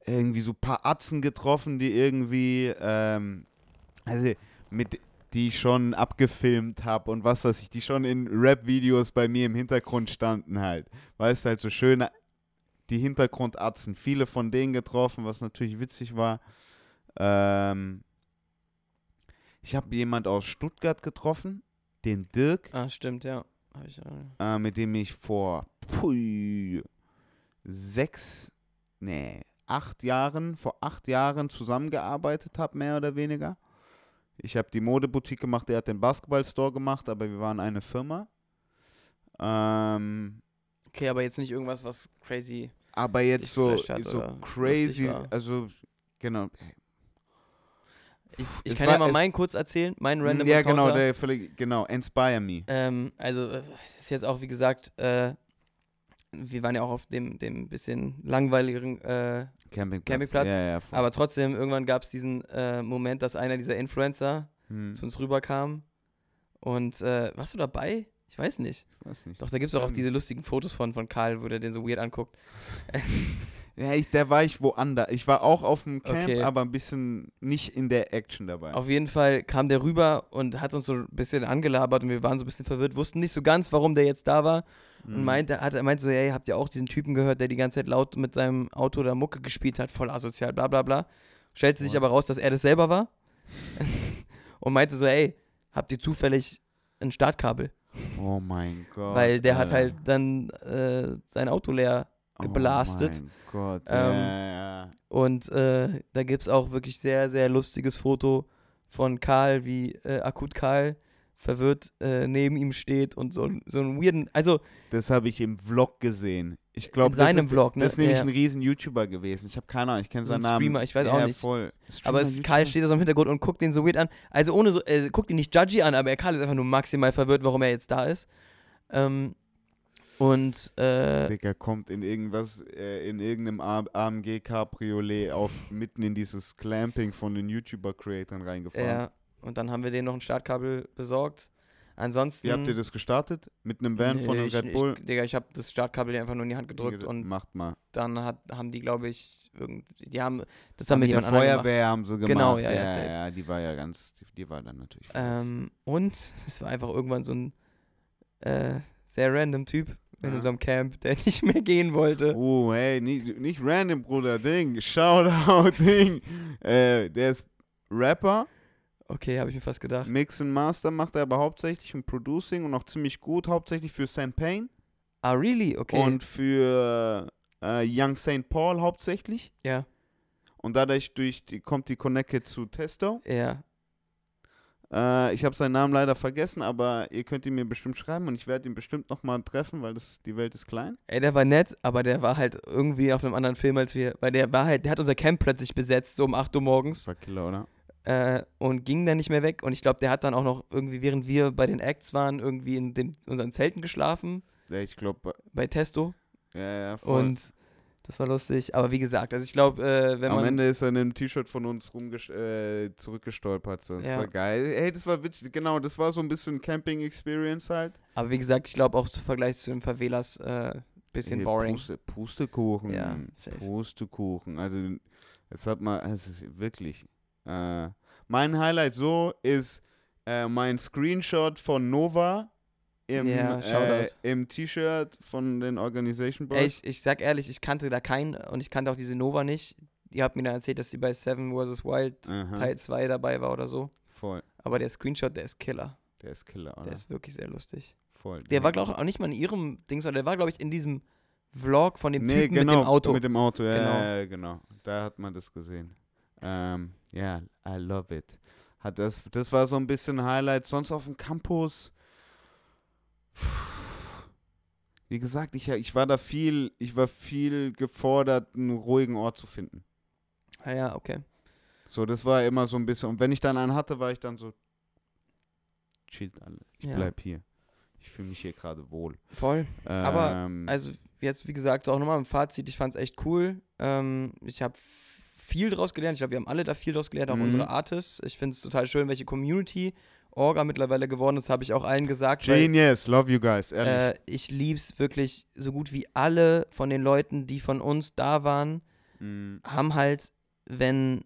irgendwie so ein paar Atzen getroffen, die irgendwie, ähm, also mit die ich schon abgefilmt habe und was weiß ich, die schon in Rap-Videos bei mir im Hintergrund standen halt. Weißt du, halt so schöne, die Hintergrundatzen, viele von denen getroffen, was natürlich witzig war. Ähm, ich habe jemand aus Stuttgart getroffen, den Dirk, Ah, stimmt, ja. Äh, äh, mit dem ich vor pui, sechs, nee, acht Jahren, vor acht Jahren zusammengearbeitet habe, mehr oder weniger. Ich habe die Modeboutique gemacht, er hat den Basketballstore gemacht, aber wir waren eine Firma. Ähm, okay, aber jetzt nicht irgendwas, was crazy. aber jetzt so, so crazy, also genau. Ich, ich kann war- ja mal meinen kurz erzählen, meinen random ja, Encounter. genau, der völlig, genau, Inspire Me. Ähm, also, äh, es ist jetzt auch, wie gesagt, äh, wir waren ja auch auf dem, dem bisschen langweiligeren, äh, Campingplatz. Campingplatz, Ja, ja, aber trotzdem, irgendwann gab es diesen äh, Moment, dass einer dieser Influencer Hm, zu uns rüberkam. Und äh, warst du dabei? Ich weiß nicht. ich weiß nicht. Doch, da gibt es auch, auch Ähm. diese lustigen Fotos von, von Karl, wo der den so weird anguckt. Ja, ich, da war ich woanders. Ich war auch auf dem Camp, Okay. aber ein bisschen nicht in der Action dabei. Auf jeden Fall kam der rüber und hat uns so ein bisschen angelabert und wir waren so ein bisschen verwirrt, wussten nicht so ganz, warum der jetzt da war. Mhm. Und meinte, hat, er meinte so, hey, habt ihr auch diesen Typen gehört, der die ganze Zeit laut mit seinem Auto oder Mucke gespielt hat, voll asozial, bla bla bla. Stellte sich aber raus, dass er das selber war. und meinte so, ey, habt ihr zufällig ein Startkabel? Oh mein Gott. Weil der hat halt dann äh, sein Auto leer geblastet. Oh Gott. Ähm, ja, ja. Und äh, da gibt es auch wirklich sehr, sehr lustiges Foto von Karl, wie äh, Akut Karl verwirrt äh, neben ihm steht und so, ein- so einen weirden, also Das habe ich im Vlog gesehen. Ich glaube, In seinem das ist, Vlog, ne? Das ist nämlich Ja. ein riesen YouTuber gewesen. Ich habe keine Ahnung, ich kenne So ein seinen Namen. Streamer, ich weiß auch nicht. voll. aber Streamer, es, Karl steht da so im Hintergrund und guckt den so weird an. Also ohne so, äh, guckt ihn nicht judgy an, aber er Karl ist einfach nur maximal verwirrt, warum er jetzt da ist. Ähm, und äh, Digga, kommt in irgendwas, äh, in irgendeinem AMG Cabriolet auf mitten in dieses Clamping von den YouTuber-Creatern reingefahren. ja, und dann haben wir denen noch ein Startkabel besorgt. Ansonsten. Wie habt ihr das gestartet? Mit einem Van von Nee, einem ich, Red Bull? Ich, Digga, ich habe das Startkabel einfach nur in die Hand gedrückt und Macht mal. dann hat, haben die, glaube ich, irgendwie, die haben das Haben dann mit jemand. Feuerwehr haben sie gemacht. Genau, ja, ja, ja, ja, die war ja ganz, die, die war dann natürlich. Ähm, und es war einfach irgendwann so ein äh, sehr random Typ in Ja. unserem Camp, der nicht mehr gehen wollte. Oh, hey, nicht, nicht random, Bruder, Ding. Shoutout, Ding. Äh, der ist Rapper, Okay, habe ich mir fast gedacht. Mix and Master macht er aber hauptsächlich und Producing und auch ziemlich gut, hauptsächlich für Sam Payne Ah, really? Okay. und für äh, Young St. Paul hauptsächlich. ja, Und dadurch durch die, kommt die Connected zu Testo. ja. Äh, ich habe seinen Namen leider vergessen, aber ihr könnt ihn mir bestimmt schreiben und ich werde ihn bestimmt nochmal treffen, weil das, die Welt ist klein. Ey, der war nett, aber der war halt irgendwie auf einem anderen Film als wir. Weil der war halt, der hat unser Camp plötzlich besetzt, so um 8 Uhr Das morgens. war Killer, oder? Äh, und ging dann nicht mehr weg. Und ich glaube, der hat dann auch noch irgendwie, während wir bei den Acts waren, irgendwie in dem, unseren Zelten geschlafen. Ja, ich glaube, Bei Testo. ja, ja, voll. Und das war lustig. Aber wie gesagt, also ich glaube, äh, wenn Am man. Ende ist er in einem T-Shirt von uns äh, zurückgestolpert. So. Das Ja. war geil. Hey, das war witzig. Genau, das war so ein bisschen Camping-Experience halt. Aber wie gesagt, ich glaube auch im Vergleich zu den Favelas äh, bisschen Hey, boring. Puste, Pustekuchen. Ja, safe. Pustekuchen. Also, es hat mal, also wirklich. Äh, mein Highlight so ist äh, mein Screenshot von Nova im, Ja, äh, im T-Shirt von den Organization Boys. Ey, ich, ich sag ehrlich, ich kannte da keinen und ich kannte auch diese Nova nicht. Die hat mir dann erzählt, dass sie bei Seven vs. Wild Aha, Teil 2 dabei war oder so. Voll. Aber der Screenshot, der ist Killer. Der ist Killer, oder? Der ist wirklich sehr lustig. Voll. Der war, glaube ich, auch nicht mal in ihrem Ding, sondern der war, glaube ich, in diesem Vlog von dem Nee, Typen genau, mit dem Auto. Mit dem Auto, ja, Genau. ja, genau. Da hat man das gesehen. Ähm, ja, I love it. Hat das, das war so ein bisschen Highlight. Sonst auf dem Campus. Wie gesagt, ich, ich war da viel, ich war viel gefordert, einen ruhigen Ort zu finden. ah, ja, okay. So, das war immer so ein bisschen. Und wenn ich dann einen hatte, war ich dann so, chillt alle. Ich Ja. bleib hier. Ich fühle mich hier gerade wohl. Voll. Aber, Ähm, Also, jetzt, wie gesagt, so auch nochmal im Fazit, ich fand es echt cool. Ähm, ich habe viel draus gelernt. Ich glaube, wir haben alle da viel draus gelernt, auch Mhm. unsere Artists. Ich finde es total schön, welche Community Orga mittlerweile geworden ist, habe ich auch allen gesagt. weil- Genius, love you guys, ehrlich. Äh, ich lieb's wirklich so gut wie alle von den Leuten, die von uns da waren, Mm, haben halt, wenn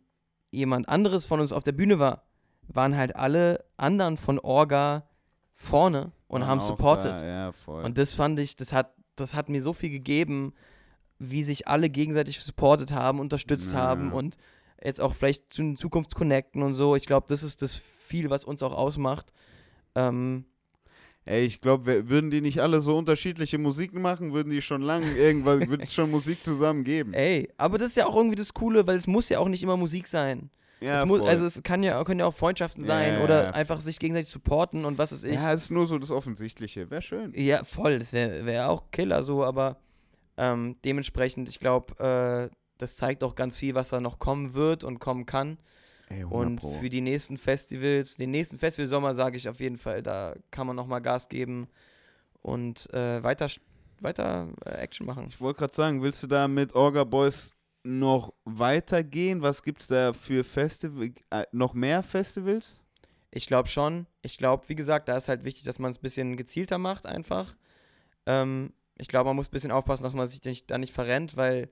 jemand anderes von uns auf der Bühne war, waren halt alle anderen von Orga vorne und waren haben supported. Da, ja. Und das fand ich, das hat, das hat mir so viel gegeben, wie sich alle gegenseitig supportet haben, unterstützt Ja. haben und jetzt auch vielleicht zu- in Zukunft connecten und so. Ich glaube, das ist das viel, was uns auch ausmacht. Ähm, Ey, ich glaube, würden die nicht alle so unterschiedliche Musiken machen, würden die schon lange irgendwas, würde es schon Musik zusammen geben. ey, aber das ist ja auch irgendwie das Coole, weil es muss ja auch nicht immer Musik sein. ja, es muss, also es kann ja, können ja auch Freundschaften sein ja, oder ja. einfach sich gegenseitig supporten und was ist ich. ja, ist nur so das Offensichtliche. Wäre schön. Ja, voll, das wäre wär auch Killer so, aber ähm, dementsprechend, ich glaube, äh, das zeigt auch ganz viel, was da noch kommen wird und kommen kann. Ey, 100 Und Pro. für die nächsten Festivals, den nächsten Festivalsommer sage ich auf jeden Fall, da kann man nochmal Gas geben und äh, weiter, weiter äh, Action machen. Ich wollte gerade sagen, willst du da mit Orga Boys noch weitergehen? Was gibt es da für Festival, äh, noch mehr Festivals? Ich glaube schon. Ich glaube, wie gesagt, da ist halt wichtig, dass man es ein bisschen gezielter macht einfach. Ähm, ich glaube, man muss ein bisschen aufpassen, dass man sich da nicht verrennt, weil,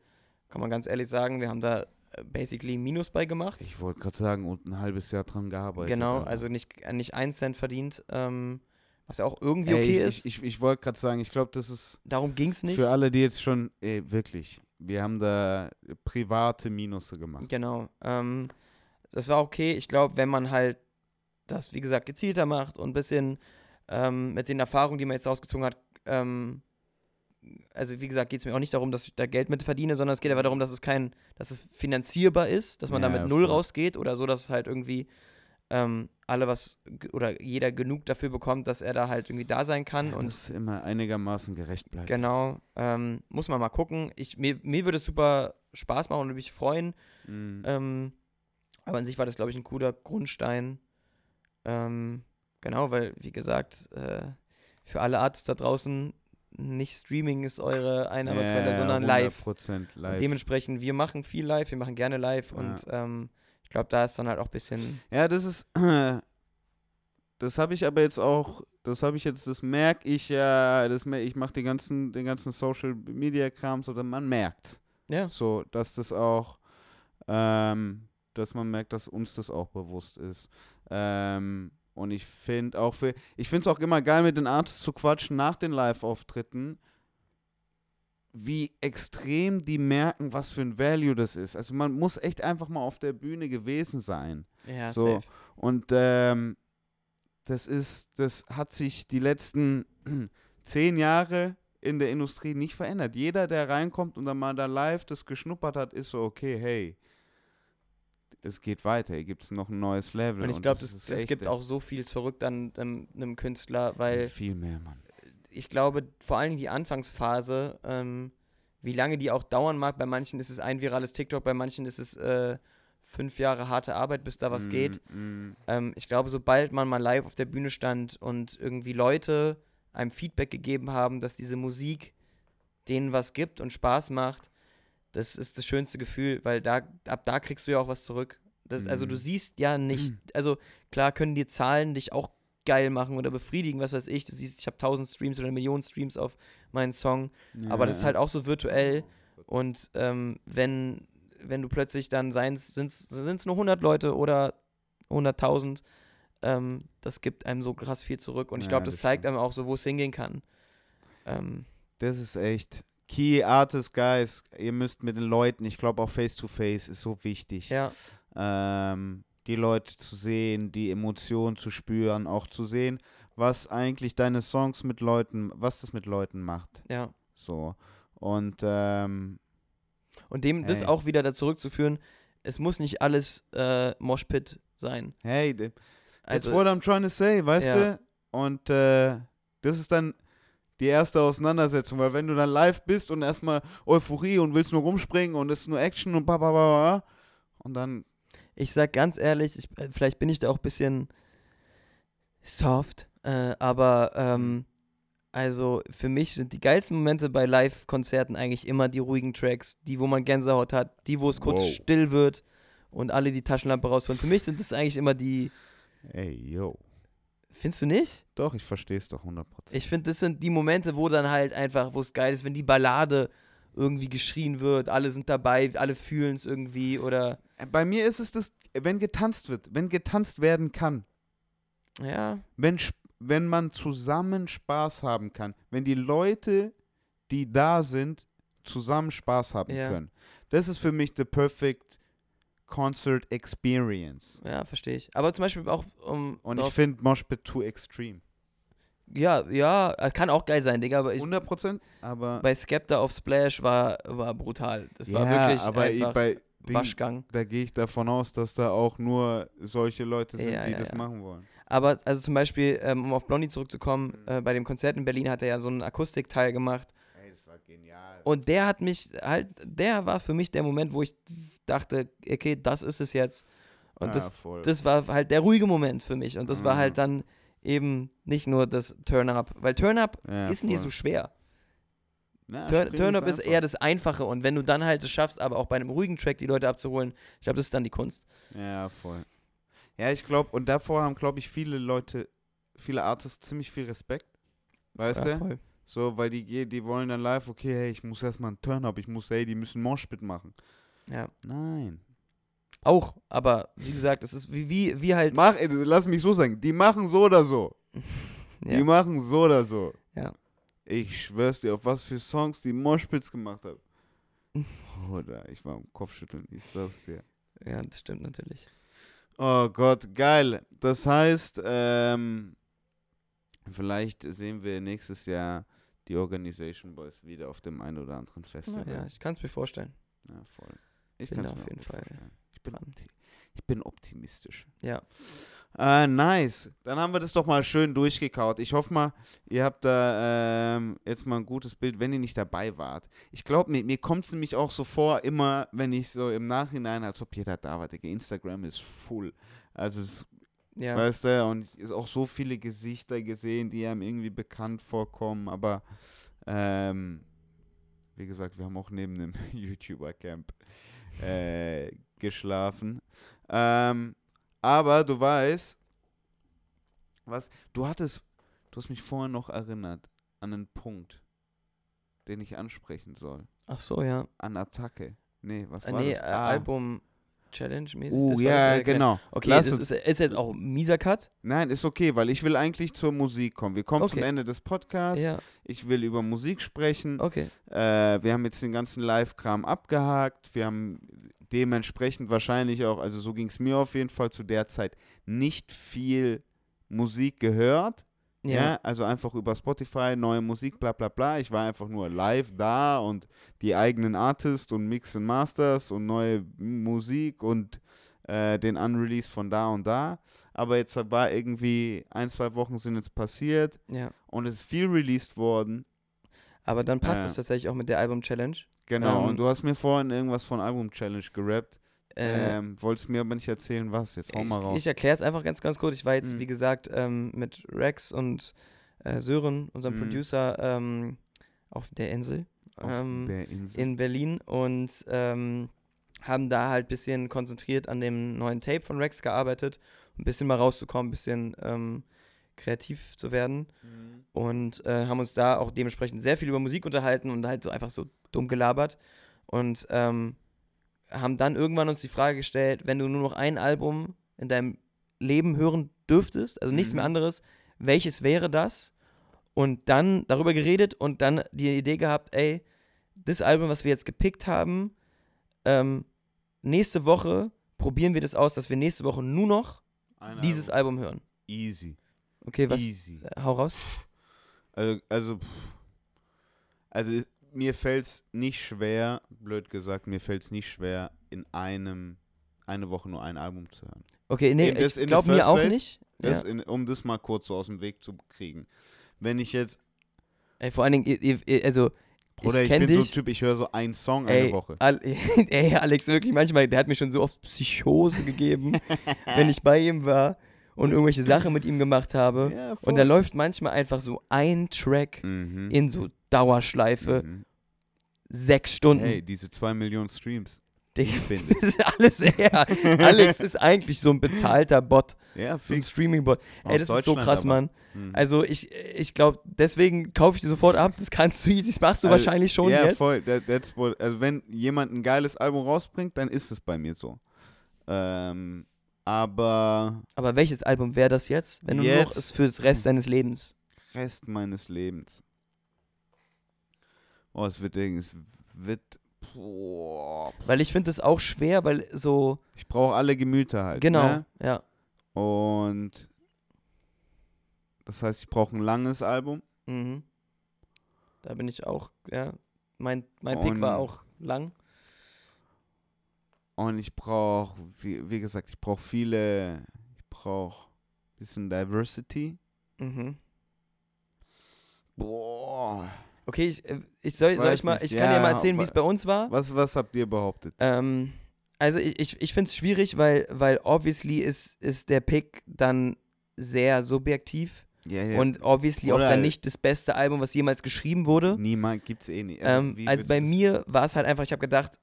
kann man ganz ehrlich sagen, wir haben da basically Minus bei gemacht. Ich wollte gerade sagen, und ein halbes Jahr dran gearbeitet. Genau, Alter. also nicht, nicht einen Cent verdient, ähm, was ja auch irgendwie Ey, okay ich, ist. Ich, ich, ich wollte gerade sagen, ich glaube, das ist Darum ging es nicht. für alle, die jetzt schon, ey, wirklich, wir haben da private Minusse gemacht. Genau. Ähm, das war okay. Ich glaube, wenn man halt das, wie gesagt, gezielter macht und ein bisschen ähm, mit den Erfahrungen, die man jetzt rausgezogen hat, ähm, also wie gesagt, geht es mir auch nicht darum, dass ich da Geld mit verdiene, sondern es geht aber darum, dass es kein, dass es finanzierbar ist, dass man Ja, da mit null voll. rausgeht oder so, dass es halt irgendwie ähm, alle was oder jeder genug dafür bekommt, dass er da halt irgendwie da sein kann. Ja, und dass es immer einigermaßen gerecht bleibt. genau, ähm, muss man mal gucken. Ich, mir, mir würde es super Spaß machen und mich freuen. Mhm. Ähm, aber an sich war das, glaube ich, ein cooler Grundstein. Ähm, genau, weil, wie gesagt, äh, für alle Artists da draußen, nicht Streaming ist eure Einnahmequelle, Ja, sondern live. 100% live. Dementsprechend, wir machen viel live, wir machen gerne live Ja. und ähm, ich glaube, da ist dann halt auch ein bisschen. Ja, das ist. Das habe ich aber jetzt auch. Das habe ich jetzt, das merke ich ja. Das, mer- ich mache den ganzen, den ganzen Social Media Kram so, dass man merkt. Ja, So, dass das auch. Ähm, dass man merkt, dass uns das auch bewusst ist. Ähm, und ich finde auch für. Ich finde es auch immer geil, mit den Artists zu quatschen nach den Live-Auftritten. Wie extrem die merken, was für ein Value das ist. Also man muss echt einfach mal auf der Bühne gewesen sein. ja, So. safe. Und ähm, das ist, das hat sich die letzten zehn Jahre in der Industrie nicht verändert. Jeder, der reinkommt und dann mal da live das geschnuppert hat, ist so, okay, hey, es geht weiter, hier gibt es noch ein neues Level. Und ich glaube, es gibt auch so viel zurück dann ähm, einem Künstler, weil viel mehr, Mann. ich glaube, vor Dingen die Anfangsphase, ähm, wie lange die auch dauern mag, bei manchen ist es ein virales TikTok, bei manchen ist es äh, fünf Jahre harte Arbeit, bis da was Mm, geht. mm, Ähm, ich glaube, sobald man mal live auf der Bühne stand und irgendwie Leute einem Feedback gegeben haben, dass diese Musik denen was gibt und Spaß macht, das ist das schönste Gefühl, weil da ab da kriegst du ja auch was zurück. Das, Also du Mhm. siehst ja nicht, also klar können die Zahlen dich auch geil machen oder befriedigen, was weiß ich. Du siehst, ich habe 1000 Streams oder eine Million Streams auf meinen Song, aber ja, das ist halt auch so virtuell und ähm, wenn, wenn du plötzlich dann sind es nur 100 Leute oder 100.000, ähm, das gibt einem so krass viel zurück. Und ich Ja, glaube, das, das zeigt einem auch so, wo es hingehen kann. Ähm, Das ist echt. Key Artist, Guys, ihr müsst mit den Leuten, ich glaube auch Face-to-Face ist so wichtig. ja, ähm, die Leute zu sehen, die Emotionen zu spüren, auch zu sehen, was eigentlich deine Songs mit Leuten, was das mit Leuten macht. ja. So. Und ähm, Und dem das Hey. auch wieder da zurückzuführen, es muss nicht alles äh, Moshpit sein. hey, th- that's Also, what I'm trying to say, weißt Ja. du? Und äh, das ist dann die erste Auseinandersetzung, weil wenn du dann live bist und erstmal Euphorie und willst nur rumspringen und es ist nur Action und ba, ba, ba, ba, und dann ich sag ganz ehrlich, ich, äh, vielleicht bin ich da auch ein bisschen soft, äh, aber ähm, also für mich sind die geilsten Momente bei Live-Konzerten eigentlich immer die ruhigen Tracks, die, wo man Gänsehaut hat, die, wo es kurz Wow. still wird und alle die Taschenlampe rausholen. Für mich sind das eigentlich immer die, ey, yo. Findest du nicht? Doch, ich verstehe es doch 100%. Ich finde, das sind die Momente, wo dann halt einfach, wo es geil ist, wenn die Ballade irgendwie geschrien wird, alle sind dabei, alle fühlen es irgendwie oder Bei mir ist es das, wenn getanzt wird, wenn getanzt werden kann, ja, wenn, wenn man zusammen Spaß haben kann, wenn die Leute, die da sind, zusammen Spaß haben Ja. können. Das ist für mich the perfect concert experience. ja, verstehe ich. Aber zum Beispiel auch um Und ich finde Moshpit too extreme. Ja, ja, kann auch geil sein, Digga, aber ich, 100%, aber bei Skepta auf Splash war, war brutal. Das war ja, wirklich aber einfach bei Ding, Waschgang. da gehe ich davon aus, dass da auch nur solche Leute sind, Ja, die ja, das machen wollen. Aber also zum Beispiel, ähm, um auf Blondie zurückzukommen, Mhm. äh, bei dem Konzert in Berlin hat er ja so einen Akustikteil gemacht Ey, das war genial. und der hat mich halt, der war für mich der Moment, wo ich dachte, okay, das ist es jetzt. Und ja, das, voll. das war halt der ruhige Moment für mich und das war Mhm. halt dann eben nicht nur das Turn-Up, weil Turn-Up ja, ist nicht voll. so schwer. Na, Turn-Up ist einfach. eher das Einfache und wenn du dann halt es schaffst, aber auch bei einem ruhigen Track die Leute abzuholen, ich glaube, das ist dann die Kunst. Ja, voll. Ja, ich glaube, und davor haben, glaube ich, viele Leute, viele Artists ziemlich viel Respekt. Weißt ja, du? voll. So, weil die, die wollen dann live, okay, hey, ich muss erstmal einen Turn-Up, ich muss, hey, die müssen Moshpit machen. Ja. Nein. Auch, aber wie gesagt, es ist wie, wie, wie halt. Mach, ey, lass mich so sagen, die machen so oder so. Die ja. machen so oder so. Ja. Ich schwör's dir, auf was für Songs die Moshpits gemacht haben. Oder ich war am Kopfschütteln, ich sag's dir. ja, das stimmt natürlich. Oh Gott, geil. Das heißt, ähm, vielleicht sehen wir nächstes Jahr die Organization Boys wieder auf dem einen oder anderen Festival. ja, ich kann es mir vorstellen. Ja, voll. Ich Bin da auf jeden Fall vorstellen. Ich bin. Ich bin optimistisch. Ja. Äh, nice. Dann haben wir das doch mal schön durchgekaut. Ich hoffe mal, ihr habt da ähm, jetzt mal ein gutes Bild, wenn ihr nicht dabei wart. Ich glaube, mir, mir kommt es nämlich auch so vor, immer, wenn ich so im Nachhinein, als ob jeder da war, Digga, Instagram ist full. Also, es, Ja. weißt du, und ist auch so viele Gesichter gesehen, die einem irgendwie bekannt vorkommen, aber ähm, wie gesagt, wir haben auch neben dem YouTuber-Camp äh, geschlafen. Ähm, aber du weißt, was, du hattest, du hast mich vorhin noch erinnert an einen Punkt, den ich ansprechen soll. Ach so, ja. An Attacke. Nee, was Äh, war nee, das? äh, Album Challenge mäßig. Uh, ja, ich erklärt- genau. Okay, Lass das ist, ist jetzt auch ein mieser Cut. Nein, ist okay, weil ich will eigentlich zur Musik kommen. Wir kommen zum Okay. Ende des Podcasts. Ja, Ich will über Musik sprechen. okay. Äh, wir haben jetzt den ganzen Live-Kram abgehakt. Wir haben dementsprechend wahrscheinlich auch, also so ging es mir auf jeden Fall zu der Zeit, nicht viel Musik gehört. Ja. Ja. also einfach über Spotify, neue Musik, bla bla bla. Ich war einfach nur live da und die eigenen Artists und Mix and Masters und neue Musik und äh, den Unrelease von da und da. Aber jetzt war irgendwie ein, zwei Wochen sind jetzt passiert ja. und es ist viel released worden. Aber dann passt es tatsächlich auch mit der Album Challenge. Genau, Ähm, und du hast mir vorhin irgendwas von Album Challenge gerappt. Äh, Ähm, wolltest mir aber nicht erzählen, was. Jetzt hau mal ich raus. ich erkläre es einfach ganz, ganz kurz. Ich war jetzt, Mhm. wie gesagt, ähm, mit Rex und äh, Sören, unserem Mhm. Producer, ähm, auf der Insel Auf ähm, der Insel. in Berlin und ähm, haben da halt ein bisschen konzentriert an dem neuen Tape von Rex gearbeitet, um ein bisschen mal rauszukommen, ein bisschen ähm, kreativ zu werden. Mhm. und äh, haben uns da auch dementsprechend sehr viel über Musik unterhalten und halt so einfach so dumm gelabert und ähm, haben dann irgendwann uns die Frage gestellt, wenn du nur noch ein Album in deinem Leben hören dürftest, also nichts Mhm. mehr anderes, welches wäre das? Und dann darüber geredet und dann die Idee gehabt, ey, das Album, was wir jetzt gepickt haben, ähm, nächste Woche probieren wir das aus, dass wir nächste Woche nur noch Ein dieses Album. Album hören. Easy. Okay, was? Easy. Hau raus. Also, also, also mir fällt es nicht schwer, blöd gesagt, mir fällt es nicht schwer, in einem, eine Woche nur ein Album zu hören. Okay, nee, ich glaube mir auch place, nicht. Das ja. in, um das mal kurz so aus dem Weg zu kriegen. Wenn ich jetzt, Ey, vor allen Dingen, also, Bruder, ich ich, bin dich. so ein Typ, ich höre so einen Song eine ey, Woche. Al ey, Alex, wirklich manchmal, der hat mir schon so oft Psychose gegeben, wenn ich bei ihm war und irgendwelche Sachen mit ihm gemacht habe. Ja, Und da läuft manchmal einfach so ein Track mhm. in so Dauerschleife, Mhm. sechs Stunden. Hey, diese zwei Millionen Streams. Ich bin das ist alles eher. Alex ist eigentlich so ein bezahlter Bot, Ja, so ein. Streaming-Bot. Ey, das ist so krass, aber. Mann. Mhm. Also ich, ich glaube, deswegen kaufe ich die sofort ab. Das kannst du easy, das machst du Also, wahrscheinlich schon ja, jetzt. voll. That, that's what, also wenn jemand ein geiles Album rausbringt, dann ist es bei mir so. Ähm, aber Aber welches Album wäre das jetzt, wenn du nur noch Jetzt- es fürs Rest deines Lebens? Rest meines Lebens. Oh, es wird irgendwie, es wird, boah. Weil ich finde es auch schwer, weil so, Ich brauche alle Gemüter halt. genau, Ne? ja. Und das heißt, ich brauche ein langes Album. Mhm. Da bin ich auch, ja. Mein, mein Pick war auch lang. Und ich brauche, wie, wie gesagt, ich brauche viele, ich brauche ein bisschen Diversity. Mhm. Boah. Okay, ich, äh, ich soll, Ich soll ich mal, ich kann dir mal ja, erzählen, wie es bei uns war. Was, was habt ihr behauptet? Ähm, also ich, ich, ich finde es schwierig, weil, weil obviously ist, ist der Pick dann sehr subjektiv Ja, ja. und obviously auch Oder- dann nicht das beste Album, was jemals geschrieben wurde. Niemand gibt's eh nicht. Ähm, wie also bei mir war es halt einfach, ich habe gedacht,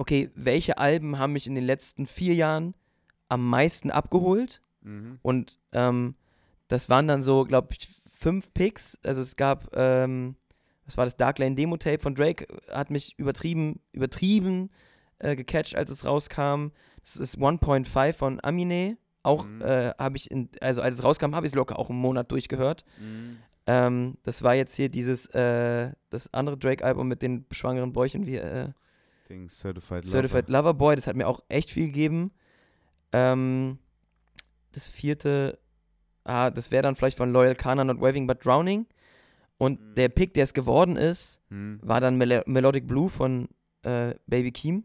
okay, welche Alben haben mich in den letzten vier Jahren am meisten abgeholt? Mhm. Und ähm, das waren dann so, glaube ich, fünf Picks. Also es gab, ähm, was war das, Dark Lane Demo Tape von Drake, hat mich übertrieben, übertrieben äh, gecatcht, als es rauskam. Das ist 1.5 von Amine. Auch Mhm. äh, habe ich, in, also als es rauskam, habe ich es locker auch einen Monat durchgehört. Mhm. Ähm, das war jetzt hier dieses, äh, das andere Drake-Album mit den schwangeren Bäuchen, wie äh, Ding, Certified, Certified Lover. Lover Boy, das hat mir auch echt viel gegeben. Ähm, das vierte, ah, das wäre dann vielleicht von Loyal Kana Not Waving But Drowning. Und Mhm. der Pick, der es geworden ist, Mhm. war dann Mel Melodic Blue von äh, Baby Keem.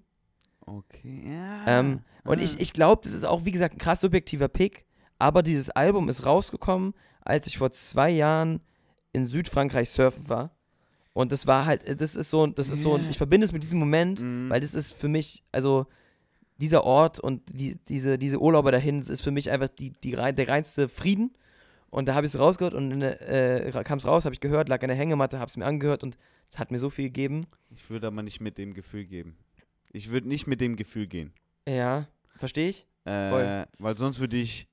Okay, ja. Ähm, und ah. ich, ich glaube, das ist auch, wie gesagt, ein krass subjektiver Pick. Aber dieses Album ist rausgekommen, als ich vor zwei Jahren in Südfrankreich surfen war. Und das war halt, das ist so, das ist so, ich verbinde es mit diesem Moment, Mhm. weil das ist für mich, also dieser Ort und die, diese, diese Urlauber dahin, das ist für mich einfach die, die, der reinste Frieden. Und da habe ich es rausgehört und äh, kam es raus, habe ich gehört, lag in der Hängematte, habe es mir angehört und es hat mir so viel gegeben. Ich würde aber nicht mit dem Gefühl geben. Ich würde nicht mit dem Gefühl gehen. Ja, verstehe ich. Äh, weil sonst würde ich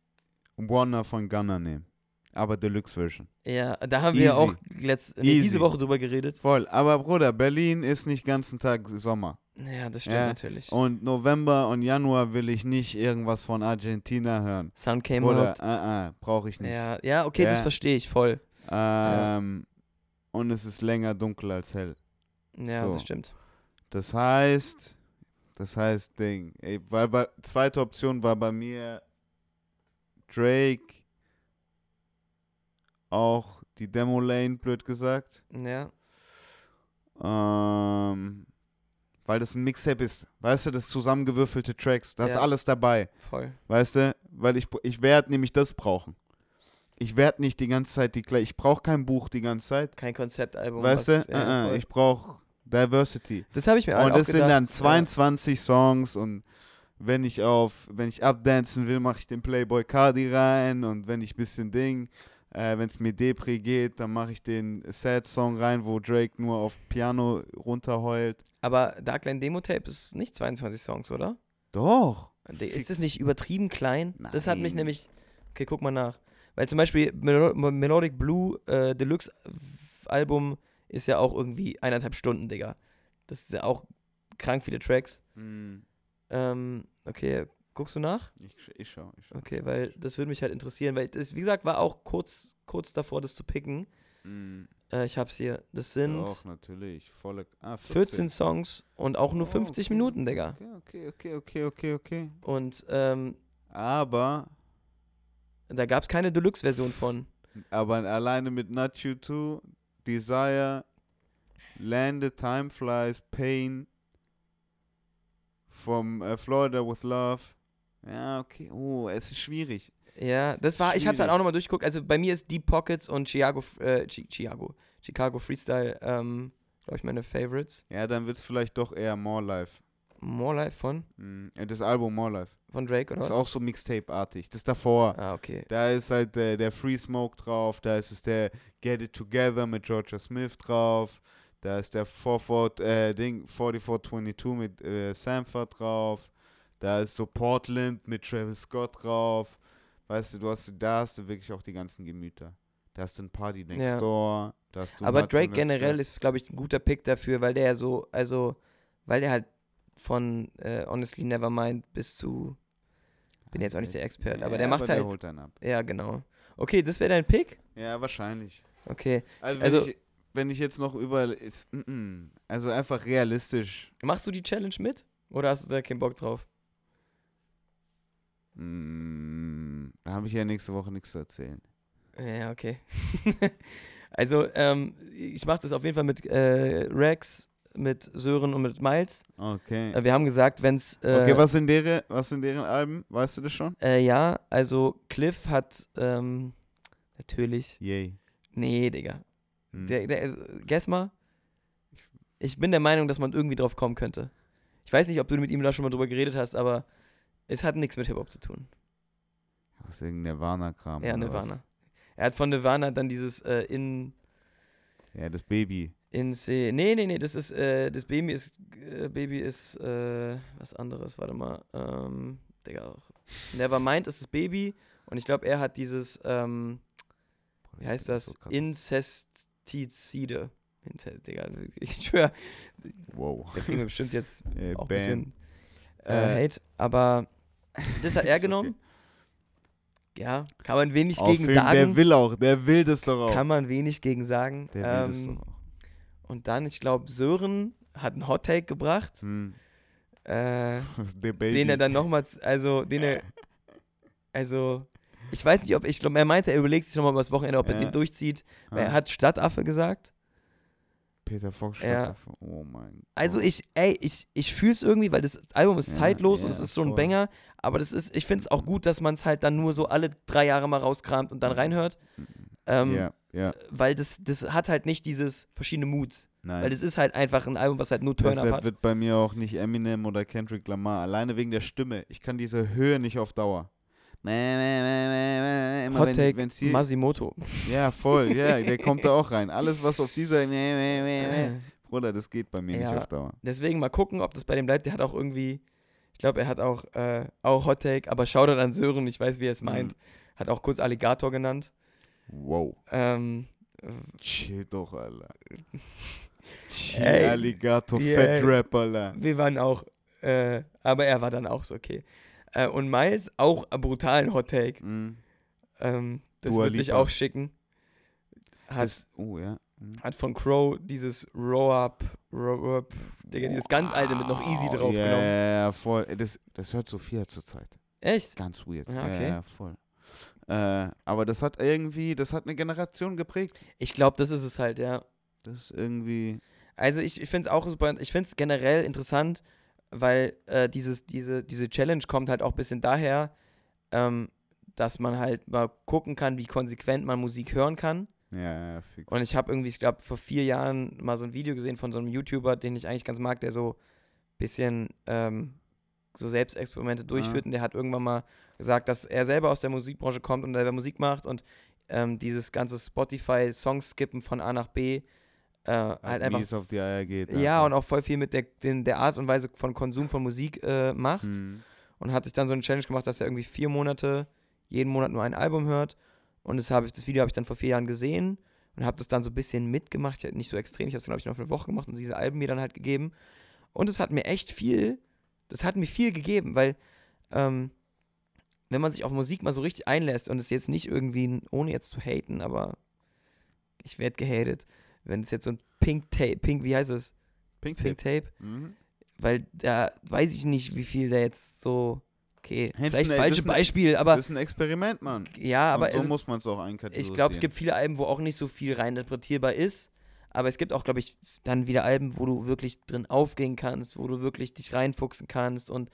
Wanna von Gunner nehmen. Aber Deluxe Version. Ja, da haben wir Easy. auch letzt, nee, diese Woche drüber geredet. Voll. Aber Bruder, Berlin ist nicht ganzen Tag Sommer. Ja, das stimmt Ja, natürlich. Und November und Januar will ich nicht irgendwas von Argentina hören. Sun came Bruder, out. äh, äh, brauche ich nicht. Ja, ja, okay, das Ja. verstehe ich voll. Ähm, Und es ist länger dunkel als hell. Ja, So. das stimmt. Das heißt, das heißt Ding. Ey, weil bei, zweite Option war bei mir Drake, auch die Demo Lane, blöd gesagt. Ja, Ähm, weil das ein Mixtape ist. Weißt du, das zusammengewürfelte Tracks. Da ist Ja. alles dabei. voll. Weißt du? Weil ich, ich werde nämlich das brauchen. Ich werde nicht die ganze Zeit die gleiche. Ich brauche kein Buch die ganze Zeit. Kein Konzeptalbum. weißt du? ja, äh, äh, ich brauche Diversity. das habe ich mir Und auch es sind dann gedacht, 22 Songs und wenn ich auf, wenn ich abdancen will, mache ich den Playboy Cardi rein und wenn ich bisschen Ding, äh, wenn es mir Depri geht, dann mache ich den Sad Song rein, wo Drake nur auf Piano runterheult. Aber Dark Line Demo Tape ist nicht 22 Songs, oder? Doch. Ist das nicht übertrieben klein? Das hat mich Nein. nämlich. Okay, guck mal nach. Weil zum Beispiel Melo Melodic Blue äh, Deluxe Album ist ja auch irgendwie eineinhalb Stunden, Digga. Das ist ja auch krank viele Tracks. Hm, Ähm, okay, guckst du nach? ich, ich schau, ich schau. Okay, weil das würde mich halt interessieren, weil das, wie gesagt, war auch kurz, kurz davor, das zu picken. Hm, Äh, ich hab's hier. Das sind Doch, natürlich. Volle. Ah, 14 Songs und auch nur Oh, 50 okay. Minuten, Digga. Okay, okay, okay, okay, okay, okay. Und ähm, Aber, da gab's keine Deluxe-Version von. aber alleine mit Not You Too, Desire, Landed, Time Flies, Pain, vom äh, Florida with Love. Ja, okay. Oh, es ist schwierig. Ja, das war, ich hab's halt Schwierig. auch nochmal durchgeguckt. Also bei mir ist Deep Pockets und Chicago, äh, Chi- Chicago, Chicago Freestyle, ähm, glaube ich, meine Favorites. Ja, dann wird es vielleicht doch eher More Life. More Life von, Mhm. äh, Das Album More Life. von Drake oder Das ist was? auch so Mixtape-artig. Das davor. Ah, okay. Da ist halt der, der Free Smoke drauf, da ist es der Get It Together mit Georgia Smith drauf, da ist der 44, äh, Ding, 4422 mit äh, Sanford drauf, da ist so Portland mit Travis Scott drauf. Weißt du, du hast, da hast du wirklich auch die ganzen Gemüter. Da hast du ein Party Next Ja. Door, da hast du Aber Hot Drake generell ist, glaube ich, ein guter Pick dafür, weil der ja so, also, weil der halt von äh, Honestly Nevermind bis zu, bin jetzt auch nicht der Experte, aber Ja, der macht der halt, holt einen ab. ja, genau. Okay, das wäre dein Pick? Ja, wahrscheinlich. Okay. Also, wenn, Also- ich, wenn ich jetzt noch über. Ist, mm, mm, also einfach realistisch. Machst du die Challenge mit? Oder hast du da keinen Bock drauf? Mm, da habe ich ja nächste Woche nichts zu erzählen. Ja, okay. also, ähm, ich mache das auf jeden Fall mit äh, Rex, mit Sören und mit Miles. Okay. Äh, wir haben gesagt, wenn es. Äh, okay, was sind, deren, was sind deren Alben? Weißt du das schon? Äh, ja, also Cliff hat ähm, natürlich. Yay. Nee, Digga. Hm. Der, der, äh, guess mal. Ich bin der Meinung, dass man irgendwie drauf kommen könnte. Ich weiß nicht, ob du mit ihm da schon mal drüber geredet hast, aber es hat nichts mit Hip-Hop zu tun. Was irgendein Nirvana-Kram. Ja, Nirvana. Er hat von Nirvana dann dieses äh, in. Ja, das Baby. In C. Nee, nee, nee, das ist, äh, das Baby ist, äh, Baby ist, äh, was anderes, warte mal, ähm, Digga, auch. Nevermind ist das Baby und ich glaube, er hat dieses, ähm, wie heißt das? So. Incestizide. Inzest, Digga, ich schwör, Wow. da kriegen wir bestimmt jetzt Äh, auch ein bisschen äh, Äh, Hate, aber das hat er Ist okay. genommen. Ja, kann man wenig Auf gegen Film, sagen. Der will auch, der will das doch auch. Kann man wenig gegen sagen. der will das Ähm, doch auch. und dann, ich glaube, Sören hat einen Hot Take gebracht. Hm. Äh, den er dann nochmal, also den er, also ich weiß nicht, ob ich glaube, er meinte, er überlegt sich nochmal über das Wochenende, ob er Ja. den durchzieht. Ah, Er hat Stadtaffe gesagt. Peter Fox Ja. Oh mein Gott. Also ich, ey, ich, ich fühle es irgendwie, weil das Album ist Ja, zeitlos und ja, es ist so ein voll. Banger, aber das ist, ich finde es auch gut, dass man es halt dann nur so alle drei Jahre mal rauskramt und dann reinhört. Ähm, ja, ja, Weil das, das hat halt nicht dieses verschiedene Moods. nein. Weil das ist halt einfach ein Album, was halt nur Turn-Up Deshalb hat. wird bei mir auch nicht Eminem oder Kendrick Lamar. Alleine wegen der Stimme. Ich kann diese Höhe nicht auf Dauer. Immer Hot Take, hier, Masimoto. Ja, voll. Ja, der kommt da auch rein. Alles, was auf dieser. Mäh. Bruder, das geht bei mir Ja. nicht auf Dauer. Deswegen mal gucken, ob das bei dem bleibt. Der hat auch irgendwie, ich glaube, er hat auch, äh, auch Hot Take, aber Shoutout an Sören, ich weiß, wie er es meint. Hat auch kurz Alligator genannt. Wow. Ähm, Chill doch, Alter. Chill, Alligator, yeah. Fat Rap, Alter. wir waren auch, äh, aber er war dann auch so okay. Äh, und Miles auch einen brutalen Hot Take. Mhm. Ähm, das würde ich auch schicken. Hat, Das, oh, ja. Mhm. hat von Crow dieses Row Up, Row Up, Digga, dieses ganz alte mit noch Easy Wow, drauf Ja, genommen. ja, voll. Das, das hört Sophia zurzeit. Echt? Ganz weird. Ja, Ja, okay. ja, voll. Äh, aber das hat irgendwie, das hat eine Generation geprägt. Ich glaube, das ist es halt, ja. Das ist irgendwie. Also ich, ich finde es auch super, ich finde es generell interessant, weil äh, dieses, diese, diese Challenge kommt halt auch ein bisschen daher, ähm, dass man halt mal gucken kann, wie konsequent man Musik hören kann. Ja, ja, fix. Und ich habe irgendwie, ich glaube, vor vier Jahren mal so ein Video gesehen von so einem YouTuber, den ich eigentlich ganz mag, der so ein bisschen ähm, so Selbstexperimente durchführt. Und der hat irgendwann mal gesagt, dass er selber aus der Musikbranche kommt und selber Musik macht und ähm, dieses ganze Spotify-Song-Skippen von A nach B äh, halt halt einfach auf die Eier geht. ja, und auch voll viel mit der, den, der Art und Weise von Konsum von Musik äh, macht. Mhm. Und hat sich dann so eine Challenge gemacht, dass er irgendwie vier Monate, jeden Monat nur ein Album hört. Und das, ich, das Video habe ich dann vor vier Jahren gesehen und habe das dann so ein bisschen mitgemacht. Ich, nicht so extrem, ich habe es, glaube ich, noch eine Woche gemacht und diese Alben mir dann halt gegeben. Und es hat mir echt viel, das hat mir viel gegeben, weil ähm, wenn man sich auf Musik mal so richtig einlässt und es jetzt nicht irgendwie, ohne jetzt zu haten, aber ich werde gehatet, wenn es jetzt so ein Pink Tape, Pink, wie heißt es? Pink, Pink Tape. Tape, Mhm. weil da weiß ich nicht, wie viel da jetzt so, okay, Hättest vielleicht du- falsche das ist ein- Beispiel, aber das ist ein Experiment, Mann. ja, aber und so es, muss man es auch einkategorisieren. ich glaube, es gibt viele Alben, wo auch nicht so viel rein interpretierbar ist, aber es gibt auch, glaube ich, dann wieder Alben, wo du wirklich drin aufgehen kannst, wo du wirklich dich reinfuchsen kannst und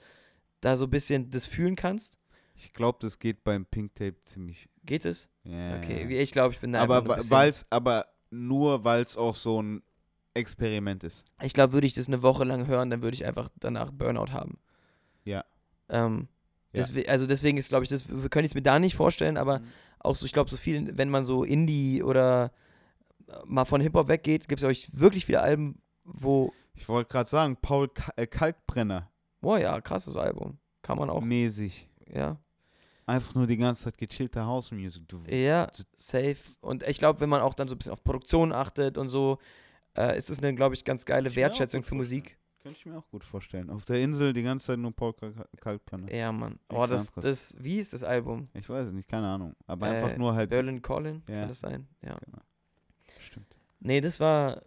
da so ein bisschen das fühlen kannst. Ich glaube, das geht beim Pink Tape ziemlich. Geht es? Ja, Okay, ja. wie- ich glaube, ich bin da aber bisschen- weil's, aber nur weil es auch so ein Experiment ist. Ich glaube, würde ich das eine Woche lang hören, dann würde ich einfach danach Burnout haben. Ja. Ähm, Ja. deswe- also deswegen ist, glaube ich, das wir können ich es mir da nicht vorstellen, aber Mhm. auch so, ich glaube, so viel, wenn man so Indie oder äh, mal von Hip-Hop weggeht, gibt es, glaube ich, wirklich viele Alben, wo, Ich wollte gerade sagen, Paul äh, Kalkbrenner boah, ja, krasses Album. Kann man auch, mäßig. ja. Einfach nur die ganze Zeit gechillte House Music. Du, Ja, safe. Und ich glaube, wenn man auch dann so ein bisschen auf Produktion achtet und so, äh, ist es eine, glaube ich, ganz geile Ich Wertschätzung für Musik. Könnte ich mir auch gut vorstellen. Auf der Insel die ganze Zeit nur Paul Ka Kalkbrenner. Ja, Mann. Oh, das, das, wie ist das Album? Ich weiß es nicht, keine Ahnung. Aber Äh, einfach nur halt. Berlin Collin, Ja. kann das sein? Ja. Stimmt. Nee, das war,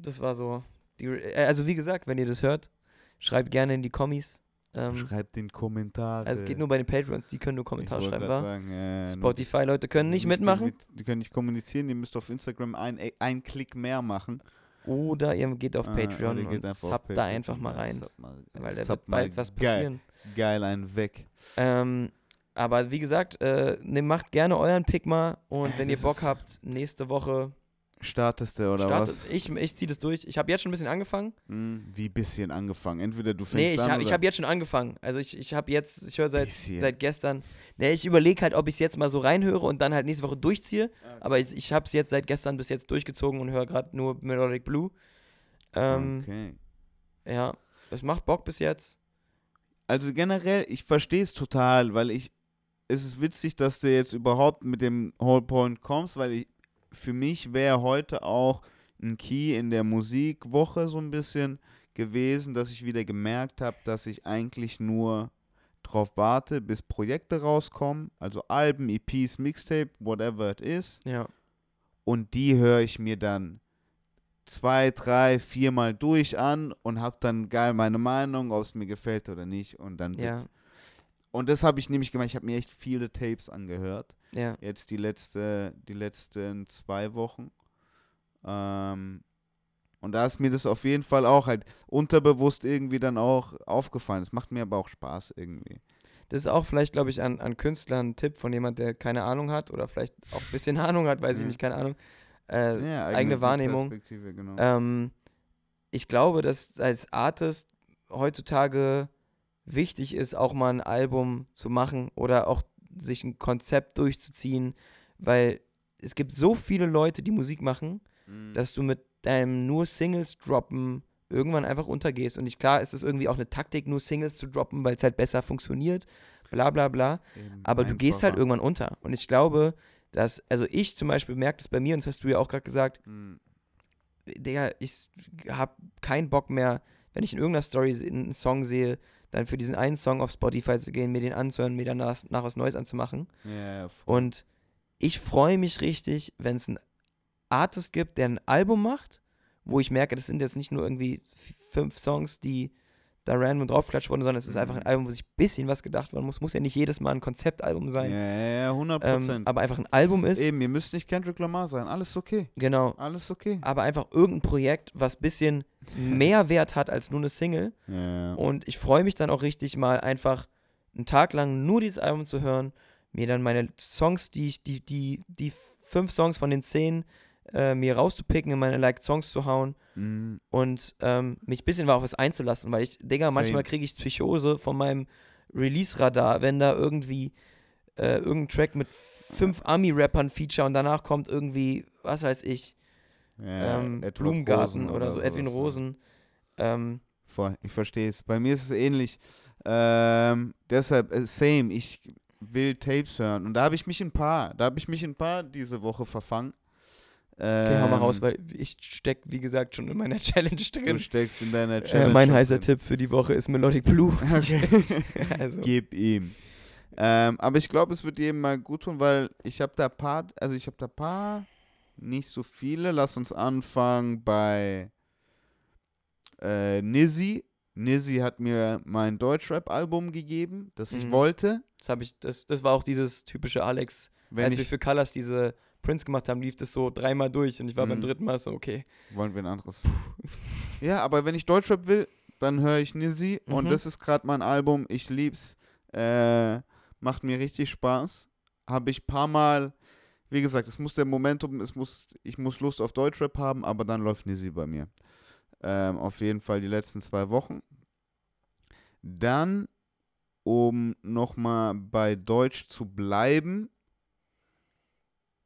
das war so. Die, äh, also wie gesagt, wenn ihr das hört, schreibt gerne in die Kommis. Ähm, Schreibt den Kommentar. also es geht nur bei den Patreons, die können nur Kommentare schreiben, wa? Sagen, äh, Spotify-Leute können nicht mitmachen. kommuniz- Die können nicht kommunizieren, ihr müsst auf Instagram ein, ein Klick mehr machen. Oder ihr geht auf Äh, Patreon ihr geht und subbt da einfach mal rein. Mal, Weil da wird bald was geil, passieren. Geil, ein weg. Ähm, aber wie gesagt, äh, ne, macht gerne euren Pick mal und Äh, wenn ihr Bock habt, nächste Woche Startest du oder startet. was? Ich, ich ziehe das durch. Ich habe jetzt schon ein bisschen angefangen. Hm, wie bisschen angefangen. Entweder du fängst Nee, ich an habe ich hab jetzt schon angefangen. Also ich, ich habe jetzt, ich höre seit, Bisschen. seit gestern. Nee, ich überlege halt, ob ich es jetzt mal so reinhöre und dann halt nächste Woche durchziehe. Aber ich, ich habe es jetzt seit gestern bis jetzt durchgezogen und höre gerade nur Melodic Blue. Ähm, okay. Ja, es macht Bock bis jetzt. Also generell, ich verstehe es total, weil ich, es ist witzig, dass du jetzt überhaupt mit dem Whole Point kommst, weil ich, für mich wäre heute auch ein Key in der Musikwoche so ein bisschen gewesen, dass ich wieder gemerkt habe, dass ich eigentlich nur drauf warte, bis Projekte rauskommen, also Alben, EPs, Mixtape, whatever it is, Ja. und die höre ich mir dann zwei, drei, viermal durch an und habe dann geil meine Meinung, ob es mir gefällt oder nicht und dann wird Ja. Und das habe ich nämlich gemacht. Ich habe mir echt viele Tapes angehört. Ja. Jetzt die letzte, die letzten zwei Wochen. Ähm, Und da ist mir das auf jeden Fall auch halt unterbewusst irgendwie dann auch aufgefallen. Es macht mir aber auch Spaß irgendwie. Das ist auch vielleicht, glaube ich, an, an Künstlern ein Tipp von jemand, der keine Ahnung hat oder vielleicht auch ein bisschen Ahnung hat, weiß ich nicht, keine Ahnung. Äh, Ja, eigene Wahrnehmung. Perspektive, Genau. Ähm, ich glaube, dass als Artist heutzutage wichtig ist, auch mal ein Album zu machen oder auch sich ein Konzept durchzuziehen, weil es gibt so viele Leute, die Musik machen, Mhm. dass du mit deinem nur Singles droppen irgendwann einfach untergehst. Und ich, klar ist es irgendwie auch eine Taktik, nur Singles zu droppen, weil es halt besser funktioniert, bla bla bla. Eben Aber du gehst halt irgendwann unter. Und ich glaube, dass, also ich zum Beispiel merke das bei mir, und das hast du ja auch gerade gesagt, Mhm. Digga, ich habe keinen Bock mehr, wenn ich in irgendeiner Story einen Song sehe, dann für diesen einen Song auf Spotify zu gehen, mir den anzuhören, mir danach nach was Neues anzumachen. Voll. Und ich freue mich richtig, wenn es einen Artist gibt, der ein Album macht, wo ich merke, das sind jetzt nicht nur irgendwie fünf Songs, die da random draufgeklatscht wurden, sondern es ist einfach ein Mhm. Album, wo sich ein bisschen was gedacht werden muss. Muss ja nicht jedes Mal ein Konzeptalbum ja, sein, ja, ja, 100 ähm, Prozent. aber einfach ein Album ist. Eben, ihr müsst nicht Kendrick Lamar sein. Alles okay. Genau. Alles okay. Aber einfach irgendein Projekt, was ein bisschen mehr Wert hat als nur eine Single. Ja. Und ich freue mich dann auch richtig mal einfach einen Tag lang nur dieses Album zu hören, mir dann meine Songs, die ich, die, die, die fünf Songs von den zehn äh, mir rauszupicken, in meine Liked Songs zu hauen Mhm. und ähm, mich ein bisschen auf was einzulassen, weil ich, Digga, Same. manchmal kriege ich Psychose von meinem Release-Radar, wenn da irgendwie äh, irgendein Track mit fünf Ami-Rappern feature und danach kommt irgendwie, was weiß ich, Ja, ähm, Blumengarten Rosen oder, so, Edwin. Rosen. Ähm, Voll, ich verstehe es. Bei mir ist es ähnlich. Ähm, deshalb, äh, same, ich will Tapes hören. Und da habe ich mich ein paar, da habe ich mich ein paar diese Woche verfangen. Okay, hau mal Ähm, raus, weil ich steck, wie gesagt, schon in meiner Challenge Du drin. steckst in deiner Äh, Challenge. mein schon heißer drin. Tipp für die Woche ist Melodic Blue. Okay. also, Gib ihm. Ähm, aber ich glaube, es wird jedem mal gut tun, weil ich habe da paar, also ich habe da paar, nicht so viele. Lass uns anfangen bei äh, Nizzy. Nizzy hat mir mein Deutschrap-Album gegeben, das ich Mhm. wollte. das, ich, das, das war auch dieses typische Alex. Wenn Als wir ich, für Colors diese Prints gemacht haben, lief das so dreimal durch und ich war beim Mhm. dritten Mal so, okay. wollen wir ein anderes. ja, aber wenn ich Deutschrap will, dann höre ich Nizzy und Mhm. das ist gerade mein Album. Ich lieb's. Äh, macht mir richtig Spaß. Habe ich paar Mal, wie gesagt, es muss der Momentum, es muss, ich muss Lust auf Deutschrap haben, aber dann läuft Nizzy bei mir. Ähm, auf jeden Fall die letzten zwei Wochen. Dann, um nochmal bei Deutsch zu bleiben,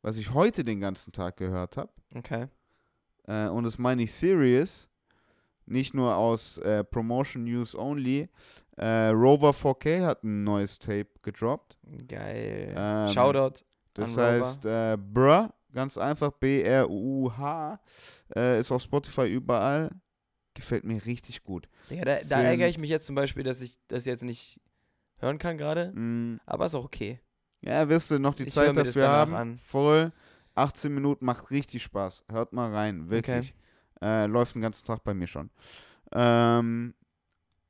was ich heute den ganzen Tag gehört habe, Okay. äh, und das meine ich serious, nicht nur aus äh, Promotion News only. Äh, Rover 4K hat ein neues Tape gedroppt. Geil. Ähm, Shoutout. Das An Rover. heißt, äh, Bruh, ganz einfach, B-R-U-H, äh, ist auf Spotify überall. Gefällt mir richtig gut. Digga, da, da ärgere ich mich jetzt zum Beispiel, dass ich das jetzt nicht hören kann gerade. Mm, Aber ist auch okay. Ja, wirst du noch die Ich Zeit dafür haben. an. Voll. 18 Minuten macht richtig Spaß. Hört mal rein, wirklich. Äh, läuft den ganzen Tag bei mir schon. Ähm,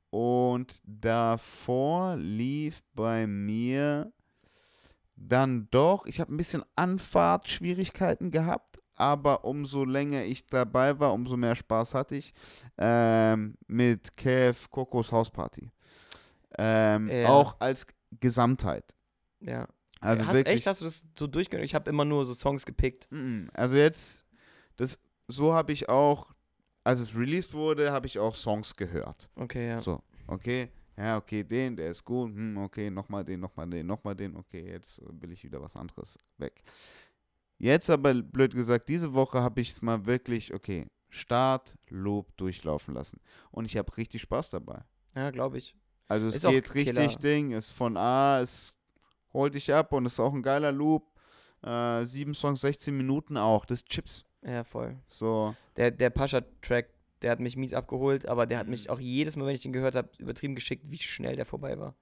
und davor lief bei mir dann doch, ich habe ein bisschen Anfahrtschwierigkeiten gehabt, aber umso länger ich dabei war, umso mehr Spaß hatte ich ähm, mit Kev Kokos Hausparty. Ähm, Ja. Auch als Gesamtheit. Ja. Also hast, wirklich, echt, hast du das so durchgehört? Ich habe immer nur so Songs gepickt. Mhm. Also jetzt, das, so habe ich auch, als es released wurde, habe ich auch Songs gehört. Okay, ja. So, okay, ja, okay, den, der ist gut, hm, okay, nochmal den, nochmal den, nochmal den, okay, jetzt will ich wieder was anderes weg. Jetzt aber, blöd gesagt, diese Woche habe ich es mal wirklich, okay, Start, Lob durchlaufen lassen. Und ich habe richtig Spaß dabei. Ja, glaube ich. Also es Ist geht richtig Killer. Ding, ist von A, es holt dich ab und ist auch ein geiler Loop. Äh, sieben Songs, 16 Minuten auch, das Chips. Ja, voll. So, Der, der Pascha-Track, der hat mich mies abgeholt, aber der hat Mhm. mich auch jedes Mal, wenn ich den gehört habe, übertrieben geschickt, wie schnell der vorbei war.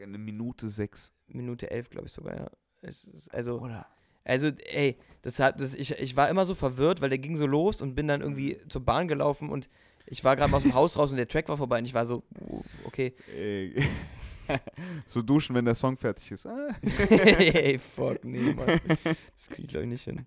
eine Minute sechs. Minute elf, glaube ich sogar, ja. Ist, also, Oder? also, ey, das hat, das, ich, ich war immer so verwirrt, weil der ging so los und bin dann irgendwie zur Bahn gelaufen und ich war gerade aus dem Haus raus und der Track war vorbei und ich war so, uh, okay. So duschen, wenn der Song fertig ist. Ah. ey, fuck, nee, Mann. Das krieg ich, glaube ich, nicht hin.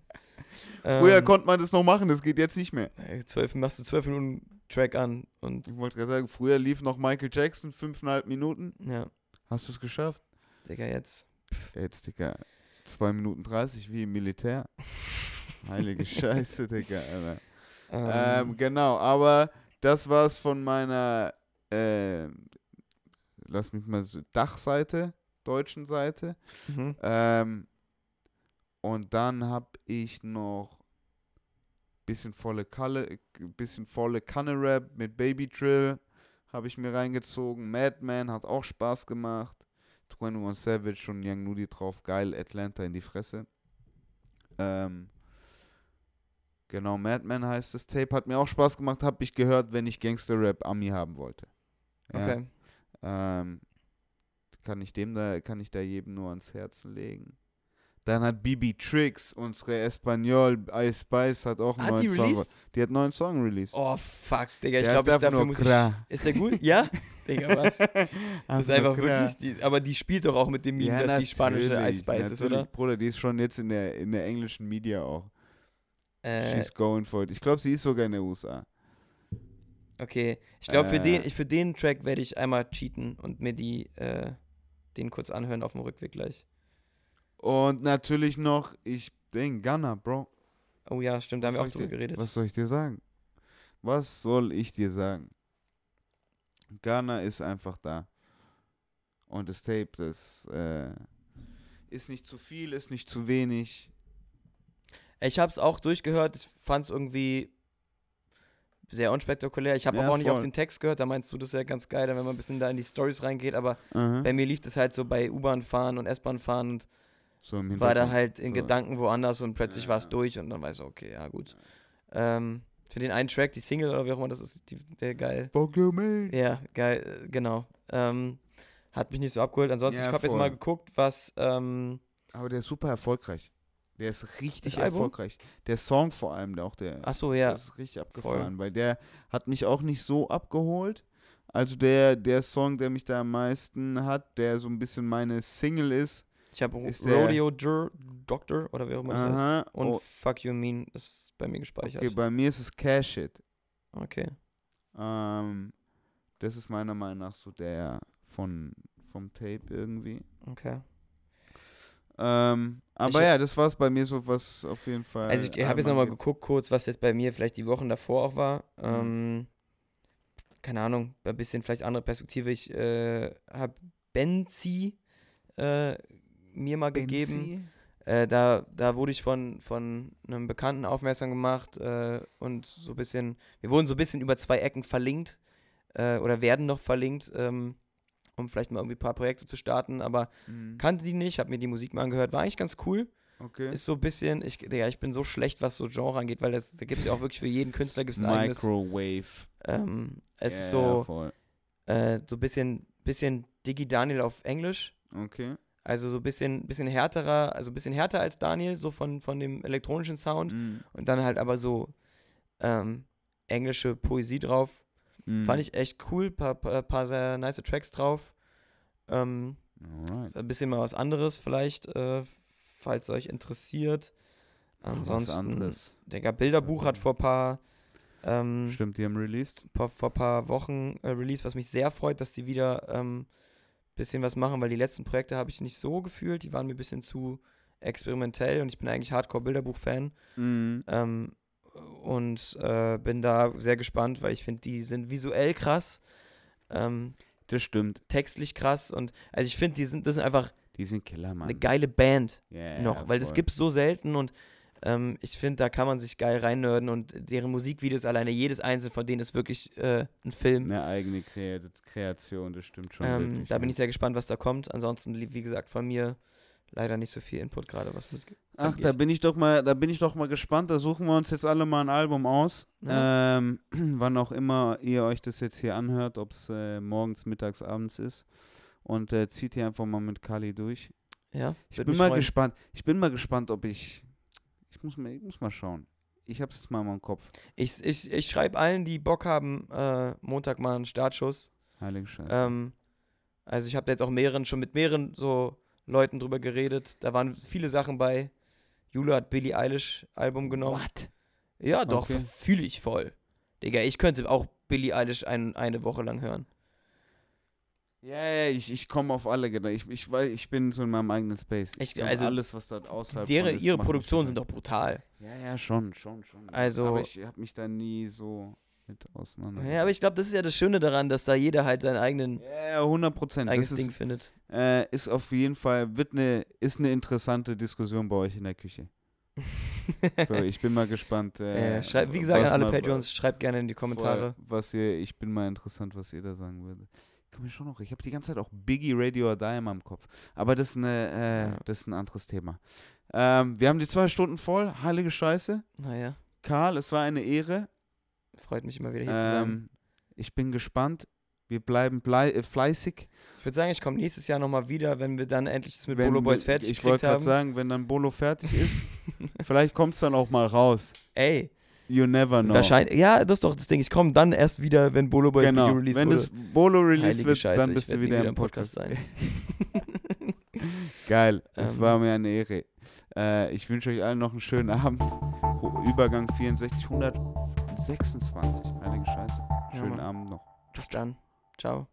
Früher Ähm, konnte man das noch machen, das geht jetzt nicht mehr. äh, zwölf, machst du zwölf Minuten Track an und Ich wollte gerade sagen, früher lief noch Michael Jackson, fünfeinhalb Minuten. ja, Hast du es geschafft? Digga, jetzt. Jetzt, Digga, 2 Minuten 30 wie im Militär. Heilige Scheiße, Digga, Alter. Ähm, Ähm, genau, aber das war's von meiner, äh, lass mich mal, so- Dachseite, deutschen Seite. mhm. Ähm, und dann habe ich noch bisschen volle Kalle, bisschen volle Kanne Rap mit Baby Drill habe ich mir reingezogen. Madman hat auch Spaß gemacht. 21 Savage und Young Nudie drauf. Geil, Atlanta in die Fresse. Ähm, genau, Madman heißt das Tape. Hat mir auch Spaß gemacht. Habe ich gehört, wenn ich Gangster Rap Ami haben wollte. Ja, Okay. Ähm, kann ich dem da, kann ich da jedem nur ans Herzen legen. Dann hat Bibi Tricks, unsere Espanol, Ice Spice, hat auch einen Hat neuen die Song. Die hat einen neuen Song released. Oh, fuck, Digga. Ich glaube, dafür nur muss kra. ich. Ist der gut? Ja? Digga, was? Das ist Einfach wirklich. Die, aber die spielt doch auch mit dem Meme, dass die spanische Ice Spice ist, oder? Bruder, die ist schon jetzt in der, in der englischen Media auch. Äh, She's going for it. Ich glaube, sie ist sogar in der USA. Okay. Ich glaube, für, Äh. den, ich- für den Track werde ich einmal cheaten und mir die, äh, den kurz anhören auf dem Rückweg gleich. Und natürlich noch, ich denke, Ghana, Bro. Oh ja, stimmt, da haben wir auch drüber dir- geredet. Was soll ich dir sagen? Was soll ich dir sagen? Ghana ist einfach da. Und das Tape, das äh, ist nicht zu viel, ist nicht zu wenig. Ich habe es auch durchgehört, ich fand es irgendwie sehr unspektakulär. Ich habe Ja, aber auch nicht auf voll. den Text gehört, da meinst du das ja ganz geil, wenn man ein bisschen da in die Stories reingeht, aber Aha. bei mir lief das halt so bei U-Bahn fahren und S-Bahn fahren und So war da halt in so. Gedanken woanders und plötzlich Ja. war es durch und dann war ich so, okay, ja gut. Ähm, für den einen Track, die Single oder wie auch immer, das ist die, der geil. Fuck you, man. Ja, geil, äh, genau. Ähm, hat mich nicht so abgeholt. Ansonsten, Ja, ich habe jetzt voll. mal geguckt, was, ähm, Aber der ist super erfolgreich. Der ist richtig Das Album? erfolgreich. Der Song vor allem, der auch der. ach so, ja, Das ist richtig abgefahren, weil der hat mich auch nicht so abgeholt. Also der, der Song, der mich da am meisten hat, der so ein bisschen meine Single ist. ich habe ist der- Rodeo Dur Doctor oder wie auch immer das heißt. Und oh, Fuck You Mean ist bei mir gespeichert. okay, bei mir ist es Cash It. Okay. Ähm, das ist meiner Meinung nach so der von vom Tape irgendwie. okay. Ähm, aber Ich- ja, das war's bei mir so was auf jeden Fall. Also ich habe jetzt nochmal geguckt, kurz, was jetzt bei mir vielleicht die Wochen davor auch war. Mhm. Ähm, keine Ahnung, ein bisschen vielleicht andere Perspektive. Ich äh, habe Benzi äh, mir mal gegeben. Benzi? Äh, da, da wurde ich von, von einem Bekannten aufmerksam gemacht äh, und so ein bisschen, wir wurden so ein bisschen über zwei Ecken verlinkt äh, oder werden noch verlinkt, ähm, um vielleicht mal irgendwie ein paar Projekte zu starten, aber Mhm. kannte die nicht, habe mir die Musik mal angehört, war eigentlich ganz cool. Okay. Ist so ein bisschen, ich, Digga, ich bin so schlecht, was so Genre angeht, weil das, da gibt es ja auch wirklich für jeden Künstler gibt's ein eigenes. Microwave. Ähm, es ist Ja, ja, so, äh, so ein bisschen, bisschen Digi Daniel auf Englisch. Okay. Also so ein bisschen, bisschen härterer, also ein bisschen härter als Daniel, so von, von dem elektronischen Sound. Mhm. Und dann halt aber so ähm, englische Poesie drauf. Mhm. Fand ich echt cool, paar, paar, paar sehr nice Tracks drauf. Ähm, ein bisschen mal was anderes vielleicht, äh, falls euch interessiert. Ansonsten. Digga, Bilderbuch hat vor paar, ähm, Stimmt, die haben released. vor, vor paar Wochen äh, Release, was mich sehr freut, dass die wieder ähm, bisschen was machen, weil die letzten Projekte habe ich nicht so gefühlt. Die waren mir ein bisschen zu experimentell und ich bin eigentlich Hardcore-Bilderbuch-Fan. Mhm. Ähm, und äh, bin da sehr gespannt, weil ich finde, die sind visuell krass, ähm, Das stimmt. textlich krass und also ich finde, die sind, das ist einfach Die sind Killer, Mann. eine geile Band Ja, noch, weil das voll. gibt es so selten und ähm, ich finde, da kann man sich geil reinnörden und deren Musikvideos alleine, jedes einzelne von denen ist wirklich äh, ein Film. Eine eigene Kre- Kreation, das stimmt schon. Ähm, wirklich, da bin ja. ich sehr gespannt, was da kommt. Ansonsten, wie gesagt, von mir leider nicht so viel Input gerade, was Musik Ach, angeht. da bin ich doch mal, da bin ich doch mal gespannt. Da suchen wir uns jetzt alle mal ein Album aus. Ja. Ähm, wann auch immer ihr euch das jetzt hier anhört, ob es äh, morgens, mittags, abends ist. Und äh, zieht hier einfach mal mit Kali durch. Ja, Ich bin mal freuen. gespannt. Ich bin mal gespannt, ob ich. Ich muss mal, ich muss mal schauen. Ich hab's jetzt mal im Kopf. Ich, ich, ich schreibe allen, die Bock haben, äh, Montag mal einen Startschuss. Heilige Scheiße. Ähm, also ich habe da jetzt auch mehreren, schon mit mehreren so Leuten drüber geredet. Da waren viele Sachen bei, Jule hat Billie Eilish Album genommen. What? Ja, doch, Okay. fühle ich voll. Digga, ich könnte auch Billie Eilish ein, eine Woche lang hören. Ja, ja, ich, ich komme auf alle Gedanken. Ich, ich, ich bin so in meinem eigenen Space. Ich- kann also, alles, was da außerhalb Ihre, von ist, ihre Produktionen sind doch brutal. Ja, ja, schon, schon, schon. Also- Aber ich habe mich da nie so mit auseinander. Ja, aber ich glaube, das ist ja das Schöne daran, dass da jeder halt seinen eigenen ja, ja, 100 Prozent. eigenes Das Ding ist, findet. äh, ist auf jeden Fall, wird eine, ist eine interessante Diskussion bei euch in der Küche. So, ich bin mal gespannt. Äh, Äh, schreibt, wie gesagt, an alle mal- Patreons, schreibt gerne in die Kommentare. Voll, was ihr, ich bin mal interessant, was ihr da sagen würdet. Kann mir schon noch, ich habe die ganze Zeit auch Biggie Radio or Die in meinem Kopf. Aber das ist, eine, äh, Ja. das ist ein anderes Thema. Ähm, wir haben die zwei Stunden voll, heilige Scheiße. Naja, Karl, es war eine Ehre. Freut mich immer wieder hier zu sein. Ähm, ich bin gespannt. Wir bleiben blei äh, fleißig. Ich würde sagen, ich komme nächstes Jahr nochmal wieder, wenn wir dann endlich das mit Wenn Bolo Boys fertig Ich gekriegt wollte gerade haben. sagen, wenn dann Bolo fertig ist, vielleicht kommt es dann auch mal raus. Ey, You never know. wahrscheinlich. Ja, das ist doch das Ding. Ich komme dann erst wieder, wenn Bolo Boys genau. Video released Wenn das Bolo released Heilige wird, Scheiße, dann ich bist du nie wieder im Podcast. sein. Geil, es Ähm. war mir eine Ehre. Äh, ich wünsche euch allen noch einen schönen Abend. Übergang 64, 126. Heilige Scheiße. Ja, Schönen Mann. Abend noch. Bis dann. Ciao.